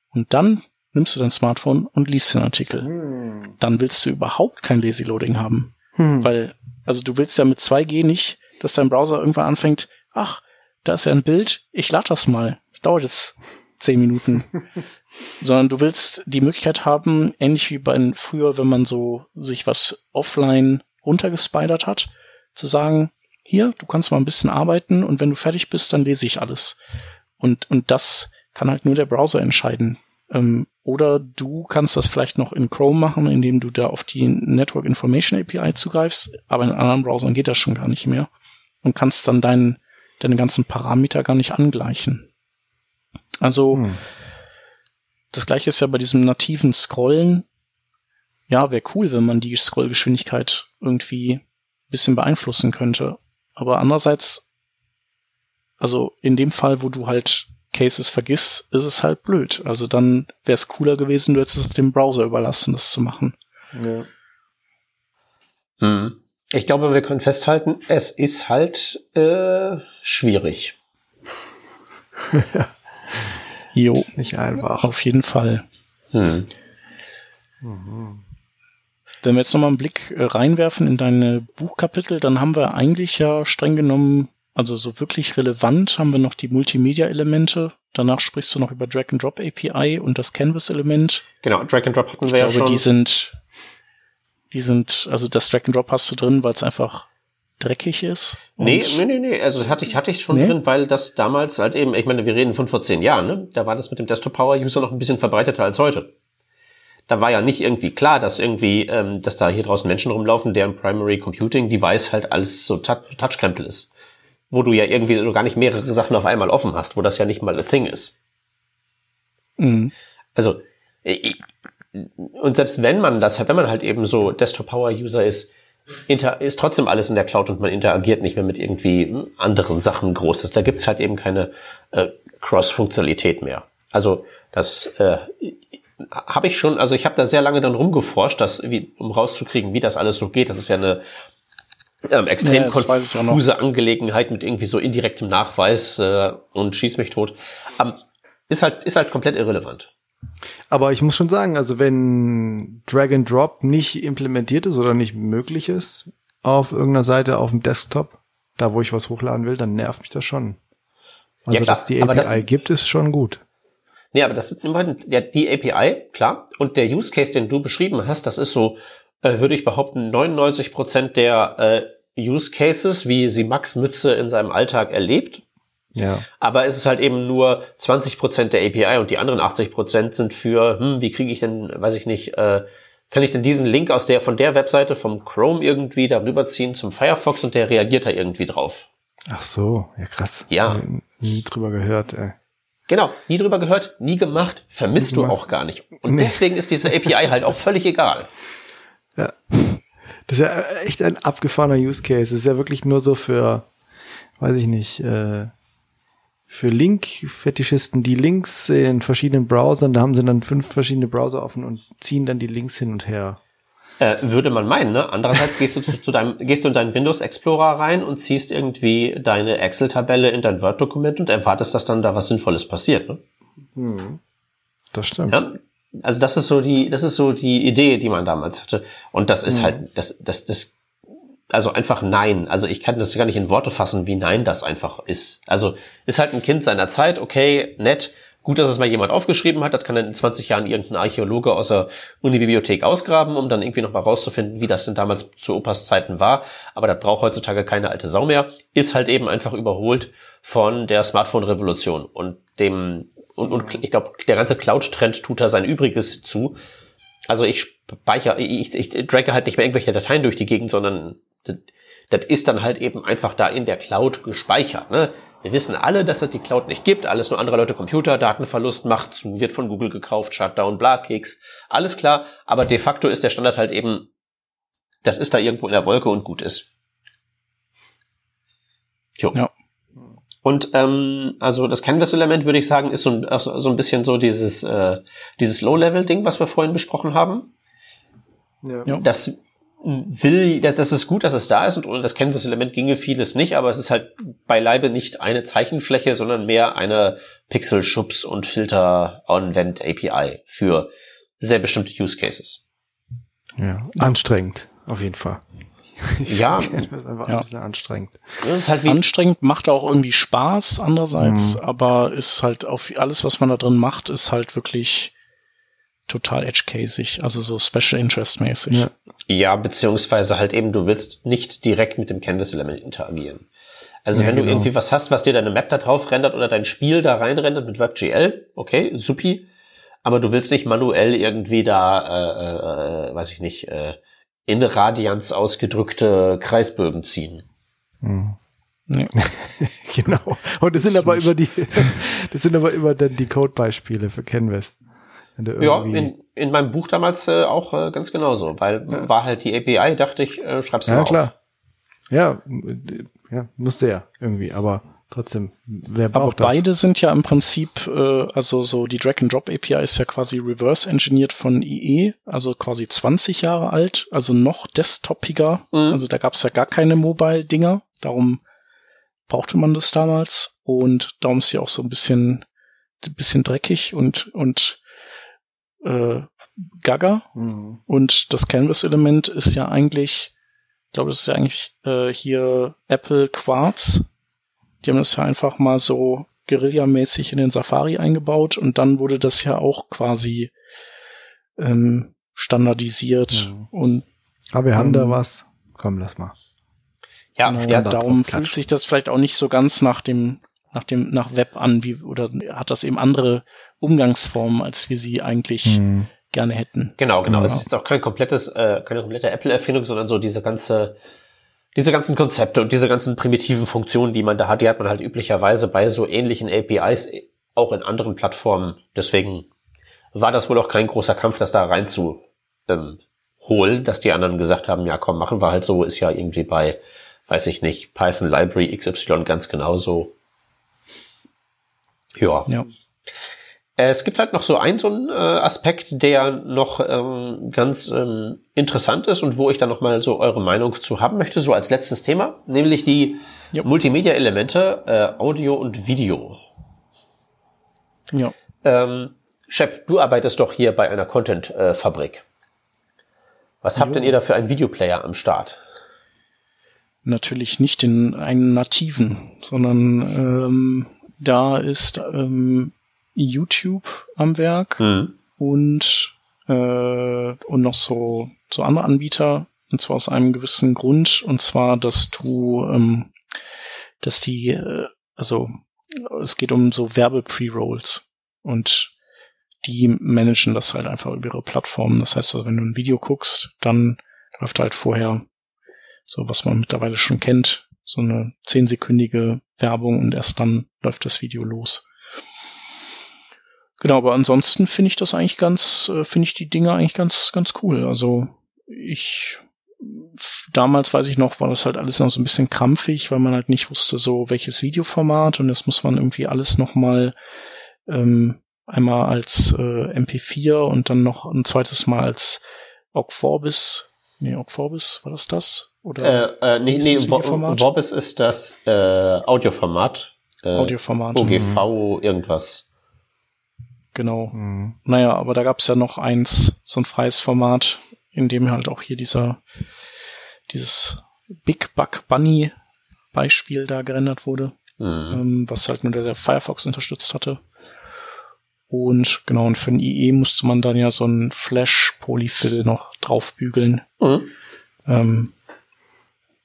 und dann nimmst du dein Smartphone und liest den Artikel. Hm. Dann willst du überhaupt kein Lazy Loading haben. Hm. Weil, also du willst ja mit 2G nicht, dass dein Browser irgendwann anfängt, ach, da ist ja ein Bild, ich lade das mal. Es dauert jetzt zehn Minuten. Sondern du willst die Möglichkeit haben, ähnlich wie bei früher, wenn man so sich was offline runtergespidert hat, zu sagen, hier, du kannst mal ein bisschen arbeiten und wenn du fertig bist, dann lese ich alles. Und, und das kann halt nur der Browser entscheiden. Ähm, oder du kannst das vielleicht noch in Chrome machen, indem du da auf die Network Information API zugreifst, aber in anderen Browsern geht das schon gar nicht mehr. Und kannst dann deinen, deine ganzen Parameter gar nicht angleichen. Also, Hm. das gleiche ist ja bei diesem nativen Scrollen. Ja, wäre cool, wenn man die Scrollgeschwindigkeit irgendwie ein bisschen beeinflussen könnte. Aber andererseits, also in dem Fall, wo du halt Cases vergisst, ist es halt blöd. Also dann wäre es cooler gewesen, du hättest es dem Browser überlassen, das zu machen. Ja. Hm. Ich glaube, wir können festhalten, es ist halt äh, schwierig. Jo, Ist nicht einfach. auf jeden Fall. Hm. Mhm. wenn wir jetzt nochmal einen Blick äh, reinwerfen in deine Buchkapitel, dann haben wir eigentlich ja streng genommen, also so wirklich relevant, haben wir noch die Multimedia-Elemente. Danach sprichst du noch über Drag-and-Drop API und das Canvas-Element. Genau, Drag-and-Drop hatten wir ich ja glaube, schon. Die sind, die sind, also das Drag-and-Drop hast du drin, weil es einfach dreckig ist. Nee, nee, nee, nee, also hatte ich, hatte ich schon Nee? drin, weil das damals halt eben, ich meine, wir reden von vor zehn Jahren, ne? Da war das mit dem Desktop-Power-User noch ein bisschen verbreiteter als heute. Da war ja nicht irgendwie klar, dass irgendwie, ähm, dass da hier draußen Menschen rumlaufen, deren Primary Computing Device halt alles so Tou- Touchkrempel ist. Wo du ja irgendwie so gar nicht mehrere Sachen auf einmal offen hast, wo das ja nicht mal a thing ist. Mhm. Also, ich- und selbst wenn man das, wenn man halt eben so Desktop-Power-User ist, inter, ist trotzdem alles in der Cloud und man interagiert nicht mehr mit irgendwie hm, anderen Sachen Großes. Da gibt's halt eben keine äh, Cross-Funktionalität mehr. Also das äh, habe ich schon, also ich habe da sehr lange dann rumgeforscht, dass, wie, um rauszukriegen, wie das alles so geht. Das ist ja eine ähm, extrem Ja, das konfuse Angelegenheit mit irgendwie so indirektem Nachweis äh, und schieß mich tot. Ähm, ist halt, ist halt komplett irrelevant. Aber ich muss schon sagen, also wenn Drag and Drop nicht implementiert ist oder nicht möglich ist auf irgendeiner Seite auf dem Desktop, da wo ich was hochladen will, dann nervt mich das schon. Also, Ja, klar, dass die API das- gibt, ist schon gut. Nee, aber das ist immerhin, ja, die API, klar. Und der Use Case, den du beschrieben hast, das ist so, äh, würde ich behaupten, 99 Prozent der äh, Use Cases, wie sie Max Mütze in seinem Alltag erlebt. Ja. Aber es ist halt eben nur 20 Prozent der API und die anderen 80 Prozent sind für, hm, wie kriege ich denn, weiß ich nicht, äh, kann ich denn diesen Link aus der, von der Webseite vom Chrome irgendwie darüber ziehen zum Firefox und der reagiert da irgendwie drauf. Ach so, ja krass. Ja. Nie drüber gehört, ey. Genau, nie drüber gehört, nie gemacht, vermisst Nie du gemacht. auch gar nicht. Und Nee. deswegen ist diese API halt auch völlig egal. Ja. Das ist ja echt ein abgefahrener Use Case. Das ist ja wirklich nur so für, weiß ich nicht, äh, für Link-Fetischisten, die Links in verschiedenen Browsern, da haben sie dann fünf verschiedene Browser offen und ziehen dann die Links hin und her. Äh, würde man meinen, ne? Andererseits gehst du zu, zu deinem, gehst du in deinen Windows Explorer rein und ziehst irgendwie deine Excel-Tabelle in dein Word-Dokument und erwartest, dass dann da was Sinnvolles passiert, ne? Das stimmt. Ja? Also das ist so die, das ist so die Idee, die man damals hatte. Und das ist Mhm. halt, das, das, das, also einfach nein. Also ich kann das gar nicht in Worte fassen, wie nein das einfach ist. Also ist halt ein Kind seiner Zeit, okay, nett. Gut, dass es mal jemand aufgeschrieben hat, das kann dann in 20 Jahren irgendein Archäologe aus der Unibibliothek ausgraben, um dann irgendwie noch mal rauszufinden, wie das denn damals zu Opas Zeiten war. Aber das braucht heutzutage keine alte Sau mehr. Ist halt eben einfach überholt von der Smartphone-Revolution und dem, und, und ich glaube, der ganze Cloud-Trend tut da sein Übriges zu. Also ich speichere, ich, ich, ich dragge halt nicht mehr irgendwelche Dateien durch die Gegend, sondern das, ist dann halt eben einfach da in der Cloud gespeichert. Ne? Wir wissen alle, dass es die Cloud nicht gibt, alles nur andere Leute Computer, Datenverlust macht zu, wird von Google gekauft, Shutdown, bla, Keks, alles klar, aber de facto ist der Standard halt eben, das ist da irgendwo in der Wolke und gut ist. Jo. Ja. Und ähm, also das Canvas-Element würde ich sagen, ist so ein, also so ein bisschen so dieses, äh, dieses Low-Level-Ding, was wir vorhin besprochen haben. Ja. Ja. Das will, das, das ist gut, dass es da ist und ohne das Canvas-Element ginge vieles nicht, aber es ist halt beileibe nicht eine Zeichenfläche, sondern mehr eine Pixel-Schubs- und Filter-On-Vent-API für sehr bestimmte Use Cases. ja. Anstrengend, auf jeden Fall. Ja, Das ist einfach Ja. ein bisschen anstrengend. das ist halt wie, Anstrengend, macht auch irgendwie Spaß andererseits, Mhm. aber ist halt auf alles, was man da drin macht, ist halt wirklich total edge-casig, also so Special Interest mäßig. Ja. Ja, beziehungsweise halt eben, du willst nicht direkt mit dem Canvas-Element interagieren. Also Ja, wenn du genau. irgendwie was hast, was dir deine Map da drauf rendert oder dein Spiel da rein rendert mit WebGL, okay, supi. Aber du willst nicht manuell irgendwie da, äh, äh, weiß ich nicht, äh, in Radianz ausgedrückte Kreisbögen ziehen. Mhm. Nee. Genau. Und das sind Das aber nicht. immer die, das sind aber immer dann die Codebeispiele für Canvas. Wenn du Ja, in, in meinem Buch damals äh, auch äh, ganz genauso, weil Ja. war halt die API, dachte ich, äh, schreib's ja mal auf. klar. Ja, ja, musste ja irgendwie, aber trotzdem, wer Aber braucht das? beide sind ja im Prinzip, äh, also so die Drag-and-Drop-API ist ja quasi reverse-engineert von IE, also quasi 20 Jahre alt, also noch desktopiger. Mhm. Also da gab es ja gar keine Mobile-Dinger, darum brauchte man das damals und darum ist sie auch so ein bisschen, ein bisschen dreckig und, und äh, Gaga mhm. und das Canvas-Element ist ja eigentlich, ich glaube, das ist ja eigentlich äh, hier Apple Quartz. Die haben das ja einfach mal so Guerilla-mäßig in den Safari eingebaut und dann wurde das ja auch quasi ähm, standardisiert mhm. und aber wir haben ähm, da was. Komm, lass mal. Ja, ja darum fühlt sich das vielleicht auch nicht so ganz nach dem nach dem nach Web an, wie oder hat das eben andere Umgangsformen, als wir sie eigentlich mhm. gerne hätten. Genau, genau. Ja. Es ist jetzt auch kein komplettes, äh, keine komplette Apple-Erfindung, sondern so diese ganze, diese ganzen Konzepte und diese ganzen primitiven Funktionen, die man da hat, die hat man halt üblicherweise bei so ähnlichen APIs auch in anderen Plattformen. Deswegen war das wohl auch kein großer Kampf, das da rein zu ähm, holen, dass die anderen gesagt haben, ja komm, machen wir halt so, ist ja irgendwie bei, weiß ich nicht, Python Library XY ganz genauso. Ja. ja. Es gibt halt noch so einen so einen äh, Aspekt, der noch ähm, ganz ähm, interessant ist und wo ich dann noch mal so eure Meinung zu haben möchte, so als letztes Thema, nämlich die ja. Multimedia-Elemente äh, Audio und Video. Ja. Ähm, Shep, du arbeitest doch hier bei einer Content-Fabrik. Was habt jo. denn ihr da für einen Videoplayer am Start? Natürlich nicht den einen nativen, sondern ähm, da ist ähm, YouTube am Werk mhm. und äh, und noch so so andere Anbieter und zwar aus einem gewissen Grund und zwar dass du ähm, dass die äh, also es geht um so Werbe-Pre-Rolls und die managen das halt einfach über ihre Plattformen. Das heißt, also, wenn du ein Video guckst, dann läuft halt vorher so, was man mittlerweile schon kennt, so eine zehnsekündige Werbung und erst dann läuft das Video los. Genau, aber ansonsten finde ich das eigentlich ganz, äh, finde ich die Dinge eigentlich ganz, ganz cool. Also ich damals weiß ich noch, war das halt alles noch so ein bisschen krampfig, weil man halt nicht wusste, so welches Videoformat und das muss man irgendwie alles nochmal ähm, Einmal als äh, MP4 und dann noch ein zweites Mal als Ogg-Vorbis. Nee, Ogg-Vorbis, war das das? Oder äh, äh, nee, nee, Vorbis ist das äh, Audioformat. Äh, Audioformat. OGV mhm. irgendwas. Genau. Mhm. Naja, aber da gab's ja noch eins, so ein freies Format, in dem halt auch hier dieser, dieses Big Bug Bunny Beispiel da gerendert wurde, mhm. ähm, was halt nur der, der Firefox unterstützt hatte. Und genau, und für ein IE musste man dann ja so ein Flash-Polyfill noch draufbügeln. Mhm. Ähm,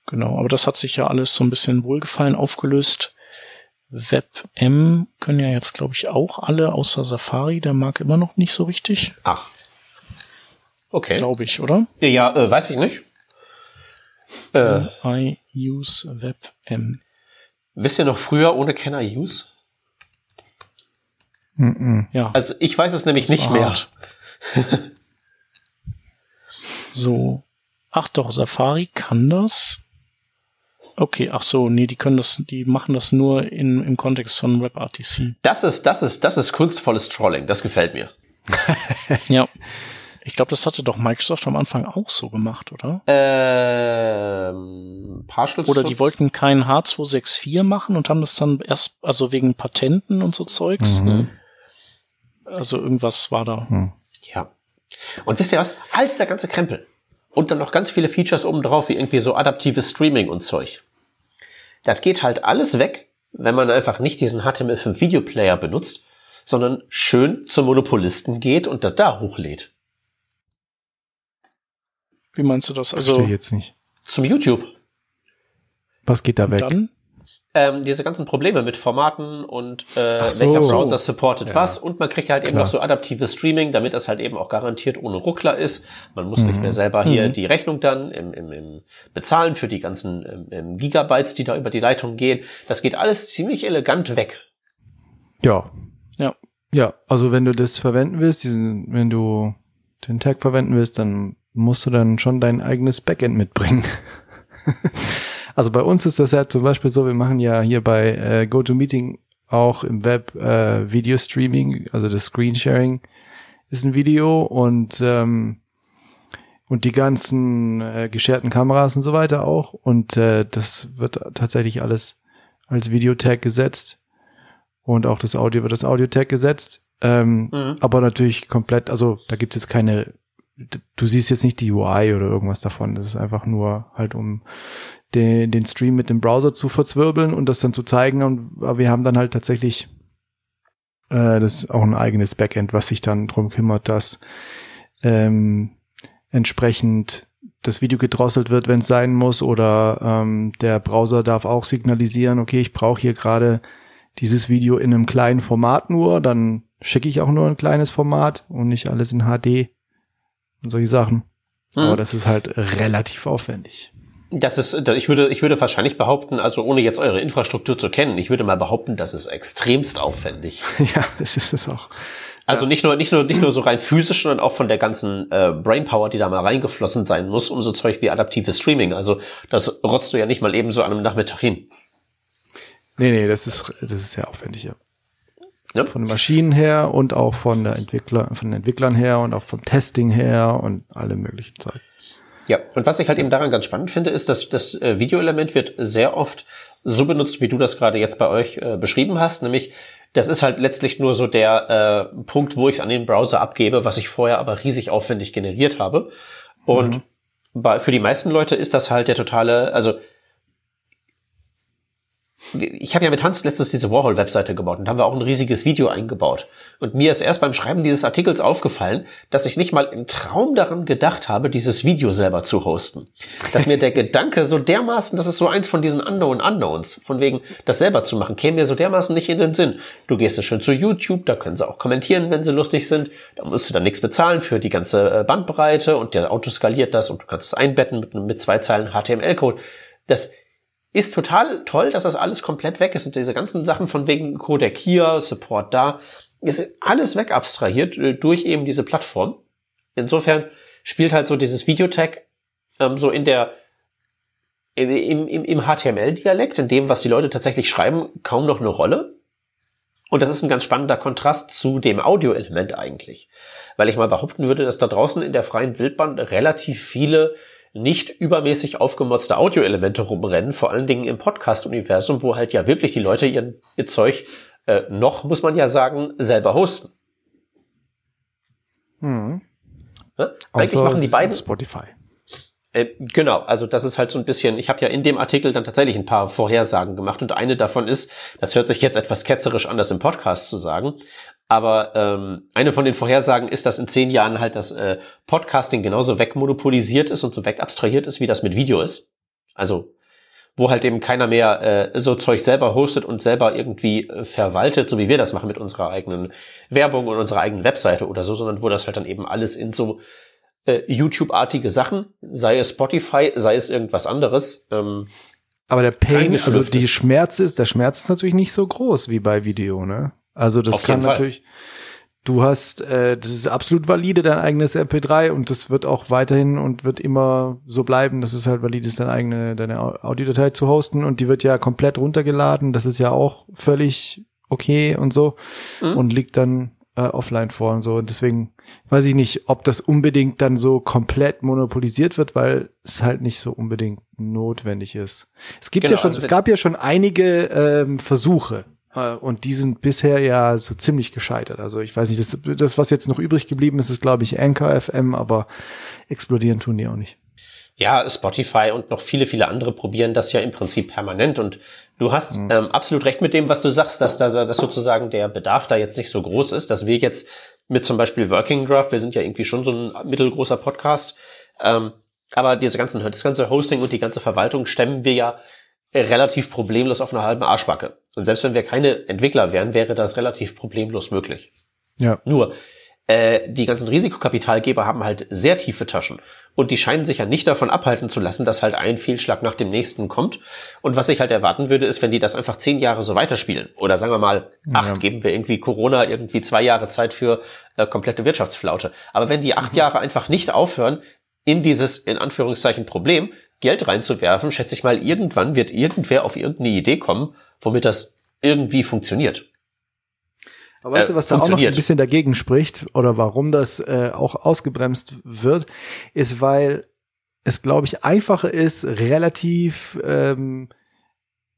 genau, aber das hat sich ja alles so ein bisschen wohlgefallen aufgelöst. WebM können ja jetzt, glaube ich, auch alle, außer Safari, der mag immer noch nicht so richtig. Ach. Okay. Glaube ich, oder? Ja, äh, weiß ich nicht. Äh, I use WebM. Wisst ihr noch früher ohne Kenner Use? Mm Ja. Also ich weiß es nämlich nicht mehr. so. Ach doch, Safari kann das. Okay, ach so, nee, die können das, die machen das nur in, im Kontext von WebRTC. Das ist, das ist, das ist kunstvolles Trolling. Das gefällt mir. ja. Ich glaube, das hatte doch Microsoft am Anfang auch so gemacht, oder? Ähm, Partial Oder die wollten kein H264 machen und haben das dann erst, also wegen Patenten und so Zeugs. Mhm. Also irgendwas war da. Hm. Ja. Und wisst ihr was? All dieser ganze Krempel. Und dann noch ganz viele Features oben drauf, wie irgendwie so adaptives Streaming und Zeug. Das geht halt alles weg, wenn man einfach nicht diesen HTML5 Videoplayer benutzt, sondern schön zum Monopolisten geht und das da hochlädt. Wie meinst du das? Also Verstehe jetzt nicht. Zum YouTube. Was geht da weg? Dann? Ähm, diese ganzen Probleme mit Formaten und äh, so. welcher Browser supportet ja. was und man kriegt halt eben Klar. noch so adaptives Streaming, damit das halt eben auch garantiert ohne Ruckler ist. Man muss mhm. nicht mehr selber hier mhm. die Rechnung dann im, im, im bezahlen für die ganzen im, im Gigabytes, die da über die Leitung gehen. Das geht alles ziemlich elegant weg. Ja. Ja. Ja, also wenn du das verwenden willst, diesen, wenn du den Tag verwenden willst, dann musst du dann schon dein eigenes Backend mitbringen. Also bei uns ist das ja zum Beispiel so, wir machen ja hier bei äh, GoToMeeting auch im Web äh, Video Streaming, also das Screen Sharing ist ein Video und ähm, und die ganzen äh, gescherten Kameras und so weiter auch und äh, das wird tatsächlich alles als Videotag gesetzt und auch das Audio wird als Audio-Tag gesetzt Ähm, mhm. Aber natürlich komplett, also da gibt es jetzt keine, du siehst jetzt nicht die UI oder irgendwas davon. Das ist einfach nur halt, um den, den Stream mit dem Browser zu verzwirbeln und das dann zu zeigen. Und wir haben dann halt tatsächlich äh, das ist auch ein eigenes Backend, was sich dann drum kümmert, dass ähm, entsprechend das Video gedrosselt wird, wenn es sein muss, oder ähm, der Browser darf auch signalisieren, okay, ich brauche hier gerade dieses Video in einem kleinen Format nur, dann schicke ich auch nur ein kleines Format und nicht alles in HD und solche Sachen. Mhm. Aber das ist halt relativ aufwendig. Das ist, ich würde, ich würde wahrscheinlich behaupten, also ohne jetzt eure Infrastruktur zu kennen, ich würde mal behaupten, das ist extremst aufwendig. ja, das ist es auch. Also nicht nur, nicht nur, nicht nur so rein physisch, sondern auch von der ganzen äh, Brainpower, die da mal reingeflossen sein muss, um so Zeug wie adaptives Streaming. Also das rotzt du ja nicht mal eben so an einem Nachmittag hin. Nee, nee, das ist, das ist sehr aufwendig, ja. ja. Von den Maschinen her und auch von der Entwickler, von den Entwicklern her und auch vom Testing her und alle möglichen Zeug. Ja, und was ich halt eben daran ganz spannend finde, ist, dass das äh, Videoelement wird sehr oft so benutzt, wie du das gerade jetzt bei euch äh, beschrieben hast, nämlich das ist halt letztlich nur so der äh, Punkt, wo ich es an den Browser abgebe, was ich vorher aber riesig aufwendig generiert habe. Und mhm. bei, für die meisten Leute ist das halt der totale, also ich habe ja mit Hans letztens diese Warhol-Webseite gebaut und haben wir auch ein riesiges Video eingebaut. Und mir ist erst beim Schreiben dieses Artikels aufgefallen, dass ich nicht mal im Traum daran gedacht habe, dieses Video selber zu hosten. Dass mir der Gedanke so dermaßen, das ist so eins von diesen Unknown Unknowns, von wegen das selber zu machen, käme mir so dermaßen nicht in den Sinn. Du gehst ja schön zu YouTube, da können sie auch kommentieren, wenn sie lustig sind. Da musst du dann nichts bezahlen für die ganze äh, Bandbreite und der Auto skaliert das und du kannst es einbetten mit, mit zwei Zeilen HTML-Code. Das ist total toll, dass das alles komplett weg ist und diese ganzen Sachen von wegen Codec hier, Support da, ist alles wegabstrahiert äh, durch eben diese Plattform. Insofern spielt halt so dieses Videotag ähm, so in der im, im, im HTML-Dialekt, in dem, was die Leute tatsächlich schreiben, kaum noch eine Rolle. Und das ist ein ganz spannender Kontrast zu dem Audio-Element eigentlich. Weil ich mal behaupten würde, dass da draußen in der freien Wildbahn relativ viele nicht übermäßig aufgemotzte Audioelemente rumrennen, vor allen Dingen im Podcast-Universum, wo halt ja wirklich die Leute ihren, ihr Zeug äh, noch, muss man ja sagen, selber hosten. Hm. Ne? Eigentlich machen die beiden Spotify. Äh, genau, also das ist halt so ein bisschen, ich habe ja in dem Artikel dann tatsächlich ein paar Vorhersagen gemacht und eine davon ist, das hört sich jetzt etwas ketzerisch an, das im Podcast zu sagen, aber ähm, eine von den Vorhersagen ist, dass in zehn Jahren halt das äh, Podcasting genauso wegmonopolisiert ist und so wegabstrahiert ist, wie das mit Video ist. Also wo halt eben keiner mehr äh, so Zeug selber hostet und selber irgendwie äh, verwaltet, so wie wir das machen mit unserer eigenen Werbung und unserer eigenen Webseite oder so, sondern wo das halt dann eben alles in so äh, YouTube-artige Sachen, sei es Spotify, sei es irgendwas anderes. Ähm, aber der Pain, also die Schmerz ist, der Schmerz ist natürlich nicht so groß wie bei Video, ne? Also das Auf kann natürlich, du hast, äh, das ist absolut valide, dein eigenes MP3 und das wird auch weiterhin und wird immer so bleiben, dass es halt valide ist, deine eigene, deine Audiodatei zu hosten und die wird ja komplett runtergeladen, das ist ja auch völlig okay und so mhm. und liegt dann äh, offline vor und so. Und deswegen weiß ich nicht, ob das unbedingt dann so komplett monopolisiert wird, weil es halt nicht so unbedingt notwendig ist. Es gibt genau, ja schon, also es gab ja schon einige ähm, Versuche, und die sind bisher ja so ziemlich gescheitert. Also ich weiß nicht, das, das was jetzt noch übrig geblieben ist, ist glaube ich Anchor FM, aber explodieren tun die auch nicht. Ja, Spotify und noch viele, viele andere probieren das ja im Prinzip permanent und du hast mhm. ähm, absolut recht mit dem, was du sagst, dass da dass sozusagen der Bedarf da jetzt nicht so groß ist, dass wir jetzt mit zum Beispiel Working Draft, wir sind ja irgendwie schon so ein mittelgroßer Podcast, ähm, aber diese ganzen, das ganze Hosting und die ganze Verwaltung stemmen wir ja relativ problemlos auf einer halben Arschbacke. Und selbst wenn wir keine Entwickler wären, wäre das relativ problemlos möglich. Ja. Nur, äh, die ganzen Risikokapitalgeber haben halt sehr tiefe Taschen. Und die scheinen sich ja nicht davon abhalten zu lassen, dass halt ein Fehlschlag nach dem nächsten kommt. Und was ich halt erwarten würde, ist, wenn die das einfach zehn Jahre so weiterspielen. Oder sagen wir mal, acht, ja. geben wir irgendwie Corona irgendwie zwei Jahre Zeit für äh, komplette Wirtschaftsflaute. Aber wenn die acht mhm. Jahre einfach nicht aufhören, in dieses, in Anführungszeichen, Problem Geld reinzuwerfen, schätze ich mal, irgendwann wird irgendwer auf irgendeine Idee kommen, womit das irgendwie funktioniert. Aber weißt du, was da auch noch ein bisschen dagegen spricht oder warum das äh, auch ausgebremst wird, ist, weil es, glaube ich, einfacher ist, relativ ähm,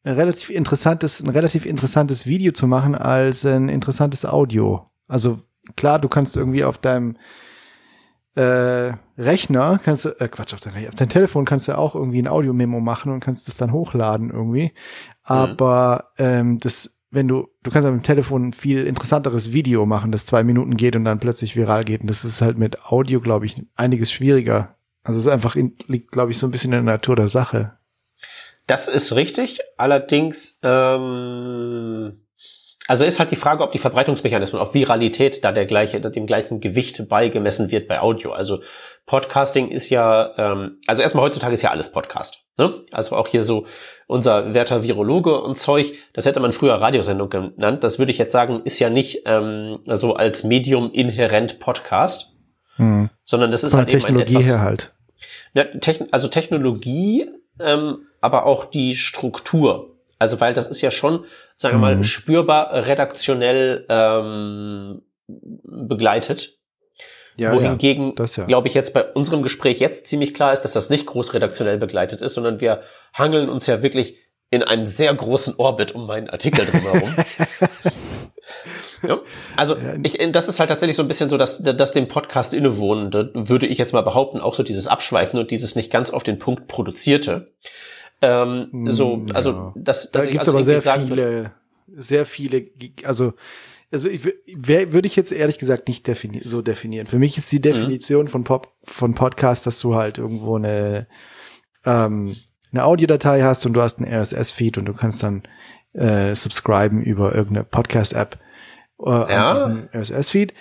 relativ interessantes, ein relativ interessantes Video zu machen als ein interessantes Audio. Also klar, du kannst irgendwie auf deinem äh, Rechner kannst du, äh, Quatsch, auf dein, auf dein Telefon kannst du auch irgendwie ein Audio-Memo machen und kannst das dann hochladen irgendwie. Mhm. Aber mhm. ähm, das, wenn du, du kannst auf dem Telefon ein viel interessanteres Video machen, das zwei Minuten geht und dann plötzlich viral geht. Und das ist halt mit Audio, glaube ich, einiges schwieriger. Also es ist einfach, in, liegt, glaube ich, so ein bisschen in der Natur der Sache. Das ist richtig. Allerdings, ähm, also ist halt die Frage, ob die Verbreitungsmechanismen, ob Viralität da der gleiche, dem gleichen Gewicht beigemessen wird bei Audio. Also Podcasting ist ja, ähm, also erstmal heutzutage ist ja alles Podcast. Ne? Also auch hier so unser werter Virologe und Zeug, das hätte man früher Radiosendung genannt. Das würde ich jetzt sagen, ist ja nicht ähm, so als Medium inhärent Podcast, hm. sondern das ist Von halt Technologie eben ein etwas, her halt. Ja, Techn also Technologie, ähm, aber auch die Struktur. Also weil das ist ja schon, sagen wir mhm. mal, spürbar redaktionell ähm, begleitet. Ja, Wohingegen, ja, ja. glaube ich, jetzt bei unserem Gespräch jetzt ziemlich klar ist, dass das nicht groß redaktionell begleitet ist, sondern wir hangeln uns ja wirklich in einem sehr großen Orbit um meinen Artikel drumherum. ja, also ich, das ist halt tatsächlich so ein bisschen so, dass, dass dem Podcast innewohnen, da würde ich jetzt mal behaupten, auch so dieses Abschweifen und dieses nicht ganz auf den Punkt produzierte. Ähm, so, hm, also ja. das, das da gibt's also aber sehr viele, sehr viele, also also ich würde ich jetzt ehrlich gesagt nicht defini so definieren. Für mich ist die mhm. Definition mhm. von Pop von Podcast, dass du halt irgendwo eine ähm, eine Audiodatei hast und du hast einen RSS-Feed und du kannst dann äh, subscriben über irgendeine Podcast-App äh, ja. an diesen RSS-Feed.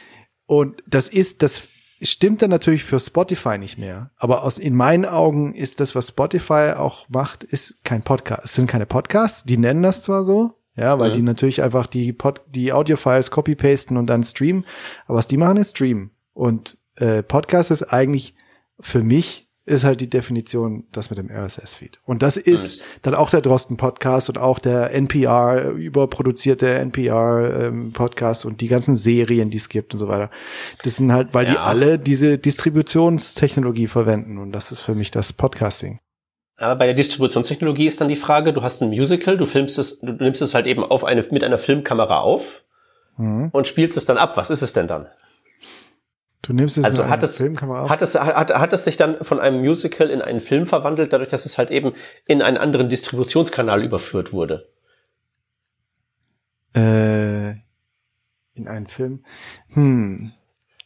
Und das ist, das Stimmt dann natürlich für Spotify nicht mehr. Aber aus, in meinen Augen ist das, was Spotify auch macht, ist kein Podcast. Es sind keine Podcasts. Die nennen das zwar so, ja, weil mhm. die natürlich einfach die Pod, die Audio-Files copy-pasten und dann streamen. Aber was die machen, ist streamen. Und äh, Podcast ist eigentlich für mich ist halt die Definition das mit dem RSS-Feed. Und das ist nice. dann auch der Drosten-Podcast und auch der NPR, überproduzierte NPR-Podcast ähm, und die ganzen Serien, die es gibt und so weiter. Das sind halt, weil ja. die alle diese Distributionstechnologie verwenden und das ist für mich das Podcasting. Aber bei der Distributionstechnologie ist dann die Frage, du hast ein Musical, du filmst es, du nimmst es halt eben auf eine, mit einer Filmkamera auf mhm. und spielst es dann ab. Was ist es denn dann? Du nimmst es also hat es, Filmkamera auf? Hat es, hat, hat es sich dann von einem Musical in einen Film verwandelt, dadurch, dass es halt eben in einen anderen Distributionskanal überführt wurde? Äh, in einen Film? Hm.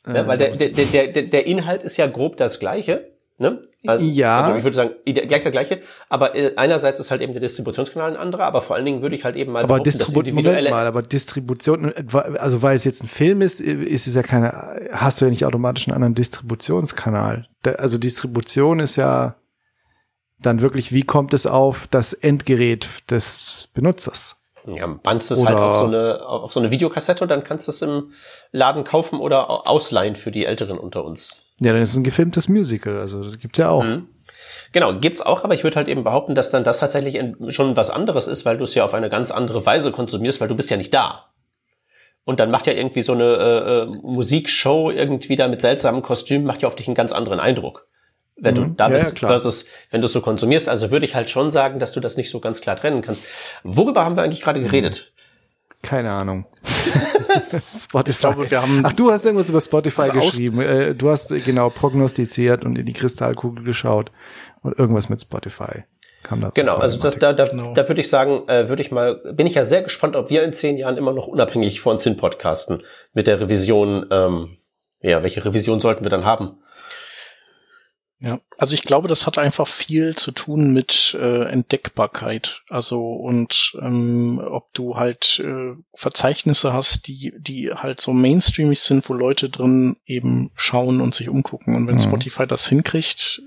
Ja, weil der, der, der, der, der Inhalt ist ja grob das gleiche. Ne? Also, ja. Also ich würde sagen, gleich der gleiche, aber äh, einerseits ist halt eben der Distributionskanal ein anderer, aber vor allen Dingen würde ich halt eben mal aber Distribu Moment mal, aber Distribution, also weil es jetzt ein Film ist, ist es ja keine, hast du ja nicht automatisch einen anderen Distributionskanal. Also Distribution ist ja dann wirklich, wie kommt es auf das Endgerät des Benutzers? Ja, bandst es halt auf so, eine, auf so eine Videokassette und dann kannst du es im Laden kaufen oder ausleihen für die Älteren unter uns. Ja, dann ist es ein gefilmtes Musical, also das gibt's ja auch. Mhm. Genau, gibt's auch, aber ich würde halt eben behaupten, dass dann das tatsächlich schon was anderes ist, weil du es ja auf eine ganz andere Weise konsumierst, weil du bist ja nicht da. Und dann macht ja irgendwie so eine äh, äh Musikshow irgendwie da mit seltsamen Kostümen, macht ja auf dich einen ganz anderen Eindruck. Wenn mhm. du da bist, ja, versus wenn du so konsumierst. Also würde ich halt schon sagen, dass du das nicht so ganz klar trennen kannst. Worüber haben wir eigentlich gerade mhm. geredet? Keine Ahnung. Spotify. Glaube, wir haben Ach, du hast irgendwas über Spotify also geschrieben. Äh, du hast äh, genau prognostiziert und in die Kristallkugel geschaut und irgendwas mit Spotify. Kam da genau, also das, da, da, genau. da würde ich sagen, äh, würde ich mal, bin ich ja sehr gespannt, ob wir in zehn Jahren immer noch unabhängig von Sinn podcasten mit der Revision. Ähm, ja, welche Revision sollten wir dann haben? Ja, also ich glaube, das hat einfach viel zu tun mit äh, Entdeckbarkeit. Also und ähm, ob du halt äh, Verzeichnisse hast, die die halt so mainstreamig sind, wo Leute drin eben schauen und sich umgucken. Und wenn mhm. Spotify das hinkriegt,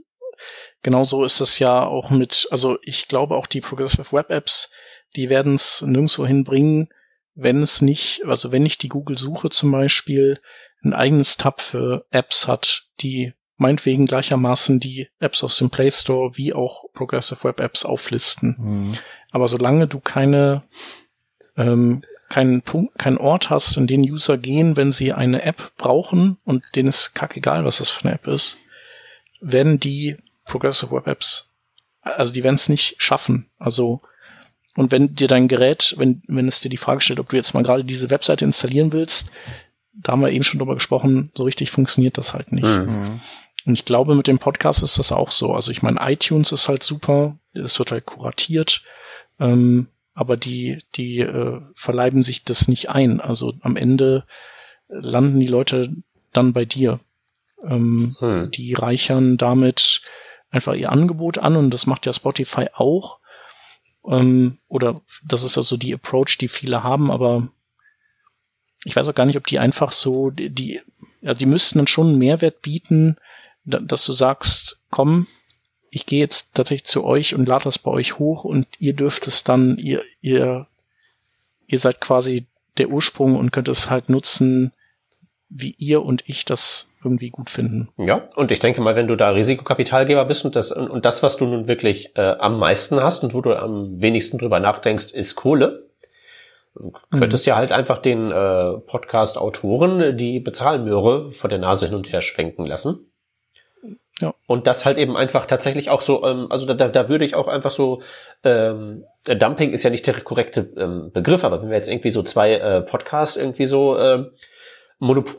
genauso ist es ja auch mit. Also ich glaube auch die Progressive Web Apps, die werden es nirgendwo hinbringen, wenn es nicht, also wenn nicht die Google-Suche zum Beispiel ein eigenes Tab für Apps hat, die meinetwegen gleichermaßen die Apps aus dem Play Store wie auch Progressive Web Apps auflisten. Mhm. Aber solange du keine ähm, keinen Punkt, keinen Ort hast, in den User gehen, wenn sie eine App brauchen und denen ist kackegal, was das für eine App ist, werden die Progressive Web Apps, also die werden es nicht schaffen. Also und wenn dir dein Gerät, wenn, wenn es dir die Frage stellt, ob du jetzt mal gerade diese Webseite installieren willst, da haben wir eben schon drüber gesprochen, so richtig funktioniert das halt nicht. Mhm. Und ich glaube, mit dem Podcast ist das auch so. Also ich meine, iTunes ist halt super, es wird halt kuratiert, ähm, aber die, die äh, verleiben sich das nicht ein. Also am Ende landen die Leute dann bei dir. Ähm, hm. Die reichern damit einfach ihr Angebot an und das macht ja Spotify auch. Ähm, oder das ist also die Approach, die viele haben, aber ich weiß auch gar nicht, ob die einfach so, die, ja, die müssten dann schon einen Mehrwert bieten, dass du sagst, komm, ich gehe jetzt tatsächlich zu euch und lade das bei euch hoch und ihr dürft es dann, ihr, ihr, ihr seid quasi der Ursprung und könnt es halt nutzen, wie ihr und ich das irgendwie gut finden. Ja, und ich denke mal, wenn du da Risikokapitalgeber bist und das, und das, was du nun wirklich äh, am meisten hast und wo du am wenigsten drüber nachdenkst, ist Kohle, mhm. könntest ja halt einfach den äh, Podcast-Autoren die Bezahlmöhre vor der Nase hin und her schwenken lassen. Ja. Und das halt eben einfach tatsächlich auch so, ähm, also da, da würde ich auch einfach so, ähm, Dumping ist ja nicht der korrekte ähm, Begriff, aber wenn wir jetzt irgendwie so zwei äh, Podcasts irgendwie so äh, Monop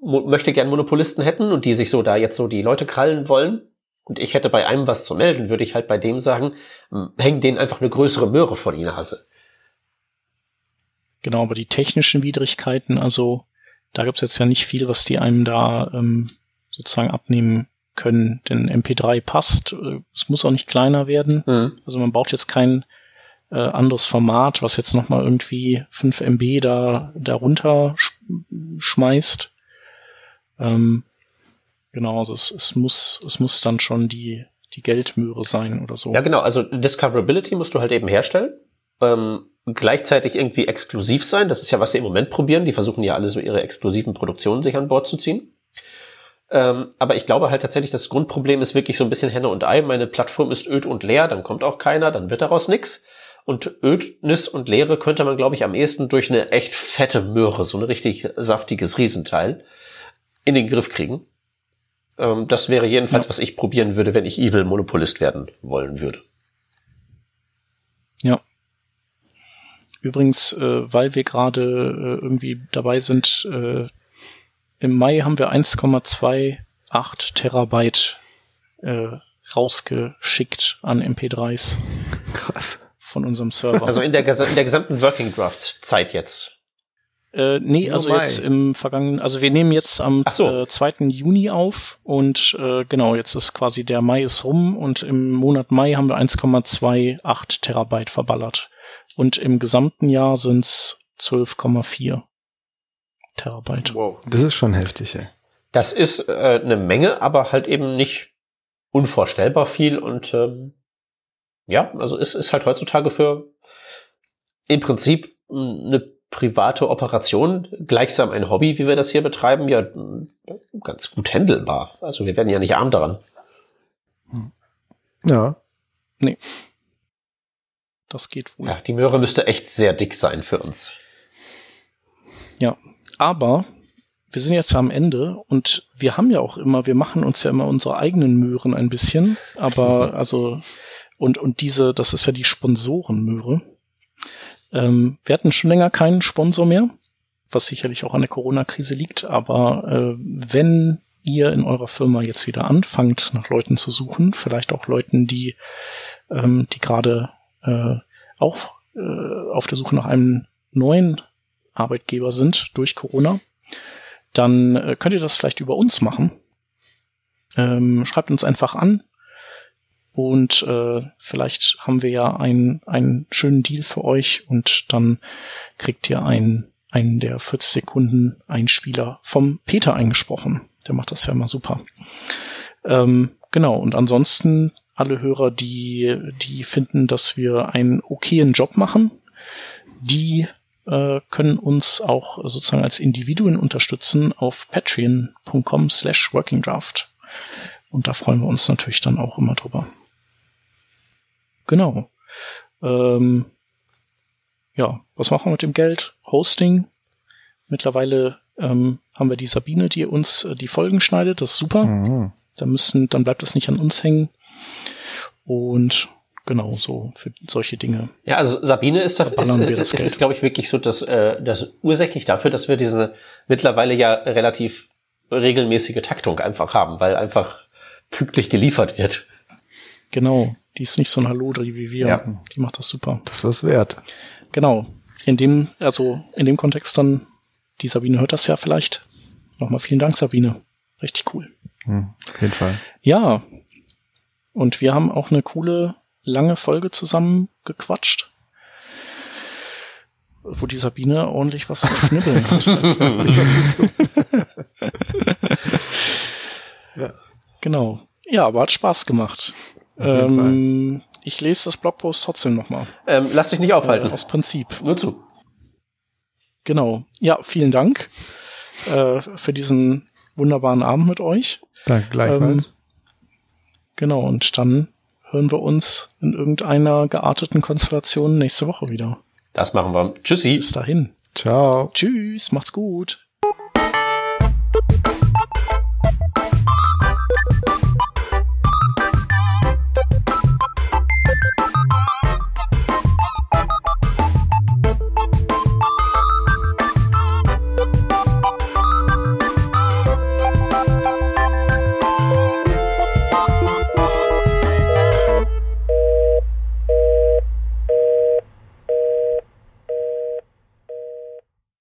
möchte gern Monopolisten hätten und die sich so da jetzt so die Leute krallen wollen und ich hätte bei einem was zu melden, würde ich halt bei dem sagen, häng denen einfach eine größere Möhre vor die Nase. Genau, aber die technischen Widrigkeiten, also da gibt's jetzt ja nicht viel, was die einem da ähm, sozusagen abnehmen können. Denn MP3 passt, äh, es muss auch nicht kleiner werden. Mhm. Also man braucht jetzt kein äh, anderes Format, was jetzt nochmal irgendwie 5 MB da, da runter sch schmeißt. Ähm, genau, also es, es muss, es muss dann schon die, die Geldmöhre sein oder so. Ja, genau, also Discoverability musst du halt eben herstellen. Ähm, gleichzeitig irgendwie exklusiv sein. Das ist ja, was sie im Moment probieren. Die versuchen ja alle so ihre exklusiven Produktionen sich an Bord zu ziehen. Ähm, aber ich glaube halt tatsächlich, das Grundproblem ist wirklich so ein bisschen Henne und Ei. Meine Plattform ist öd und leer, dann kommt auch keiner, dann wird daraus nix. Und Ödnis und Leere könnte man, glaube ich, am ehesten durch eine echt fette Möhre, so ein richtig saftiges Riesenteil, in den Griff kriegen. Ähm, das wäre jedenfalls, ja. was ich probieren würde, wenn ich Evil Monopolist werden wollen würde. Ja. Übrigens, äh, weil wir gerade äh, irgendwie dabei sind, äh, im Mai haben wir 1,28 Terabyte äh, rausgeschickt an MP3s. Krass von unserem Server. Also in der, in der gesamten Working Draft Zeit jetzt. Äh, nee, also Mai. jetzt im vergangenen, also wir nehmen jetzt am so. äh, 2. Juni auf und äh, genau, jetzt ist quasi der Mai ist rum und im Monat Mai haben wir 1,28 Terabyte verballert. Und im gesamten Jahr sind's 12,4 Terabyte. Wow, das ist schon heftig, ey. Das ist äh, eine Menge, aber halt eben nicht unvorstellbar viel und ähm, ja, also es ist halt heutzutage für im Prinzip eine private Operation, gleichsam ein Hobby, wie wir das hier betreiben, ja ganz gut handelbar. Also wir werden ja nicht arm daran. Ja. Nee. Das geht wohl. Ja, die Möhre müsste echt sehr dick sein für uns. Ja, aber wir sind jetzt am Ende und wir haben ja auch immer, wir machen uns ja immer unsere eigenen Möhren ein bisschen, aber also und, und diese, das ist ja die Sponsorenmöhre. Ähm, wir hatten schon länger keinen Sponsor mehr, was sicherlich auch an der Corona-Krise liegt, aber äh, wenn ihr in eurer Firma jetzt wieder anfangt, nach Leuten zu suchen, vielleicht auch Leuten, die, ähm, die gerade äh, auch äh, auf der Suche nach einem neuen Arbeitgeber sind durch Corona, dann äh, könnt ihr das vielleicht über uns machen. Ähm, schreibt uns einfach an, und äh, vielleicht haben wir ja einen, einen schönen Deal für euch und dann kriegt ihr einen, einen der 40 Sekunden Einspieler vom Peter eingesprochen. Der macht das ja immer super. Ähm, genau, und ansonsten alle Hörer, die, die finden, dass wir einen okayen Job machen, die äh, können uns auch sozusagen als Individuen unterstützen auf patreon.com slash workingdraft. Und da freuen wir uns natürlich dann auch immer drüber. Genau. Ähm, ja, was machen wir mit dem Geld? Hosting. Mittlerweile ähm, haben wir die Sabine, die uns äh, die Folgen schneidet. Das ist super. Mhm. Da müssen, dann bleibt das nicht an uns hängen. Und genau, so für solche Dinge. Ja, also Sabine ist doch, ist, ist, ist, ist glaube ich, wirklich so das, äh, das ursächlich dafür, dass wir diese mittlerweile ja relativ regelmäßige Taktung einfach haben, weil einfach pünktlich geliefert wird. Genau, die ist nicht so ein Hallodri wie wir. Ja. Die macht das super. Das ist wert. Genau. In dem, also in dem Kontext dann, die Sabine hört das ja vielleicht. Nochmal vielen Dank, Sabine. Richtig cool. Hm, auf jeden Fall. Ja. Und wir haben auch eine coole, lange Folge zusammen gequatscht. Wo die Sabine ordentlich was zu schnibbeln hat. ja. Genau. Ja, aber hat Spaß gemacht. Ähm, ich lese das Blogpost trotzdem nochmal. Ähm, lass dich nicht aufhalten. Äh, aus Prinzip. Nur zu. Genau. Ja, vielen Dank äh, für diesen wunderbaren Abend mit euch. Danke gleichfalls. Ähm, genau, und dann hören wir uns in irgendeiner gearteten Konstellation nächste Woche wieder. Das machen wir. Tschüssi. Bis dahin. Ciao. Tschüss, macht's gut.